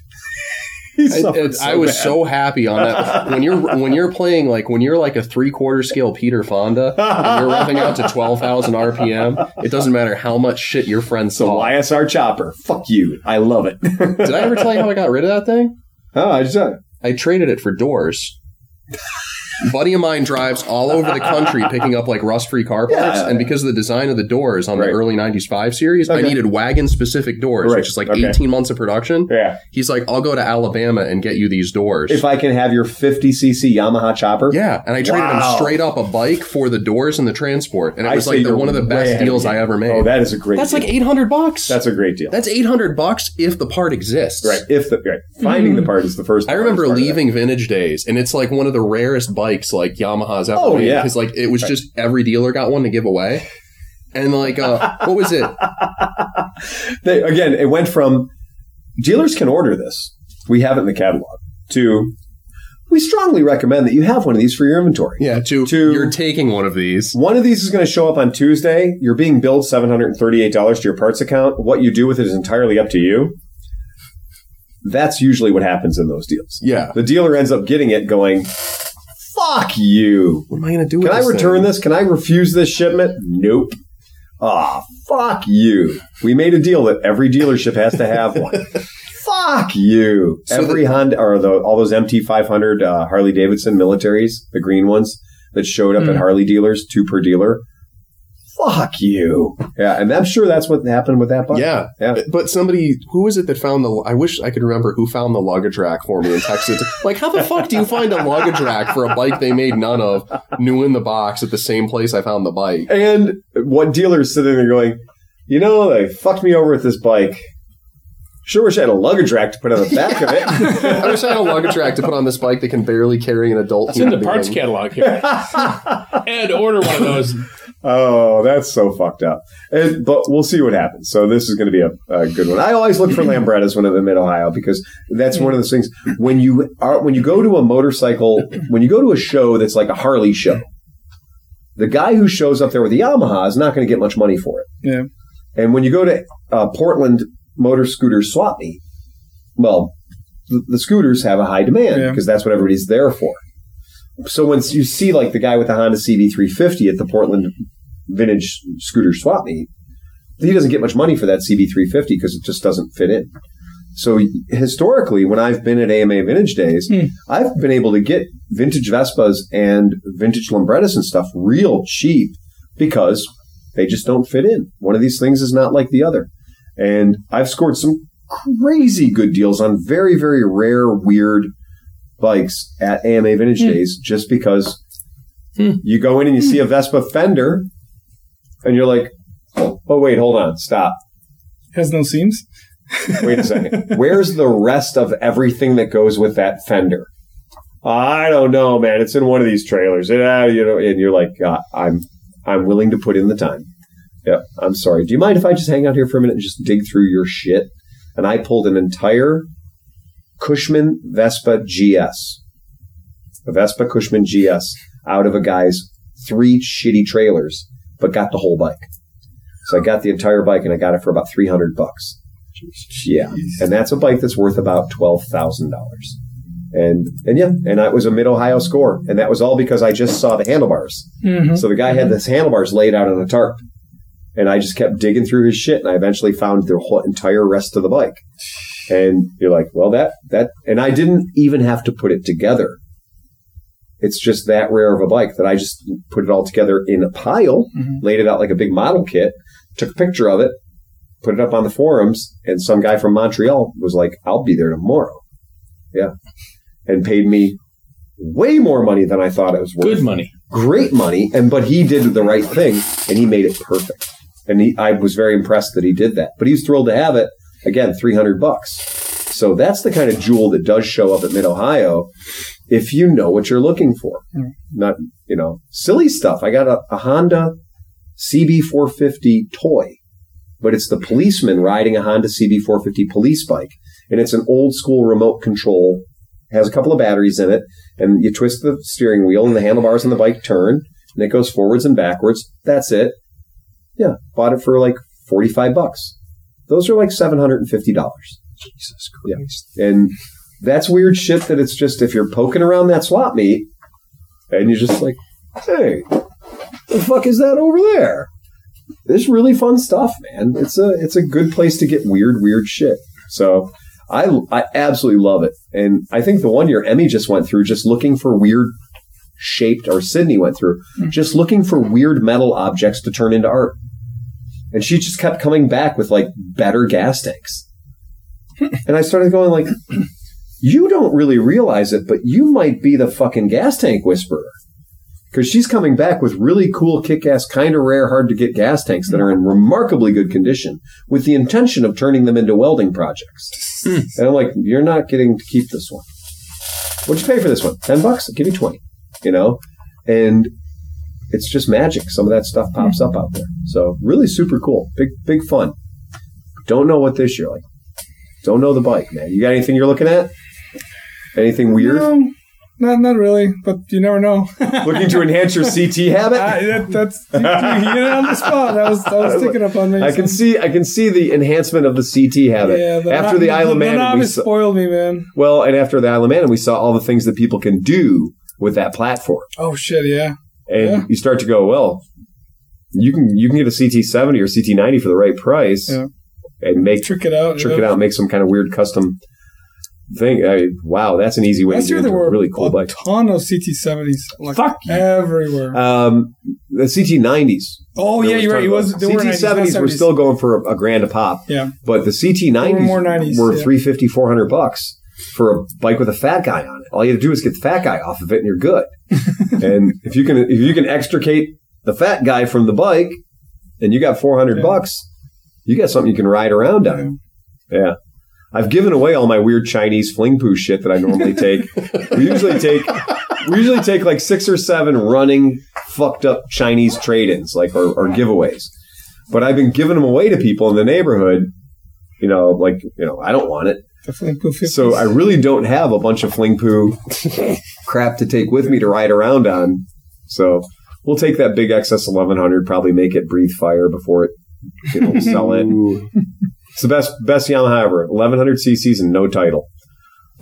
I, so I was bad. so happy on that when you're when you're playing like when you're like a three quarter scale Peter Fonda and you're revving out to twelve thousand RPM. It doesn't matter how much shit your friends saw. YSR chopper. Fuck you. I love it. Did I ever tell you how I got rid of that thing? oh, I just I traded it for doors. Buddy of mine drives all over the country picking up like rust free car parts, Yeah. and because of the design of the doors on Right. the early '90s five series, I needed wagon specific doors, Right. which is like Okay. 18 months of production. yeah. He's like, "I'll go to Alabama and get you these doors." If I can have your 50cc Yamaha chopper, yeah, and I traded Wow. him straight up a bike for the doors and the transport, and it I was like the, one of the best deals I ever made. Oh, that is a great. Deal. That's like 800 bucks. That's a great deal. That's 800 bucks if the part exists. right. If the right, finding the mm. part is the first. I remember hardest part of that. leaving Vintage Days, and it's like one of the rarest bikes like Yamaha's ever Oh, made. yeah. because like it was just every dealer got one to give away, and like uh, what was it? They, again, it went from dealers can order this. We have it in the catalog. To we strongly recommend that you have one of these for your inventory. Yeah, to, To- you're taking one of these. One of these is going to show up on Tuesday. You're being billed $738 to your parts account. What you do with it is entirely up to you. That's usually what happens in those deals. Yeah. The dealer ends up getting it going, fuck you. What am I going to do? Can I return thing? this? Can I refuse this shipment? Nope. Ah, fuck you. We made a deal that every dealership has to have one. fuck you. So every Honda or the, all those MT500 uh, Harley Davidson militaries, the green ones that showed up at Harley dealers, two per dealer. Fuck you. Yeah, and I'm sure that's what happened with that bike. Yeah. Yeah. But somebody, who was it that found the, I wish I could remember who found the luggage rack for me in Texas. like, how the fuck do you find a luggage rack for a bike they made none of, new in the box at the same place I found the bike? And what dealers sitting there going, you know, they fucked me over with this bike. Sure wish I had a luggage rack to put on the back of it. I wish I had a luggage rack to put on this bike that can barely carry an adult. It's in the parts catalog here. and order one of those. Oh, that's so fucked up. But we'll see what happens. So this is going to be a, a good one. I always look for Lambrettas when I'm in Mid Ohio because that's one of those things when you are when you go to a motorcycle when you go to a show that's like a Harley show. The guy who shows up there with the Yamaha is not going to get much money for it. Yeah. And when you go to uh, Portland Motor Scooters Swap Meet, well, the, the scooters have a high demand Yeah. because that's what everybody's there for. So when you see like the guy with the Honda CB350 at the Portland Vintage Scooter Swap Meet, he doesn't get much money for that CB350 because it just doesn't fit in. So historically, when I've been at AMA Vintage Days, Hmm. I've been able to get vintage Vespas and vintage Lambrettas and stuff real cheap because they just don't fit in. One of these things is not like the other. And I've scored some crazy good deals on very, very rare, weird bikes at AMA Vintage Days just because Hmm. you go in and you see a Vespa fender and you're like, oh, wait, hold on, stop. Has no seams. Wait a second. Where's the rest of everything that goes with that fender? I don't know, man. It's in one of these trailers. Yeah, you know, and you're like, uh, I'm, I'm willing to put in the time. Yep. I'm sorry. Do you mind if I just hang out here for a minute and just dig through your shit? And I pulled an entire Cushman Vespa GS, a Vespa Cushman GS out of a guy's three shitty trailers, but got the whole bike. So I got the entire bike and I got it for about 300 bucks. Yeah, and that's a bike that's worth about twelve thousand dollars. And and yeah, and that was a mid Ohio score, and that was all because I just saw the handlebars. Mm-hmm. So the guy had this handlebars laid out on a tarp, and I just kept digging through his shit, and I eventually found the whole entire rest of the bike. And you're like, well, that that, and I didn't even have to put it together. It's just that rare of a bike that I just put it all together in a pile, Mhm. laid it out like a big model kit, took a picture of it, put it up on the forums, and some guy from Montreal was like, I'll be there tomorrow. Yeah. And paid me way more money than I thought it was worth. Good money. Great money. And, but he did the right thing and he made it perfect. And he, I was very impressed that he did that. But he's thrilled to have it. Again, 300 bucks. So that's the kind of jewel that does show up at Mid Ohio if you know what you're looking for. Mm. Not, you know, silly stuff. I got a, a Honda CB450 toy, but it's the policeman riding a Honda CB450 police bike, and it's an old school remote control. Has a couple of batteries in it, and you twist the steering wheel, and the handlebars on the bike turn, and it goes forwards and backwards. That's it. Yeah, bought it for like forty-five bucks. Those are like seven hundred and fifty dollars. Jesus Yeah. Christ. And that's weird shit that it's just if you're poking around that swap meet and you're just like, hey, the fuck is that over there? This really fun stuff, man. It's a it's a good place to get weird, weird shit. So I I absolutely love it. And I think the one year Emmy just went through just looking for weird shaped or Sydney went through hmm. just looking for weird metal objects to turn into art. And she just kept coming back with like better gas tanks. And I started going like, you don't really realize it, but you might be the fucking gas tank whisperer. Because she's coming back with really cool, kick ass, kind of rare, hard to get gas tanks that are in remarkably good condition with the intention of turning them into welding projects. Hmm. And I'm like, you're not getting to keep this one. What'd you pay for this one? 10 bucks? Give you 20. You know? And it's just magic. Some of that stuff pops up out there. So really super cool. Big, big fun. Don't know what this year like. Don't know the bike, man. You got anything you're looking at? Anything weird? No, not not really, but you never know. Looking to enhance your CT habit? Uh, I, that, that's you, you it on the spot. I was I was thinking up on me. I can see I can see the enhancement of the CT habit. Yeah, the, after the Isle of the Man, we saw, spoiled me, man. well, and after the Isle of Man, we saw all the things that people can do with that platform, Oh shit, yeah. And Yeah. you start to go, well, you can you can get a CT seventy or CT ninety for the right price, Yeah. and make Trick it out. trick you it out, make some kind of weird custom thing. I, wow, that's an easy way Last to get there were a really cool a bike. ton of CT70s, like Fuck everywhere. Um, the CT nineties. oh yeah, you're right. It was CT seventies were still going for a, a grand a pop. yeah. But the CT were nineties 90s, were yeah. 350, 400 bucks for a bike with a fat guy on it. All you have to do is get the fat guy off of it, and you're good. and if you can, if you can extricate the fat guy from the bike, and you got four hundred Yeah. bucks, you got something you can ride around on. Yeah. I've given away all my weird Chinese fling poo shit that I normally take. we usually take we usually take like six or seven running fucked up Chinese trade-ins, like or, or giveaways. But I've been giving them away to people in the neighborhood. You know, like you know, I don't want it, The Flame Poo 50s. so I really don't have a bunch of fling poo crap to take with me to ride around on. So we'll take that big XS 1100, probably make it breathe fire before it, you know, sell it. It's the best best Yamaha ever. 1100 cc's and no title.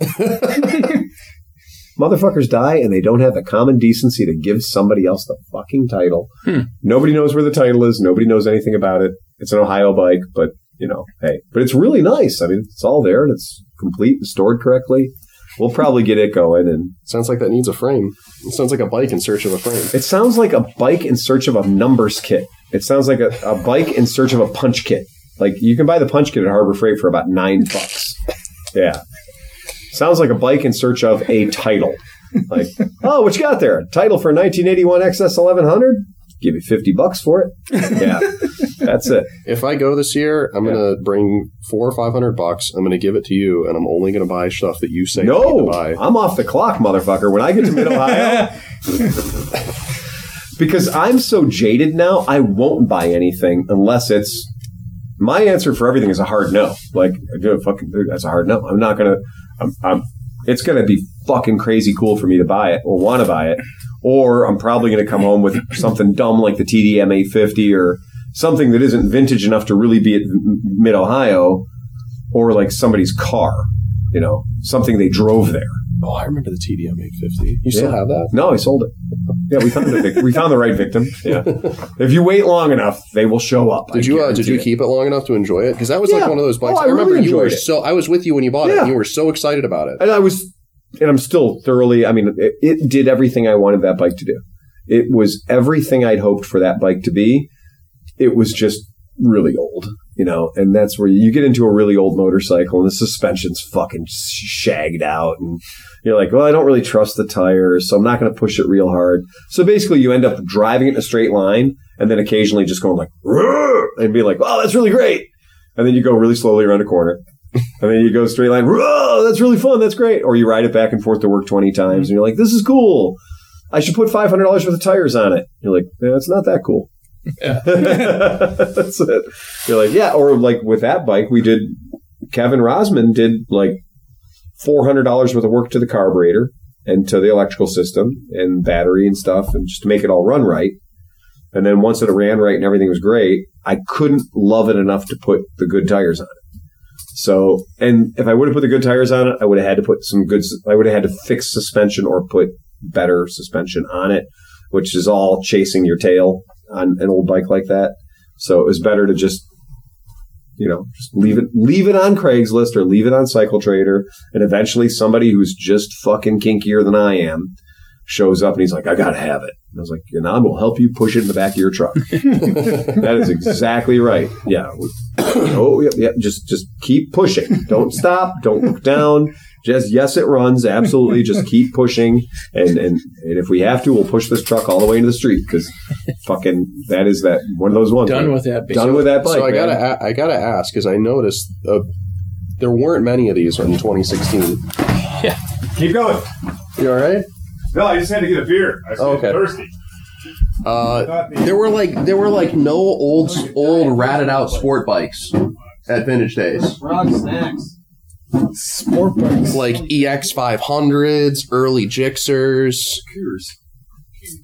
Motherfuckers die and they don't have the common decency to give somebody else the fucking title. Hmm. Nobody knows where the title is. Nobody knows anything about it. It's an Ohio bike, but you know, hey, but it's really nice. I mean, it's all there and it's complete and stored correctly. We'll probably get it going and Sounds like that needs a frame. It sounds like a bike in search of a frame. it sounds like a bike in search of a numbers kit. It sounds like a, a bike in search of a punch kit. Like you can buy the punch kit at Harbor Freight for about nine bucks. Yeah. Sounds like a bike in search of a title. Like, oh, what you got there? Title for 1981 XS 1100? Give you 50 bucks for it. Yeah. That's it. If I go this year, I'm gonna bring four or five hundred bucks. I'm gonna give it to you, and I'm only gonna buy stuff that you say to No. I'm off the clock, motherfucker. When I get to Mid Ohio, because I'm so jaded now, I won't buy anything unless it's my answer for everything is a hard no. Like, dude, fucking, that's a hard no. I'm not gonna. I'm. I'm it's gonna be fucking crazy cool for me to buy it or want to buy it, or I'm probably gonna come home with something dumb like the TDM 850 or something that isn't vintage enough to really be at Mid Ohio, or like somebody's car. You know, something they drove there. Oh, I remember the TDM 850. You still Yeah. have that? No, I sold it. Yeah, we found the vic- we found the right victim. Yeah, if you wait long enough, they will show up. I Did you uh, did you it. keep it long enough to enjoy it? Because that was Yeah. like one of those bikes. Oh, I I remember really you were it. so. I was with you when you bought it. And You were so excited about it. And I was, and I'm still thoroughly. I mean, it, it did everything I wanted that bike to do. It was everything I'd hoped for that bike to be. It was just really old, you know, and that's where you get into a really old motorcycle and the suspension's fucking shagged out and you're like, well, I don't really trust the tires, so I'm not going to push it real hard. So basically you end up driving it in a straight line and then occasionally just going like, and be like, oh, that's really great. And then you go really slowly around a corner. And then you go straight line, "Whoa, that's really fun, that's great. Or you ride it back and forth to work 20 times and you're like, this is cool. I should put $500 worth of tires on it. You're like, yeah, it's not that cool. That's it. You're like, yeah, or like with that bike, we did. Kevin Rosman did like four hundred dollars worth of work to the carburetor and to the electrical system and battery and stuff, and just to make it all run right. And then once it ran right and everything was great, I couldn't love it enough to put the good tires on it. So, and if I would have put the good tires on it, I would have had to put some good. I would have had to fix suspension or put better suspension on it, which is all chasing your tail on an old bike like that. So it was better to just, you know, just leave it, leave it on Craigslist or leave it on Cycle Trader, and eventually somebody who's just fucking kinkier than I am shows up and he's like, "I gotta have it." And I was like, "And I will help you push it in the back of your truck." that is exactly right. Yeah. Oh, yeah, yeah. Just, just keep pushing. Don't stop. Don't look down. Just yes, it runs. Absolutely. Just keep pushing. And, and and if we have to, we'll push this truck all the way into the street because fucking that is that one of those ones. Done right? with that. Done with that bike. so I man. gotta a- I gotta ask because I noticed uh, there weren't many of these in 2016. Yeah. keep going. You all right? No, I just had to get a beer. I was Oh, okay. thirsty. Uh, there were like there were like no old old ratted out sport bikes at Vintage Days. Rock snacks. Sport bikes. Like EX 500s, early Gixxers.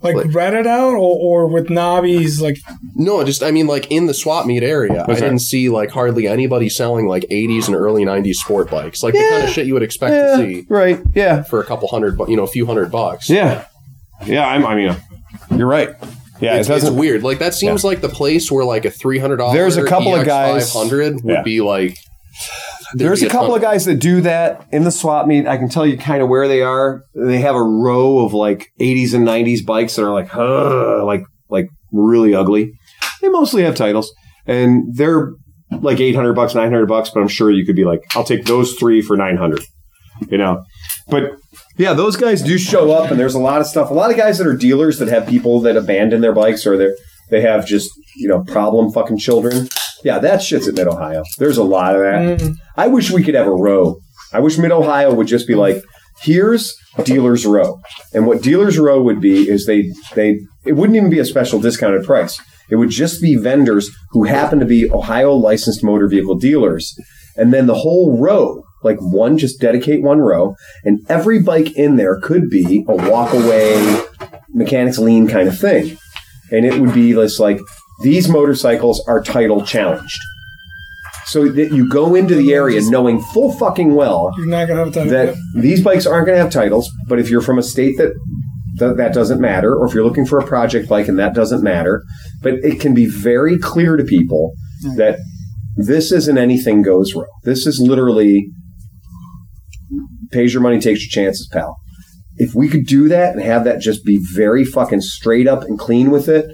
Like Like- ratted out or, or with knobbies, like No, just I mean like in the swap meet area, I didn't see like hardly anybody selling like 80s and early 90s sport bikes, like the kind of shit you would expect Yeah, to see right. Yeah. for a couple hundred, bu- you know, a few hundred bucks. Yeah. Yeah. I'm, I mean, you're right. Yeah. It's, it doesn't. it's weird. Like that seems like the place where like a three hundred dollars. There's a couple of guys- 500 would Yeah. be like. There's a couple of guys that do that in the swap meet. I can tell you kind of where they are. They have a row of like 80s and 90s bikes that are like, huh, like, like really ugly. They mostly have titles and they're like 800 bucks, 900 bucks, but I'm sure you could be like, I'll take those three for 900, you know? But yeah, those guys do show up and there's a lot of stuff. A lot of guys that are dealers that have people that abandon their bikes or they they have just, you know, problem fucking children. Yeah, that shit's at Mid Ohio. There's a lot of that. Mm. I wish we could have a row. I wish Mid Ohio would just be like, here's Dealers Row. And what Dealers Row would be is they they it wouldn't even be a special discounted price. It would just be vendors who happen to be Ohio licensed motor vehicle dealers. And then the whole row, like one, just dedicate one row, and every bike in there could be a walk away mechanics lean kind of thing. And it would be this like these motorcycles are title challenged. So that you go into the area knowing full fucking well you're not gonna have time. that these bikes aren't going to have titles, but if you're from a state that th- that doesn't matter, or if you're looking for a project bike and that doesn't matter, but it can be very clear to people that this isn't anything goes row. This is literally pays your money, takes your chances, pal. If we could do that and have that just be very fucking straight up and clean with it,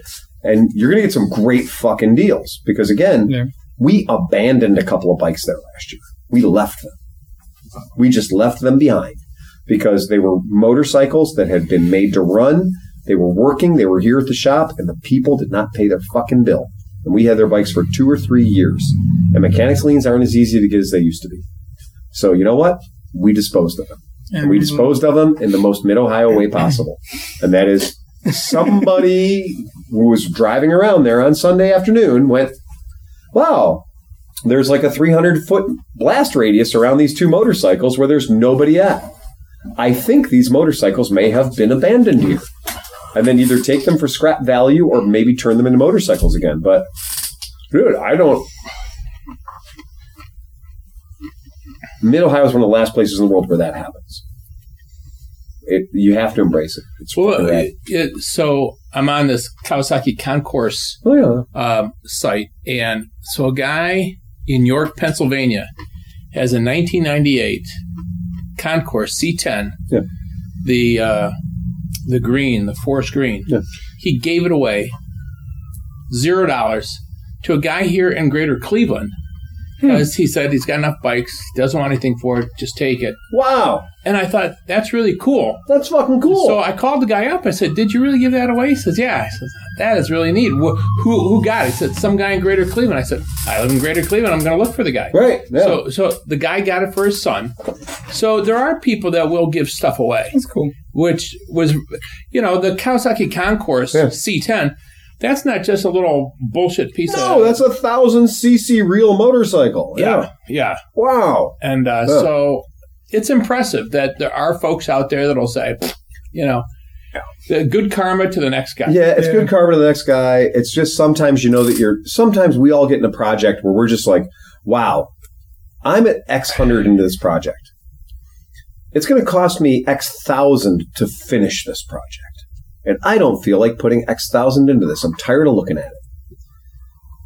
and you're going to get some great fucking deals because again, Yeah. we abandoned a couple of bikes there last year. We left them. We just left them behind because they were motorcycles that had been made to run. They were working. They were here at the shop, and the people did not pay their fucking bill. And we had their bikes for two or three years. And mechanics liens aren't as easy to get as they used to be. So you know what? We disposed of them. And we disposed of them in the most mid Ohio way possible. And that is somebody who was driving around there on Sunday afternoon went, wow, there's like a 300 foot blast radius around these two motorcycles where there's nobody at. I think these motorcycles may have been abandoned here. And then either take them for scrap value or maybe turn them into motorcycles again. But, dude, I don't. Mid Ohio is one of the last places in the world where that happens. It, you have to embrace it. It's Well, it, it, so I'm on this Kawasaki Concours oh yeah, um, site, and so a guy in York, Pennsylvania, has a 1998 Concours C10, Yeah. the uh, the green, the forest green. Yeah. He gave it away zero dollars to a guy here in Greater Cleveland. Hmm. Because he said he's got enough bikes, doesn't want anything for it, just take it. wow, And I thought that's really cool. that's fucking cool. So I called the guy up. I said, "Did you really give that away?" He says, "Yeah." I said, "That is really neat. Wh- Who who got it?" He said, "Some guy in Greater Cleveland." I said, "I live in Greater Cleveland. I'm going to look for the guy." right, yeah. So so the guy got it for his son. So there are people that will give stuff away, That's cool. which was, you know, the Kawasaki Concours Yeah. C10. That's not just a little bullshit piece No, of. that's a thousand cc real motorcycle. yeah, yeah. Wow. And uh, Yeah. so it's impressive that there are folks out there that'll say, you know, the good karma to the next guy. Yeah, it's Yeah. good karma to the next guy. It's just sometimes you know that you're. Sometimes we all get in a project where we're just like, "Wow, I'm at X hundred into this project. It's going to cost me X thousand to finish this project, and I don't feel like putting X thousand into this. I'm tired of looking at it.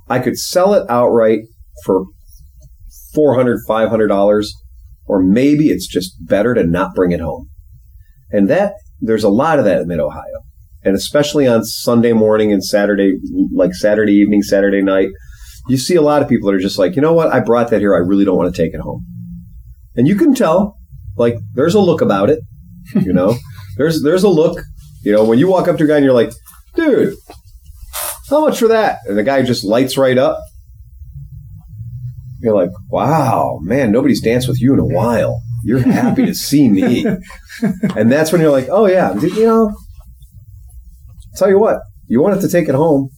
I could sell it outright for 400 500 dollars, or maybe it's just better to not bring it home. And that there's a lot of that in Mid Ohio and especially on Sunday morning and Saturday, like Saturday evening, Saturday night, you see a lot of people that are just like, you know what, I brought that here. I really don't want to take it home. And you can tell, like, there's a look about it. You know, there's there's a look. You know, when you walk up to a guy and you're like, dude, how much for that? And the guy just lights right up. You're like, wow, man, nobody's danced with you in a while. You're happy to see me. And that's when you're like, oh yeah, you know, tell you what, you won't have to take it home.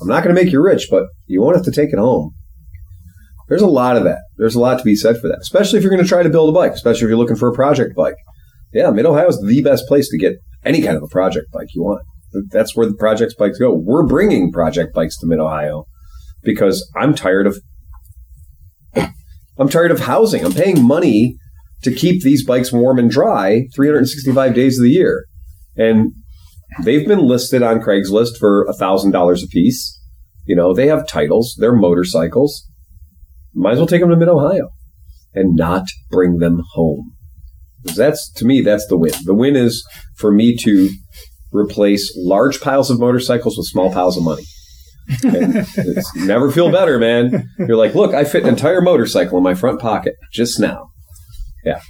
I'm not going to make you rich, but you won't have to take it home. There's a lot of that. There's a lot to be said for that, especially if you're going to try to build a bike, especially if you're looking for a project bike. Yeah, Mid Ohio is the best place to get any kind of a project bike you want. That's where the project bikes go. We're bringing project bikes to Mid Ohio because I'm tired of I'm tired of housing. I'm paying money to keep these bikes warm and dry 365 days of the year. And they've been listed on Craigslist for $1,000 a piece. You know, they have titles, they're motorcycles. Might as well take them to Mid Ohio and not bring them home. 'Cause That's, to me, that's the win. The win is for me to replace large piles of motorcycles with small piles of money. And it's never feel better, man. You're like, look, I fit an entire motorcycle in my front pocket just now. Yeah.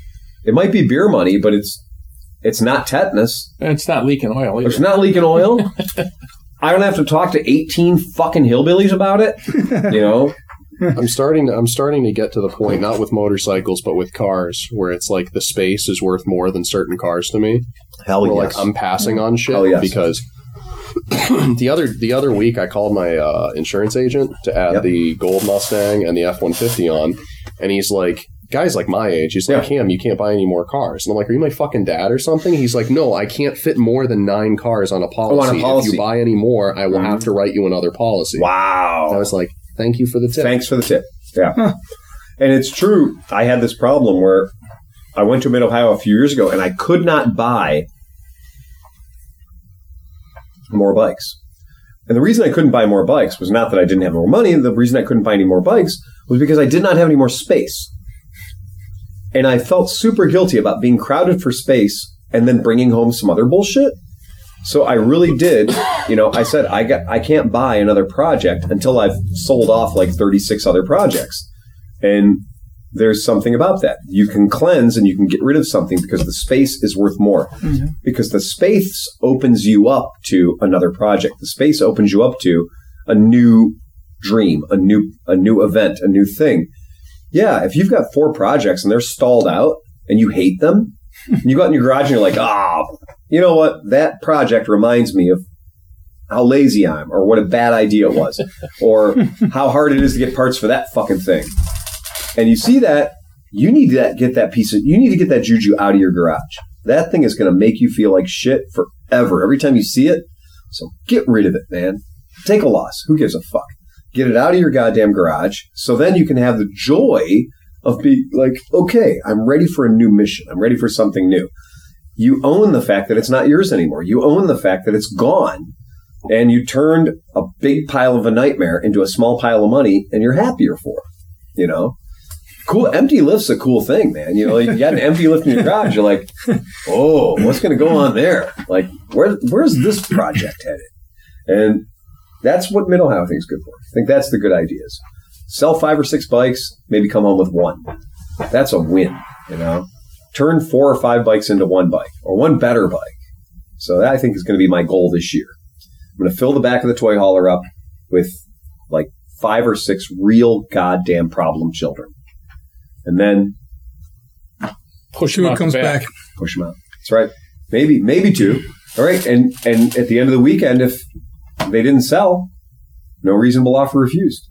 It might be beer money, but it's it's not tetanus. And it's not leaking oil either. It's not leaking oil. I don't have to talk to 18 fucking hillbillies about it. You know? I'm starting. I'm starting to get to the point, not with motorcycles, but with cars, where it's like the space is worth more than certain cars to me. Hell Where yes. like I'm passing on shit Oh, yes. because the other the other week I called my uh, insurance agent to add Yep. the gold Mustang and the F one fifty on, and he's like. Guys like my age, he's like, Yeah. Cam, you can't buy any more cars. And I'm like, Are you my fucking dad or something? He's like, No, I can't fit more than nine cars on a policy. If policy. you buy any more, I will Mhm. have to write you another policy. wow. I was like, Thank you for the tip. Thanks for the tip. Yeah. And it's true. I had this problem where I went to Mid Ohio a few years ago and I could not buy more bikes. And the reason I couldn't buy more bikes was not that I didn't have more money. The reason I couldn't buy any more bikes was because I did not have any more space. And I felt super guilty about being crowded for space and then bringing home some other bullshit. So I really did, you know, I said I got I can't buy another project until I've sold off like 36 other projects. And there's something about that. You can cleanse and you can get rid of something because the space is worth more. Because the space opens you up to another project. The space opens you up to a new dream, a new a new event, a new thing. Yeah, if you've got four projects and they're stalled out and you hate them, you go out in your garage and you're like, ah, you know what? That project reminds me of how lazy I am, or what a bad idea it was, or how hard it is to get parts for that fucking thing. And you see that, you need to get that piece of, you need to get that juju out of your garage. That thing is going to make you feel like shit forever. Every time you see it. So get rid of it, man. Take a loss. Who gives a fuck? Get it out of your goddamn garage. So then you can have the joy of being like, okay, I'm ready for a new mission. I'm ready for something new. You own the fact that it's not yours anymore. You own the fact that it's gone. And you turned a big pile of a nightmare into a small pile of money and you're happier for it. You know? Cool. Empty lift's a cool thing, man. You know, you got an empty lift in your garage. You're like, oh, what's going to go on there? Like, where, where's this project headed? And that's what Mid Ohio thinks good for. I think that's the good ideas. Sell five or six bikes, maybe come home with one. That's a win, you know? Turn four or five bikes into one bike or one better bike. So that I think is going to be my goal this year. I'm going to fill the back of the toy hauler up with like five or six real goddamn problem children. And then Push him Two out comes back. back. push them out. That's right. Maybe, maybe two. All right. And, and at the end of the weekend, if they didn't sell, no reasonable offer refused.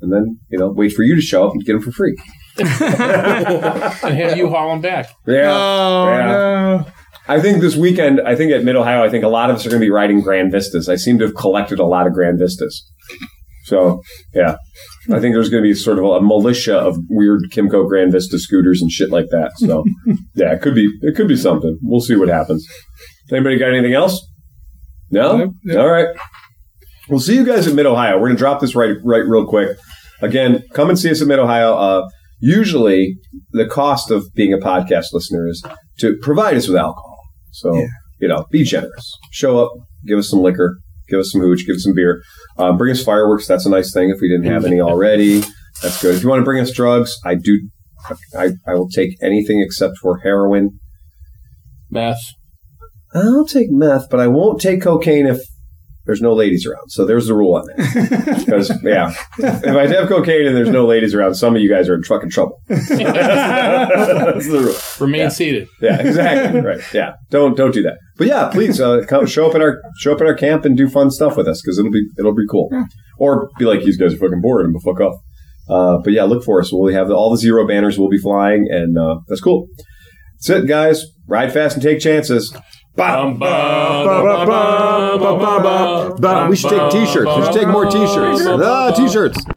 And then, you know, wait for you to show up and get them for free. and have you haul them back. Yeah. Oh Yeah. no! I think this weekend, I think at Mid Ohio, I think a lot of us are going to be riding Grand Vistas. I seem to have collected a lot of Grand Vistas. So, yeah. I think there's going to be sort of a militia of weird Kymco Grand Vista scooters and shit like that. So, yeah, it could be, it could be something. We'll see what happens. Anybody got anything else? No? Nope. All right. We'll see you guys at Mid Ohio. We're going to drop this right, right real quick. Again, come and see us at Mid Ohio. Uh, usually the cost of being a podcast listener is to provide us with alcohol. So, you know, be generous. Show up, give us some liquor, give us some hooch, give us some beer. Um, bring us fireworks. That's a nice thing if we didn't have any already. That's good. If you want to bring us drugs, I do. I, I will take anything except for heroin. Meth. I'll take meth, but I won't take cocaine if there's no ladies around. So there's the rule on that. Because yeah, if I have cocaine and there's no ladies around, some of you guys are in fucking trouble. That's the rule. Remain Yeah. seated. Yeah, exactly. right. Yeah. Don't don't do that. But yeah, please uh, come show up at our show up at our camp and do fun stuff with us because it'll be it'll be cool. Or be like these guys are fucking bored and we'll fuck off. Uh, but yeah, look for us. We'll have the, all the zero banners. will be flying, and uh, that's cool. That's it, guys. Ride fast and take chances. We should take t-shirts. We should take more t-shirts. Ah, t-shirts.